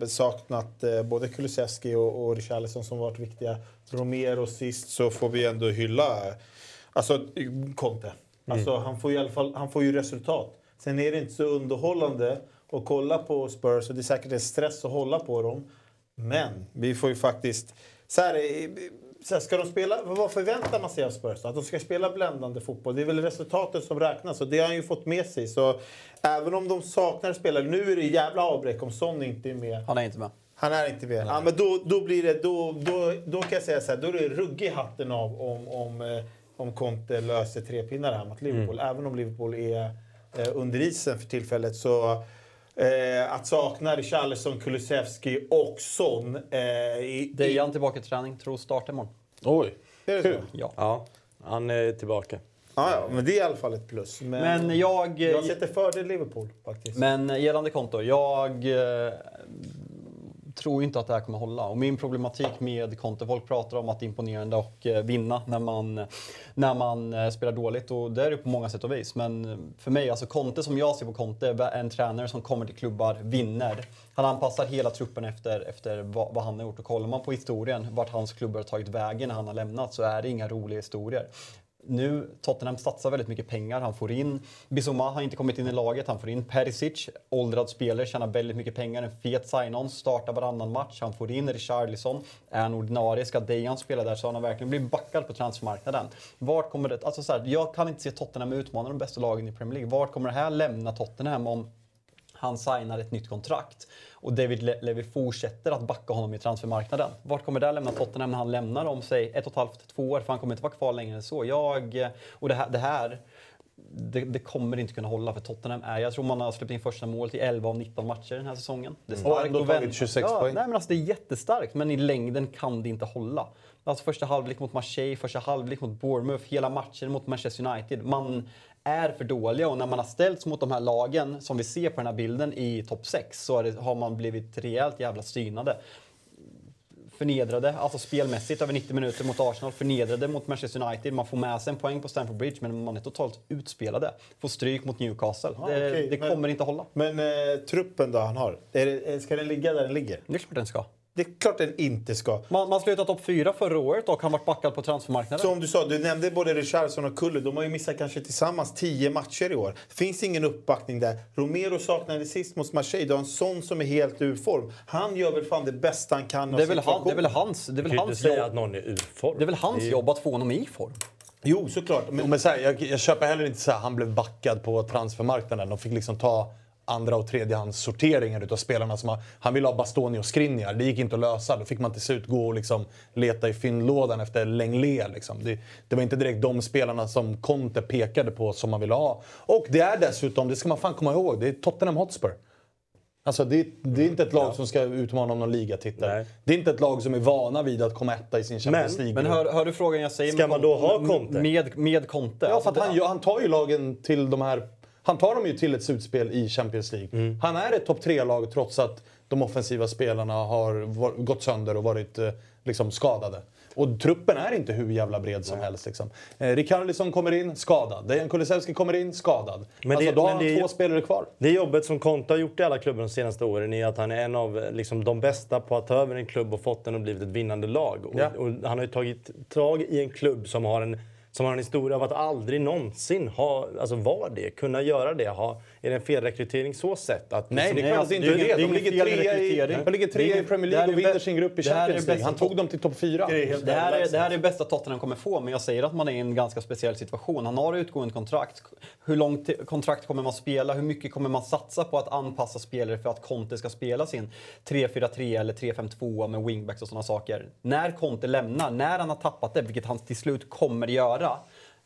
eh, saknat eh, både Kulusevski och, och Richarlison som varit viktiga, Romero sist, så får vi ändå hylla alltså, Conte. Alltså, han, får ju i alla fall, han får ju resultat. Sen är det inte så underhållande att kolla på Spurs och det är säkert en stress att hålla på dem. Men vi får ju faktiskt... Så här, eh, här, ska de spela, vad förväntar man sig av Spurs? Att de ska spela bländande fotboll. Det är väl resultatet som räknas och det har han ju fått med sig. Så även om de saknar spelare, nu är det jävla avbräck om Son inte är med. Han är inte med. Han är inte med. Ja, men då, då blir det, då, då, då kan jag säga så här, då är det rugg i hatten av om, om, eh, om Conte löser tre pinnar här mot Liverpool. Även om Liverpool är eh, under isen för tillfället så eh, att sakna Richarlison, Kulusevski och Son. Eh, i, Dejan tillbaka till träning. Tror start imorgon. Oj. är det så? Ja. Ja, han är tillbaka. Ja, ja, men det är i alla fall ett plus. Men, Men jag... jag sätter fördel Liverpool faktiskt. Men gällande konto. Jag eh, tror inte att det här kommer hålla. Och min problematik med Conte, folk pratar om att det är imponerande och eh, vinna när man, när man eh, spelar dåligt. Och det är det på många sätt och vis. Men eh, för mig, alltså Conte som jag ser på Conte, är en tränare som kommer till klubbar, vinner. Han anpassar hela truppen efter, efter vad, vad han har gjort. Och kollar man på historien, vart hans klubbar har tagit vägen när han har lämnat, så är det inga roliga historier nu, Tottenham satsar väldigt mycket pengar. Han får in Bissouma har inte kommit in i laget. Han får in Perisic, åldrad spelare, tjänar väldigt mycket pengar. En fet sign-on, startar varannan match. Han får in Richarlison, är en ordinarie. Ska Dejan spela där så har han verkligen blivit backad på transfermarknaden. Vart kommer det... Alltså så här, jag kan inte se Tottenham utmana de bästa lagen i Premier League. Vart kommer det här lämna Tottenham om han signar ett nytt kontrakt och David Levy fortsätter att backa honom i transfermarknaden. Vart kommer det lämna Tottenham när han lämnar om sig ett och ett halvt, två år? För han kommer inte vara kvar längre än så. Jag, och det här, det här det, det, kommer inte kunna hålla för Tottenham är, jag tror man har släppt in första målet i 11 av 19 matcher den här säsongen. Det är starkt. Och ändå tagit 26 ja, poäng. Nej, men alltså, det är jättestarkt, men i längden kan det inte hålla. Alltså första halvlek mot Marseille, första halvlek mot Bournemouth, hela matchen mot Manchester United. Man är för dåliga och när man har ställts mot de här lagen som vi ser på den här bilden i topp 6 så det, har man blivit rejält jävla synade. Förnedrade, alltså spelmässigt över 90 minuter mot Arsenal, förnedrade mot Manchester United. Man får med sig en poäng på Stamford Bridge men man är totalt utspelade. Får stryk mot Newcastle. Ja, det okej, det men- kommer inte hålla. Men eh, truppen då han har, är det, ska den ligga där den ligger? Det är klart den ska. Det är klart den inte ska. Man, man slutade topp 4 förra året och han varit backad på transfermarknaden. Som du sa, du nämnde både Richarlison och Kulle. De har ju missat kanske tillsammans 10 matcher i år. Finns ingen uppbackning där. Romero saknade sist mot Marseille. Du har en sån som är helt ur form. Han gör väl fan det bästa han kan det, är väl han, det är väl hans, det är Du väl inte hans, jobb, att någon är ur form. det är väl hans är- jobb att få honom i form. Jo, såklart. Men, Men, men så här, jag, jag köper heller inte så här, han blev backad på transfermarknaden. De fick liksom ta andra och tredjehands sorteringar utav spelarna. Som har, han ville ha Bastoni och Skriniar, det gick inte att lösa. Då fick man till slut gå och liksom leta i fyndlådan efter Lenglet. Liksom. Det, det var inte direkt de spelarna som Conte pekade på som man ville ha. Och det är dessutom, det ska man fan komma ihåg, det är Tottenham Hotspur. Alltså det, det är inte ett lag som ska utmana om någon ligatitel. Nej. Det är inte ett lag som är vana vid att komma etta i sin Champions Men- League. Men hör, hör du frågan jag säger? Ska man då ha Conte? Med, med Conte? Ja, för Alltså, han, han tar ju lagen till de här... Han tar dem ju till ett slutspel i Champions League. Han är ett topp tre-lag trots att de offensiva spelarna har gått sönder och varit eh, liksom, skadade. Och truppen är inte hur jävla bred som helst. Liksom. Eh, Rikardisson kommer in, skadad. Dejan Kulusevski kommer in, skadad. Men alltså, det- då har han det två spelare kvar. Det jobbet som Conte har gjort i alla klubbar de senaste åren är att han är en av liksom, de bästa på att ta över en klubb och fått den att blivit ett vinnande lag. Och, Ja. och han har ju tagit tag i en klubb som har en som har en historia av att aldrig någonsin ha, alltså var det, kunna göra det. Ha, är det en felrekrytering så sett? Att Nej, det är Nej, klart alltså, inte det är det. De det är ligger trea i, de ligger Det är trea i Premier det League och är vinner sin grupp i det är Champions League. Han tog dem till topp fyra. Det är Det här, är, det här är det bästa Tottenham kommer få, men jag säger att man är i en ganska speciell situation. Han har utgående kontrakt. Hur långt kontrakt kommer man spela? Hur mycket kommer man satsa på att anpassa spelare för att Conte ska spela sin 3-4-3 eller 3-5-2 med wingbacks och sådana saker? När Conte lämnar, när han har tappat det, vilket han till slut kommer göra,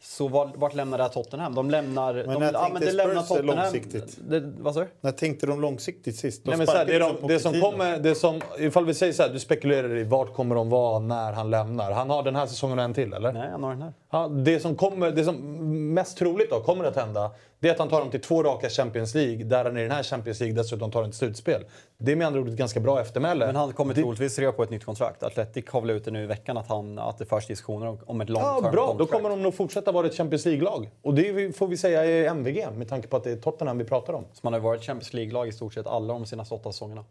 så vart, vart lämnar det här Tottenham? De lämnar... Men de, när ja, tänkte det lämnar Tottenham. långsiktigt? Det, vad sa du? när tänkte de långsiktigt sist? De Nej, men så här, det, är sparkade de, liksom det som kommer, det som, ifall vi säger så här, du spekulerar i vart kommer de vara när han lämnar. Han har den här säsongen och en till, eller? Nej, han har den här. Ja, det, som kommer, det som mest troligt då kommer att hända det är att han tar dem till två raka Champions League där han i den här Champions League dessutom tar dem till slutspel. Det är med andra ord ett ganska bra eftermäle. Men han kommer det, troligtvis skriva på ett nytt kontrakt. Atletic har väl ute nu i veckan att, han, att det förs diskussioner om, ett long Ja, bra. Då contract. kommer de nog fortsätta vara ett Champions League-lag. Och det får vi säga är MVG med tanke på att det är Tottenham vi pratar om. Så man har varit Champions League-lag i stort sett alla de senaste åtta säsongerna.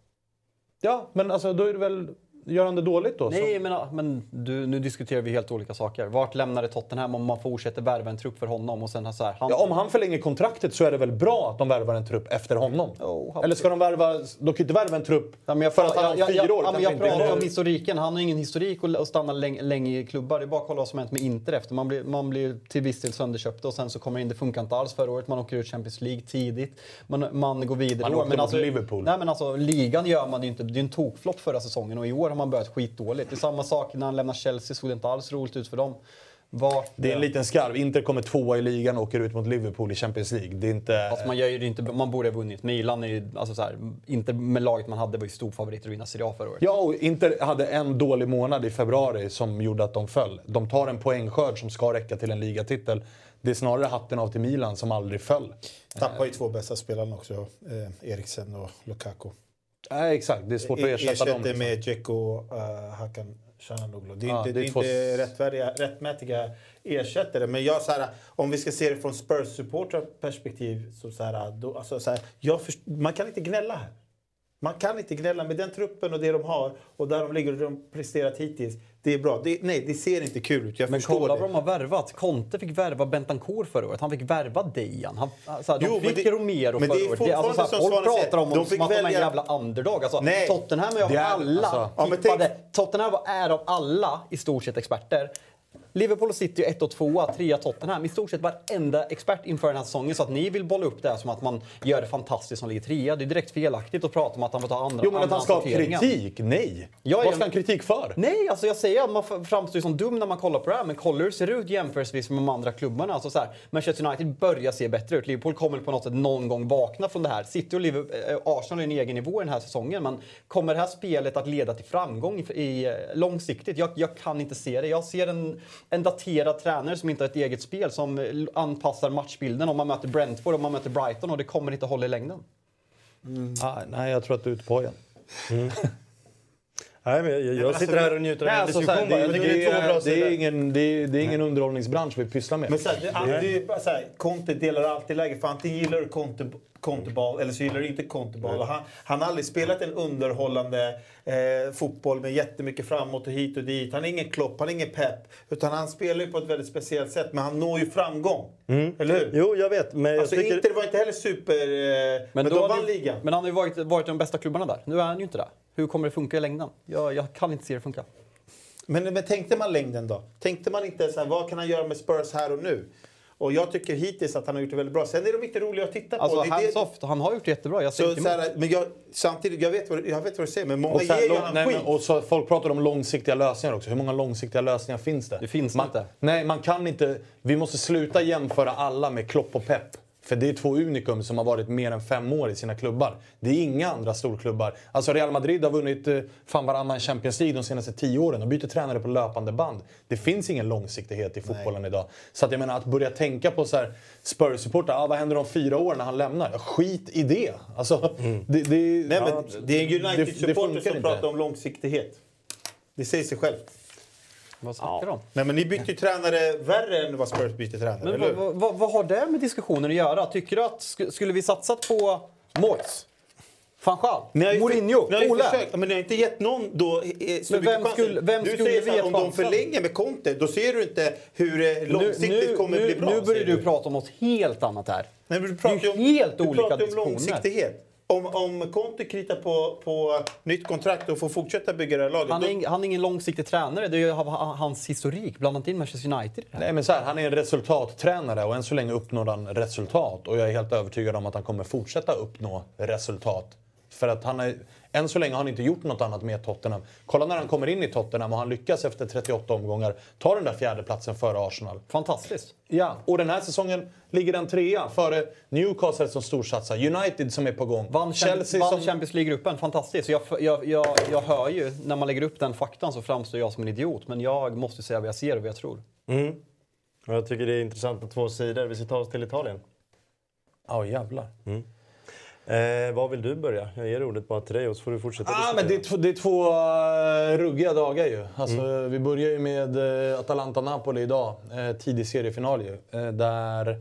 Ja, men alltså då är det väl... Gör han det dåligt då? Så- Nej, men, men du, nu diskuterar vi helt olika saker. Vart lämnar det Tottenham om man fortsätter värva en trupp för honom och sen har så här... Han, Ja, om han förlänger kontraktet så är det väl bra att de värvar en trupp efter honom? Han- Eller ska de värva... De kan ju inte värva en trupp Ja, men jag, för att han jag, fyra jag, år ja, men jag inte pratar har- om historiken. Han har ingen historik att stanna länge, länge i klubbar. Det är bara att kolla vad som hänt med Inter efter. Man blir, man blir till viss del sönderköpt och sen så kommer in. Det funkar inte alls förra året. Man åker ut Champions League tidigt. Man, man går vidare. Man åkte mot Liverpool. Nej, men alltså, ligan gör man ju inte. Det är en tokflopp förra säsongen och i år har man börjat skitdåligt. Det är samma sak när han lämnar Chelsea. Såg det inte alls roligt ut för dem. Vart, Det är en liten skarv. Inter kommer tvåa i ligan och åker ut mot Liverpool i Champions League. Det är inte... Alltså man, gör ju inte, man borde ha vunnit. Milan är ju, alltså så här, inte med laget man hade var ju storfavoriter att vinna Serie A förra året. Ja, och Inter hade en dålig månad i februari som gjorde att de föll. De tar en poängskörd som ska räcka till en ligatitel. Det är snarare hatten av till Milan som aldrig föll. Tappar ju två bästa spelarna också, eh, Eriksen och Lukaku. Nej, exakt. Det är svårt att ersätta dem. Ersätter med Dzeko uh, Hakan Calhanoglu. Det är Ja, inte, det är två- inte rättfärdiga, rättmätiga ersättare. Men jag, så här, om vi ska se det från Spurs-supportrar perspektiv så, så här, då, alltså, så här, jag först, man kan inte gnälla här. Man kan inte gnälla med den truppen och det de har och där de ligger och de presterat hittills. Det är bra. Det, nej, det ser inte kul ut. Jag Men förstår kolla det. vad de har värvat. Conte fick värva Bentancourt förra året. Han fick värva Dejan. Han, alltså, de Jo, fick det- Romero förra året. Det, alltså, så här, fortfarande som folk pratar om fick som att de är en jävla underdog. Alltså, Nej. Tottenham är av Det är- alla alltså- Ja, tippade... tänk- Tottenham är av alla i stort sett experter. Liverpool och City är ett och tvåa, trea Tottenham. I stort sett varenda expert inför den här säsongen. Så att ni vill bolla upp det här som att man gör det fantastiskt som ligger trea. Det är direkt felaktigt att prata om att han får ta andra Jo, men att han ska ha kritik? Nej. Jag Vad ska han kritik för? Nej, alltså jag säger att man framstår som dum när man kollar på det här. Men kollar hur det ser ut jämförelsevis med de andra klubbarna. Alltså så här, Manchester United börjar se bättre ut. Liverpool kommer på något sätt någon gång vakna från det här. City och Liverpool, äh, Arsenal är en egen nivå i den här säsongen. Men kommer det här spelet att leda till framgång i, i, eh, långsiktigt? Jag, jag kan inte se det. Jag ser en, en daterad tränare som inte har ett eget spel som anpassar matchbilden om man möter Brentford och man möter Brighton och det kommer inte hålla i längden. Ah, nej, jag tror att du är ute på igen. <laughs> Nej, men jag, jag sitter här och njuter av en alltså, diskussion. det, det det, det, är ingen, det, är, det är ingen underhållningsbransch vi pysslar med. Men så här, det, det är så här, Conte delar alltid läge. För antingen gillar du Conte, Conteball eller så gillar du inte Conteball. Han, han har aldrig spelat en underhållande eh, fotboll med jättemycket framåt och hit och dit. Han är ingen klopp, han är ingen pepp. Utan han spelar ju på ett väldigt speciellt sätt. Men han når ju framgång. Eller hur? Jo, jag vet. Men jag Alltså tycker... Inter var inte heller super... Eh, men då de vann ju- ligan. Men han har ju varit, varit de bästa klubbarna där. Nu är han ju inte där. Hur kommer det funka i längden? Jag, jag kan inte se det funka. Men, men tänkte man längden då? Tänkte man inte så här, vad kan han göra med Spurs här och nu? Och jag tycker hittills att han har gjort det väldigt bra. Sen är de inte roliga att titta på. Alltså Det är hands det- off, han har gjort det jättebra. Jag säger Så, så här, men jag, samtidigt, jag vet, vad, jag vet vad du säger, men många Och, här, ger ju nej, skit. men, och så, folk pratar om långsiktiga lösningar också. Hur många långsiktiga lösningar finns det? Det finns man, inte. Nej, man kan inte. Vi måste sluta jämföra alla med Klopp och Pep. För det är två unikum som har varit mer än fem år i sina klubbar. Det är inga andra storklubbar. Alltså Real Madrid har vunnit eh, fan varannan Champions League de senaste tio åren. De byter tränare på löpande band. Det finns ingen långsiktighet i fotbollen idag. Så att jag menar att börja tänka på så här Spurs-supportrar, ah, vad händer om fyra år när han lämnar? Skit i det! Alltså, det, det, Nej, men ja, det är en United-supporter som inte. pratar om långsiktighet. Det säger sig självt. Vad snackar du om? Nej, men ni bytte ju tränare värre än vad Spurs bytte tränare, Men eller vad, vad, vad har det med diskussionen att göra? Tycker du att sk- skulle vi satsat på Moyes? Ju Mourinho? Ni har ju Ole? försökt, men ni har inte gett någon då eh, så vem skulle- vem du skulle säger vi så här, om de förlänger med Conte, då ser du inte hur eh, långsiktigt nu, kommer nu, bli bra. Nu börjar säger du prata om något helt annat här. Nej, men du pratar Det är ju om, helt du olika pratar om diskussioner. långsiktighet. Om, om Conte kritar på, på nytt kontrakt och får fortsätta bygga det här laget. Han då- är, ing- han är ingen långsiktig tränare. Det är ju ha- hans historik. Blandat in Manchester United. Nej, men så här, han är en resultattränare och än så länge uppnår han resultat. Och jag är helt övertygad om att han kommer fortsätta uppnå resultat. För att han är, än så länge har han inte gjort något annat med Tottenham. Kolla när han kommer in i Tottenham och han lyckas efter 38 omgångar ta den där fjärdeplatsen före Arsenal. Fantastiskt. Ja, och den här säsongen ligger den trea före Newcastle som storsatsar, United som är på gång, Vann, Chelsea vann som... Champions League-gruppen. Fantastiskt. Så jag, jag, jag, jag hör ju, när man lägger upp den faktan så framstår jag som en idiot. Men jag måste säga vad jag ser och vad jag tror. Och Jag tycker det är intressant på två sidor. Vi ska ta oss till Italien. Ja, jävlar. Eh, vad vill du börja? Jag ger ordet bara till dig och så får du fortsätta Ah, men det, är två, det är två eh, ruggiga dagar ju. Alltså, Vi börjar ju med uh, Atalanta-Napoli idag. Uh, tidig seriefinal ju. Eh, där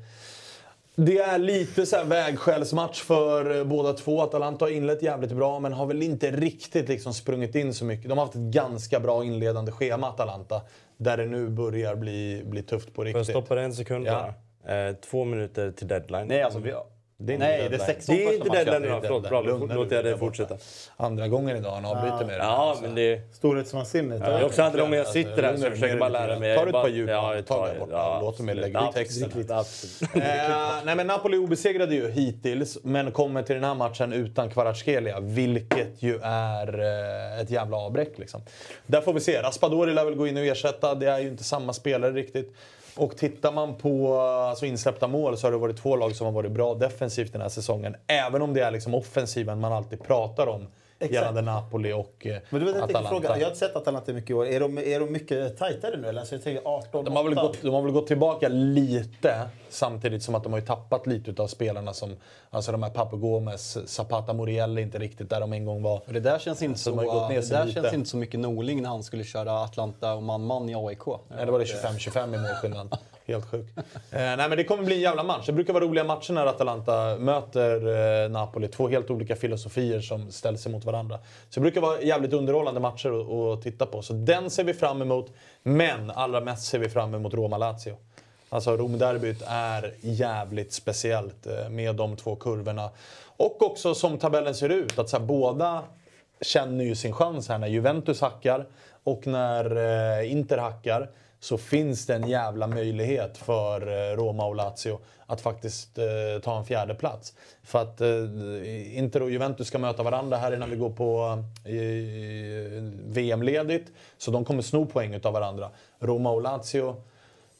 det är lite så här vägskälsmatch för eh, båda två. Atalanta har inlett jävligt bra men har väl inte riktigt liksom sprungit in så mycket. De har haft ett ganska bra inledande schema, Atalanta. Där det nu börjar bli, bli tufft på Får jag riktigt. stoppa en sekund Ja. bara? Eh, två minuter till deadline. Nej, alltså, vi, Det är nej, det är. 16 det är inte deadline det. Förlåt, bra. Låter dig jag dig fortsätta. Andra gången idag han avbryter med det. Ja, men det... Storhetsvansinnet. Jag är också andra gången jag Alltså, sitter här så jag försöker bara lära mig. Ta du ett par djupa Ja, tar där borta. ja, Låt mig lägga ut texten. Nej men Napoli obesegrade ju hittills, men kommer till den här matchen utan Kvaratskhelia, vilket ju är eh, ett jävla avbräck. Liksom. Där får vi se. Raspadori lär väl gå in och ersätta, det är ju inte samma spelare riktigt. Och tittar man på alltså insläppta mål så har det varit två lag som har varit bra defensivt den här säsongen. Även om det är liksom offensiven man alltid pratar om gällande Napoli och eh, Men du vet, jag Atalanta. fråga, jag har inte sett Atalanta mycket i år. Är de, är de mycket tajtare nu? Eller? Alltså, jag tänker 18 De har, väl 8. gått, de har väl gått tillbaka lite samtidigt som att de har ju tappat lite av spelarna som alltså de här Papu Gomez, Zapata Muriel är inte riktigt där de en gång var. Det där känns inte Så så, ner det där lite. känns inte så mycket Norling när han skulle köra Atlanta och man-man i AIK. Nej, det var det 25-25 i målskillnad. Helt sjukt. <laughs> Eh, nej, men det kommer bli en jävla match. Det brukar vara roliga matcher när Atalanta möter eh, Napoli. Två helt olika filosofier som ställs emot varandra. Så det brukar vara jävligt underhållande matcher att, att titta på. Så den ser vi fram emot. Men allra mest ser vi fram emot Roma-Lazio. Alltså Romderbyt är jävligt speciellt eh, med de två kurvorna. Och också som tabellen ser ut, att så här, båda känner ju sin chans här när Juventus hackar och när eh, Inter hackar så finns det en jävla möjlighet för eh, Roma och Lazio att faktiskt eh, ta en fjärde plats. För att eh, Inter och Juventus ska möta varandra här innan vi går på eh, VM-ledigt. Så de kommer sno poäng av varandra. Roma och Lazio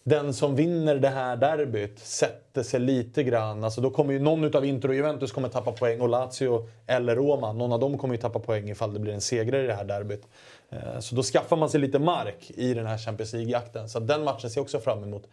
den som vinner det här derbyt sätter sig lite grann. Alltså då kommer ju någon av Inter och Juventus kommer tappa poäng och Lazio eller Roma, någon av dem kommer ju tappa poäng ifall det blir en segrare i det här derbyt. Eh, så då skaffar man sig lite mark i den här Champions League-jakten. Så den matchen ser jag också fram emot.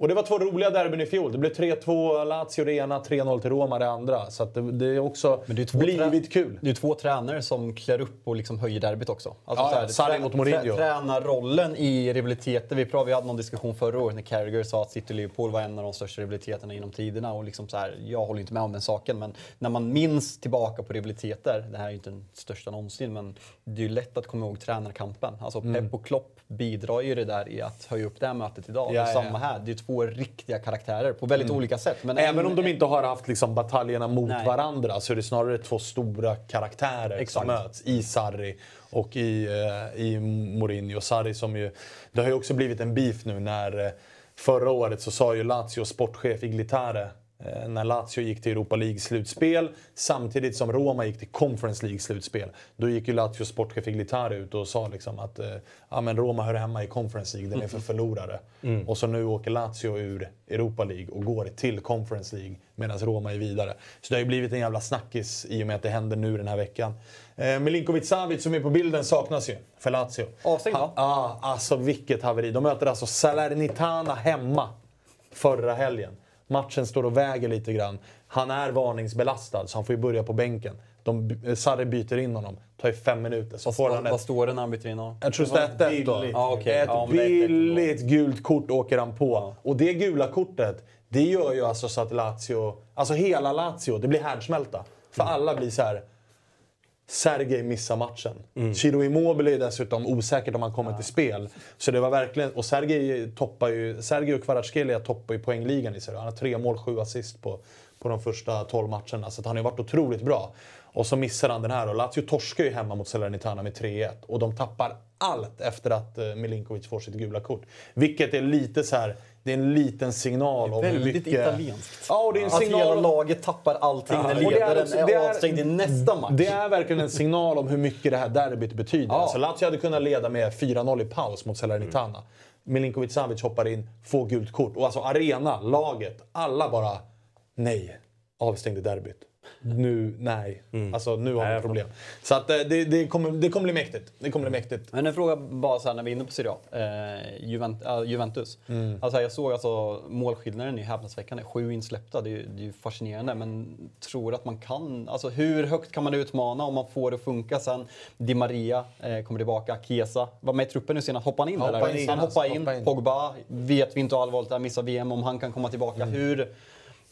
Och det var två roliga derbyn i fjol. Det blev 3-2 Lazio det ena, 3-0 till Roma det andra. Så det, det är också Men det är två blivit kul. Det är två tränare som klär upp och liksom höjer derbyt också. Alltså, Ja, Sarri mot Mourinho. trä- Tränarrollen i rivaliteter. Vi, pratade, vi hade någon diskussion förra året när Carragher sa att City och Liverpool var en av de största rivaliteterna inom tiderna. Och liksom så här, jag håller inte med om den saken, men när man minns tillbaka på rivaliteter, det här är ju inte den största någonsin, men det är ju lätt att komma ihåg tränarkampen. Alltså Mm. Pep och Klopp bidrar ju det där i att höja upp det här mötet idag. Ja, och samma här, det är ju två riktiga karaktärer på väldigt olika sätt. Men Även en- om de inte har haft liksom bataljerna mot Nej. varandra så är det snarare två stora karaktärer Exakt. som möts i Sarri och i, eh, i Mourinho. Sarri som ju, det har ju också blivit en beef nu när eh, förra året så sa ju Lazios sportchef Iglitare när Lazio gick till Europa League-slutspel samtidigt som Roma gick till Conference League-slutspel. Då gick ju Lazios sportchef Iglitare ut och sa liksom att eh, ja, men Roma hör hemma i Conference League, den är för förlorare. Och så nu åker Lazio ur Europa League och går till Conference League medan Roma är vidare. Så det har ju blivit en jävla snackis i och med att det händer nu den här veckan. Eh, Milinkovic Savic som är på bilden saknas ju för Lazio. Avstängd? Ja, ah, alltså vilket haveri. De möter alltså Salernitana hemma förra helgen. Matchen står och väger lite grann. Han är varningsbelastad så han får ju börja på bänken. De, eh, Sarri byter in honom. tar ju fem minuter. Så får vad, han vad ett, står det när han byter in honom? jag tror Det det är 1 då. billigt. Ja, okej. Ett Ja, det ett billigt gult kort åker han på. Och det gula kortet, det gör ju alltså så att Lazio, alltså hela Lazio, det blir härdsmälta. För alla blir så här. Sergej missar matchen. Mm. Ciro Immobile är dessutom osäkert om han kommer till spel. Så det var verkligen... Och Sergej toppar ju... Sergej och Kvaratskhelia toppar ju poängligan i Serie. Han har tre mål, sju assist på, på de första 12 matcherna. Så att han har ju varit otroligt bra. Och så missar han den här. Och Lazio torskar ju hemma mot Salernitana med 3-1. Och de tappar allt efter att eh, Milinkovic får sitt gula kort. Vilket är lite så här... Det är en liten signal om Väldigt mycket... italienskt. Ja, och det är en Att signal... hela laget tappar allting när och det är ledaren är, avstängd i nästa match. Det är verkligen en signal om hur mycket det här derbyt betyder. Ja. Alltså, Lazio hade kunnat leda med 4-0 i paus mot Salernitana. Milinkovic Savic hoppar in, får gult kort. Och alltså arena, laget, alla bara nej. Avstängd i derbyt. Nu, nej. Alltså nu har vi problem. Så att, eh, det, det, kommer, det kommer bli mäktigt. Det kommer bli mäktigt. Men en fråga bara så här när vi är inne på Serie A. Eh, Juvent, äh, Juventus. Mm. Alltså jag såg alltså målskillnaden är häpnadsväckande. Sju insläppta, det är, ju- det är ju fascinerande. Men tror att man kan, alltså hur högt kan man utmana om man får det att funka sen? Di Maria eh, kommer tillbaka, Chiesa var med i truppen nu senast. Hoppade han in Hoppa in han senast, hoppade in. hoppa in. Pogba vet vi inte hur allvarligt är, missar VM, om han kan komma tillbaka. Mm. Hur,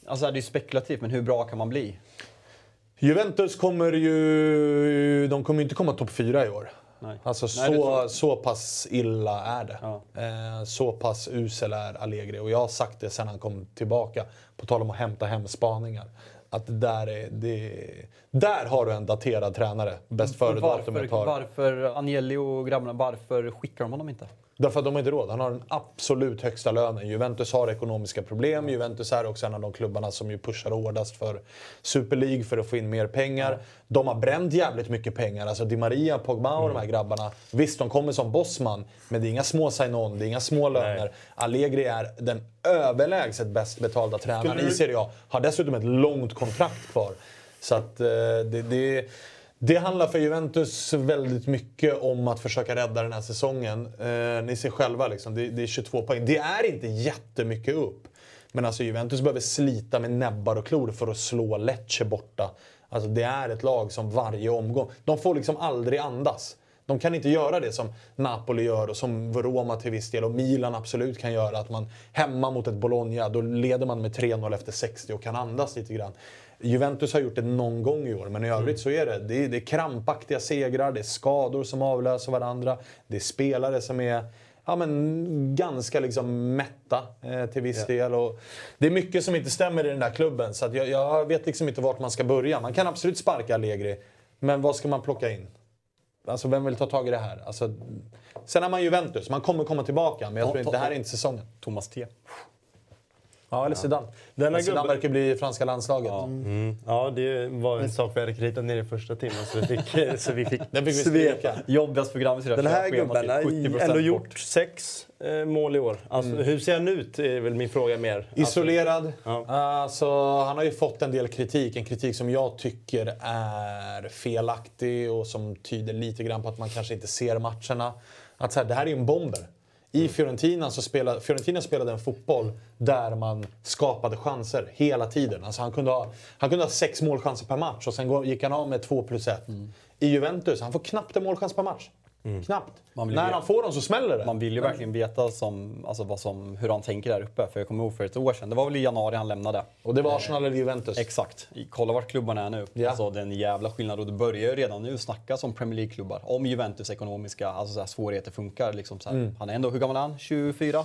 alltså det är ju spekulativt, men hur bra kan man bli? Juventus kommer ju... De kommer inte komma topp fyra i år. Nej. Alltså Nej, så, så pass illa är det. Ja. Eh, så pass usel är Allegri. Och jag har sagt det sen han kom tillbaka, på tal om att hämta hem spaningar. Att det där är... Det, där har du en daterad tränare. Bäst före-datumet Varför, har... varför Agnelli och grabbarna, varför skickar de honom inte? Därför att de har inte råd. Han har den absolut högsta lönen. Juventus har ekonomiska problem. Juventus är också en av de klubbarna som ju pushar hårdast för Super League för att få in mer pengar. De har bränt jävligt mycket pengar. Alltså Di Maria, Pogba och de här grabbarna. Visst, de kommer som bossman, men det är inga små sign-on, det är inga små löner. Allegri är den överlägset bäst betalda tränaren du- i Serie A. Har dessutom ett långt kontrakt kvar. Så att eh, det... det det handlar för Juventus väldigt mycket om att försöka rädda den här säsongen. Eh, ni ser själva, liksom, det, det är 22 poäng. Det är inte jättemycket upp. Men alltså Juventus behöver slita med näbbar och klor för att slå Lecce borta. Alltså det är ett lag som varje omgång... De får liksom aldrig andas. De kan inte göra det som Napoli gör och som Roma till viss del och Milan absolut kan göra. Att man hemma mot ett Bologna, då leder man med 3-0 efter 60 och kan andas lite grann. Juventus har gjort det någon gång i år, men i övrigt så är det, det är, det är krampaktiga segrar, det är skador som avlöser varandra, det är spelare som är ja, men, ganska liksom mätta eh, till viss del. Och det är mycket som inte stämmer i den där klubben, så att jag, jag vet liksom inte vart man ska börja. Man kan absolut sparka Allegri, men vad ska man plocka in? Alltså vem vill ta tag i det här? Alltså, sen är man Juventus, man kommer komma tillbaka, men jag tror inte, det här är inte säsongen. Thomas T. Ja, eller Zidane. Denna Zidane gubbe- verkar bli i franska landslaget. Mm. Ja, det var en sak vi hade kritat ner i första timmen så vi fick, <laughs> så vi fick Den fick vi stryka. Jobbigast program i Den här gubben har till 70% ändå gjort sex eh, mål i år. Alltså, Hur ser han ut är väl min fråga mer. Alltså, Isolerad. Ja. Alltså, han har ju fått en del kritik. En kritik som jag tycker är felaktig och som tyder lite grann på att man kanske inte ser matcherna. Att så här, det här är ju en bomber. I Fiorentina, så spelade, Fiorentina spelade en fotboll där man skapade chanser hela tiden. Alltså han, kunde ha, han kunde ha sex målchanser per match och sen gick han av med två plus ett. I Juventus, han får knappt en målchans per match. Knappt. Man vill När han får dem så smäller det. Man vill ju verkligen veta som, alltså vad som, hur han tänker där uppe. För jag kommer ihåg för ett år sedan, det var väl i januari han lämnade. Och det var Arsenal eller Juventus. Exakt. Kolla vart klubbarna är nu. Ja. Alltså, det är en jävla skillnad och det börjar ju redan nu snackas om Premier League-klubbar. Om Juventus ekonomiska alltså, så här, svårigheter funkar. Liksom, så här. Han är ändå, hur gammal är han? 24?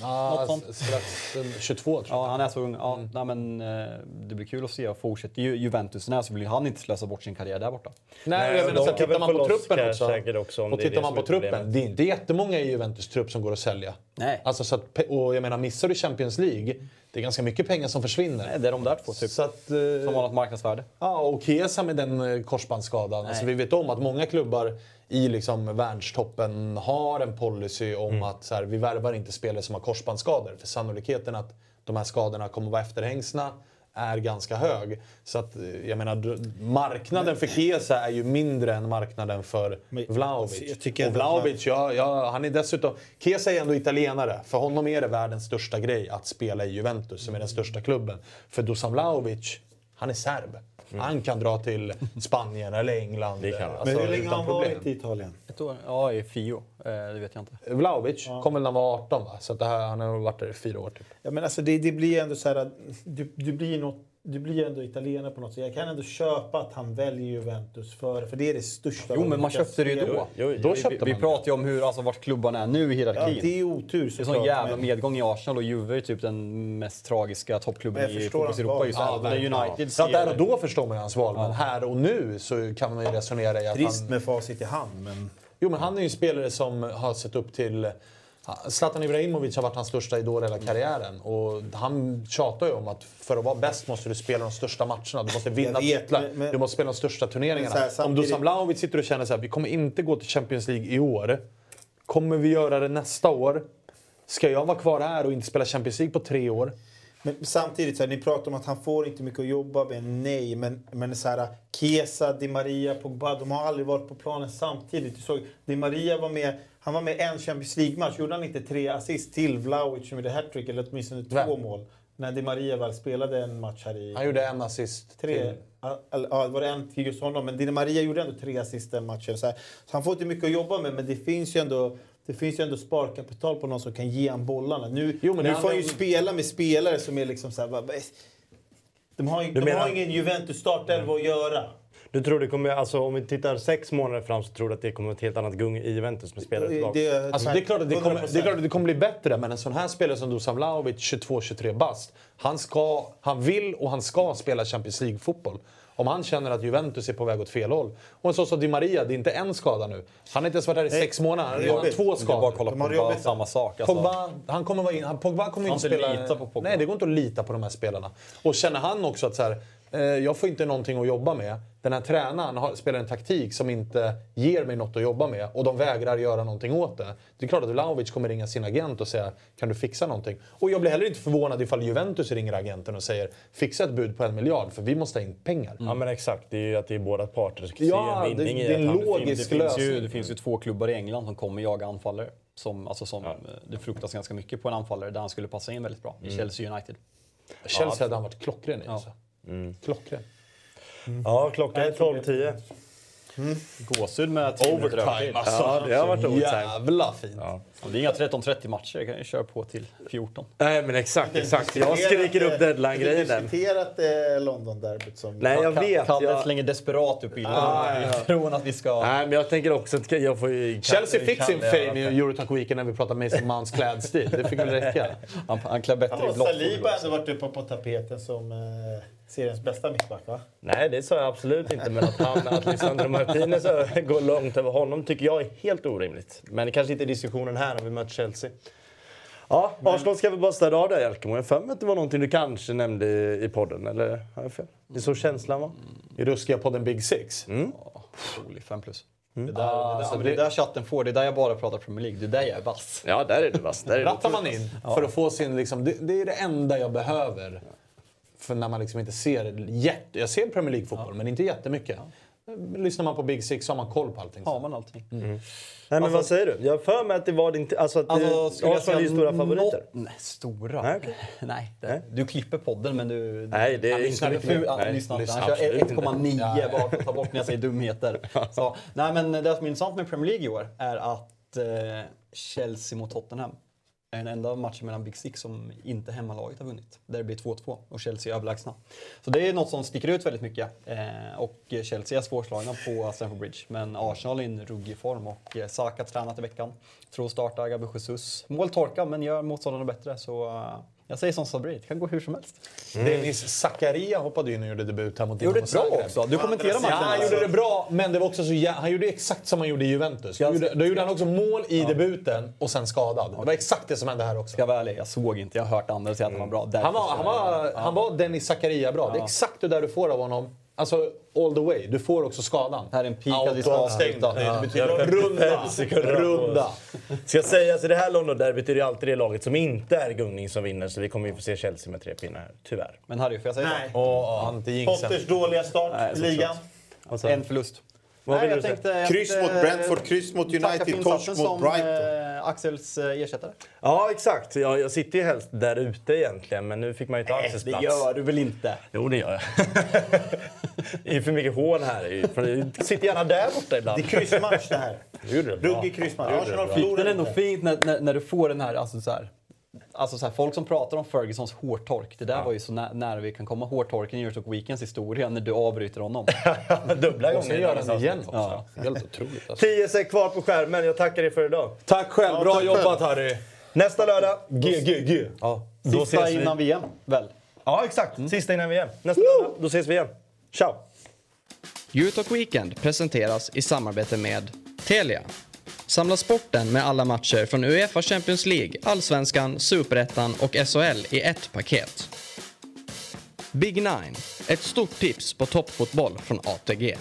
Ja, Något sånt. strax eh, 22 tror jag. Ja, han är så ung. Ja, nej, men, eh, det blir kul att se. Och fortsätter ju Juventus den här så vill han inte slösa bort sin karriär där borta. Nej, Nej, jag menar, så tittar man på truppen också. säkert också, om och det tittar man på truppen, problemet. det är inte jättemånga i Juventus trupp som går att sälja. Nej. Alltså, så att, och jag menar, missar du Champions League, det är ganska mycket pengar som försvinner. Nej, det är de där två typ. Så att, eh, Som har något marknadsvärde. Ja, och Chiesa med den eh, korsbandsskadan. Alltså, vi vet om att många klubbar i liksom världstoppen har en policy om Mm. att så här, vi värvar inte spelare som har korsbandsskador. För sannolikheten att de här skadorna kommer vara efterhängsna är ganska hög. Så att, eh, jag menar, marknaden för Chiesa är ju mindre än marknaden för Vlahovic. och Vlahovic, ja, ja, han är dessutom... Chiesa är ändå italienare. För honom är det världens största grej att spela i Juventus, som är den största klubben. För Dusan Vlahovic, han är serb. Han kan dra till Spanien eller England. Det kan alltså, Men hur länge har han problem. varit i Italien? Ett år? Ja, i Fio. Eh, det vet jag inte. Vlahovic kom väl när han var 18 va? Så det här, han har varit där i fyra år typ. Ja, men alltså det, det blir ändå så här att du, du blir något du blir ändå italienare på något sätt. Jag kan ändå köpa att han väljer Juventus för, för det är det största. Jo, men man köpte det ju då. Jo, jo, Då Vi, köpte vi man pratar ju om hur, alltså, vart klubbarna är nu i Ja, hierarkin. det är otur Det är såklart. sån jävla men- medgång i Arsenal och Juve är typ den mest tragiska toppklubben i fotbolls-Europa just nu. Ja, verkligen. United Så att där och då förstår man ju hans val, men här och nu så kan man ju resonera i att Trist han... med facit i hand, men... Jo, men han är ju en spelare som har sett upp till... Zlatan Ibrahimovic har varit hans största idol hela karriären. Och han tjatar ju om att för att vara bäst måste du spela de största matcherna. Du måste vinna titlar. Du måste spela de största turneringarna. Här, Om samtidigt- Dusan Vlahovic sitter och känner så här, vi kommer inte gå till Champions League i år. Kommer vi göra det nästa år? Ska jag vara kvar här och inte spela Champions League på tre år? Men samtidigt, så här, ni pratar om att han får inte mycket att jobba med. Nej, men, men så här, Chiesa, Di Maria, Pogba, de har aldrig varit på planen samtidigt. Du såg, Di Maria var med, han var med en Champions League-match. Gjorde han inte tre assist till Vlahovic som gjorde hattrick, eller åtminstone två Vem? mål? När Di Maria väl spelade en match här i... Han gjorde en assist. Tre, till. ja, ja, det var en till just honom. Men Di Maria gjorde ändå tre assist den matchen. Så, här, så han får inte mycket att jobba med, men det finns ju ändå det finns ju ändå sparkapital på någon som kan ge han bollarna. Nu, Jo, nu får han ju spela med spelare som är liksom så här, De har, ju- de menar- har ingen Juventus startelva att göra. Du tror det kommer, alltså om vi tittar sex månader fram så tror du att det kommer vara ett helt annat gung i Juventus med spelare tillbaka? Alltså, det, är klart att det, kommer, 100%. det är klart att det kommer bli bättre, men en sån här spelare som Dusan Vlahovic, 22-23 bast, han, ska, han vill och han ska spela Champions League-fotboll. Om han känner att Juventus är på väg åt fel håll. Och en sån som Di Maria, det är inte en skada nu. Han har inte ens varit här i sex månader, två Det är bara skador. att kolla Pogba, samma sak. Alltså. Pogba, han kommer vara in, han, Pogba kommer inte spela... lita på Pogba. Nej, det går inte att lita på de här spelarna. Och känner han också att så här, eh, jag får inte någonting att jobba med. Den här tränaren har, spelar en taktik som inte ger mig något att jobba med och de vägrar göra någonting åt det. Det är klart att Vlahovic kommer ringa sin agent och säga kan du fixa någonting? Och jag blir heller inte förvånad ifall Juventus ringer agenten och säger fixa ett bud på en miljard för vi måste ha in pengar. Ja men exakt, det är ju att det är båda parter som Ja, en vinning det- i det är en logisk Det finns, ju, det finns ju två klubbar i England som kommer jaga anfallare. Som, alltså som, eh, Det fruktas ganska mycket på en anfallare där han skulle passa in väldigt bra. I Chelsea United. Chelsea hade han varit klockren i. Ja. Alltså. Klockren. Ja, klockan är 12.10. Gåshud med 10 minuter övertid. alltså. Ja, det har varit overtime. Jävla fint. Och Det är inga 13-30 matcher, jag kan ju köra på till 14. Nej men exakt, exakt. Jag skriker upp deadline-grejen Har du diskuterat eh, London-derbyt som... Nej jag vet. Kalle Jag... slänger desperat upp bilden Ah, ja. att vi ska... Nej men jag tänker också att jag får ju... Chelsea fick sin fame i Eurotalk Weekend när vi pratade Mason Mounts klädstil. Det fick väl räcka. <laughs> Han, han klär bättre Ja, i blått. Saliba har ändå varit uppe på tapeten som eh, seriens bästa mittback va? Nej, det sa jag absolut inte. Men att, han, att Lisandro Martinez går långt över honom tycker jag är helt orimligt. Men det kanske inte är diskussionen här när vi möter Chelsea. Ja, Arsenal ska väl bara städa av det Jalkemo. Jag för mig att det var någonting du kanske nämnde i, i podden, eller har jag fel? Det är så känslan var. I ruskiga podden Big Six. Otrolig, 5 plus. Mm. Det, där, det, där, ja, men det där chatten får, det är där jag bara pratar Premier League. Det är där jag är vass. Ja, där är du vass. Där Rattar man in för att få sin... Liksom, det, det är det enda jag behöver. För när man liksom inte ser jätte... Jag ser Premier League-fotboll, men inte jättemycket. Lyssnar man på Big Six så har man koll på allting. Har man allting. Nej, men vad säger du? Jag har för mig att det var din... Alltså att Alltså, du, skulle jag säga stora favoriter. något- Nej, stora? Nej, okej. <laughs> Nej, det, Nej. Du klipper podden men du... Nej, det är inte mycket. Nej, lyssnar inte. Han kör absolut inte. 1,9 bara för att ta bort när jag säger dumheter. <laughs> Så, nej, men det som är intressant med Premier League i år är att eh, Chelsea mot Tottenham är den enda matchen mellan Big Six som inte hemmalaget har vunnit. Där det blir 2-2 och Chelsea är överlägsna. Så det är något som sticker ut väldigt mycket. Eh, och Chelsea är svårslagna på Stamford Bridge. Men Arsenal är i en ruggig form och eh, Saka har tränat i veckan. Tror starta Gabi Jesus. Måltorka men gör motståndarna bättre. Så eh, jag säger som Sabri, det kan gå hur som helst. Dennis Zakaria hoppade in och gjorde debut här mot Gjorde Dinamo det bra Zagreb. också. Du kommenterar Ja, matchen. han alltså. gjorde det bra, men det var också så jä- han gjorde exakt som han gjorde i Juventus. Då gjorde, då gjorde han också mål i debuten och sen skadad. Det var exakt det som hände här också. Ska jag vara ärlig, jag såg inte. Jag har hört andra säga att han var bra. Därför Han var, han var, han var Dennis Zakaria bra. Det är exakt det där du får av honom. Alltså all the way. Du får också skadan. Här är en avsluta. Det betyder runda. runda. Ska jag säga, så det här London-derbyt är det alltid det laget som inte är gungning som vinner. Så vi kommer ju få se Chelsea med tre pinnar här, tyvärr. Men Harry, får jag säga Nej. Och inte jinxen. Potters dåliga start i ligan. En förlust. Vad vill jag du säga? att, Kryss mot eh, Brentford, kryss mot United, torsk mot som, Brighton. eh, Axels eh, ersättare. Ja, exakt. Jag, jag sitter ju helst där ute egentligen, men nu fick man ju ta Axels Det plats. gör du väl inte? Jo, det gör jag. <laughs> det är för mycket hån här. Jag sitter gärna där borta ibland. Det är kryssmatch det här. Du gjorde det bra. Ruggig kryssmatch. Arsenal Det är ändå fint när, när, när du får den här, alltså så här, alltså så här, folk som pratar om Fergusons hårtork. Det där var ju så nä nära vi kan komma hårtorken i Eurotalk Weekends historia när du avbryter honom. <laughs> Dubbla Och sen gånger. gör han det igen också. Ja. Helt otroligt. Alltså. 10 sek kvar på skärmen. Jag tackar er för idag. Tack själv. Ja, Bra tack jobbat Harry. Nästa lördag. G, G, G. Ja, då Sista ses vi. innan VM, väl? Ja, exakt. Sista innan VM. Nästa lördag. Då ses vi igen. Ciao! Eurotalk Weekend presenteras i samarbete med Telia. Samla sporten med alla matcher från Uefa Champions League, Allsvenskan, Superettan och SHL i ett paket. Big Nine, ett stort tips på toppfotboll från ATG.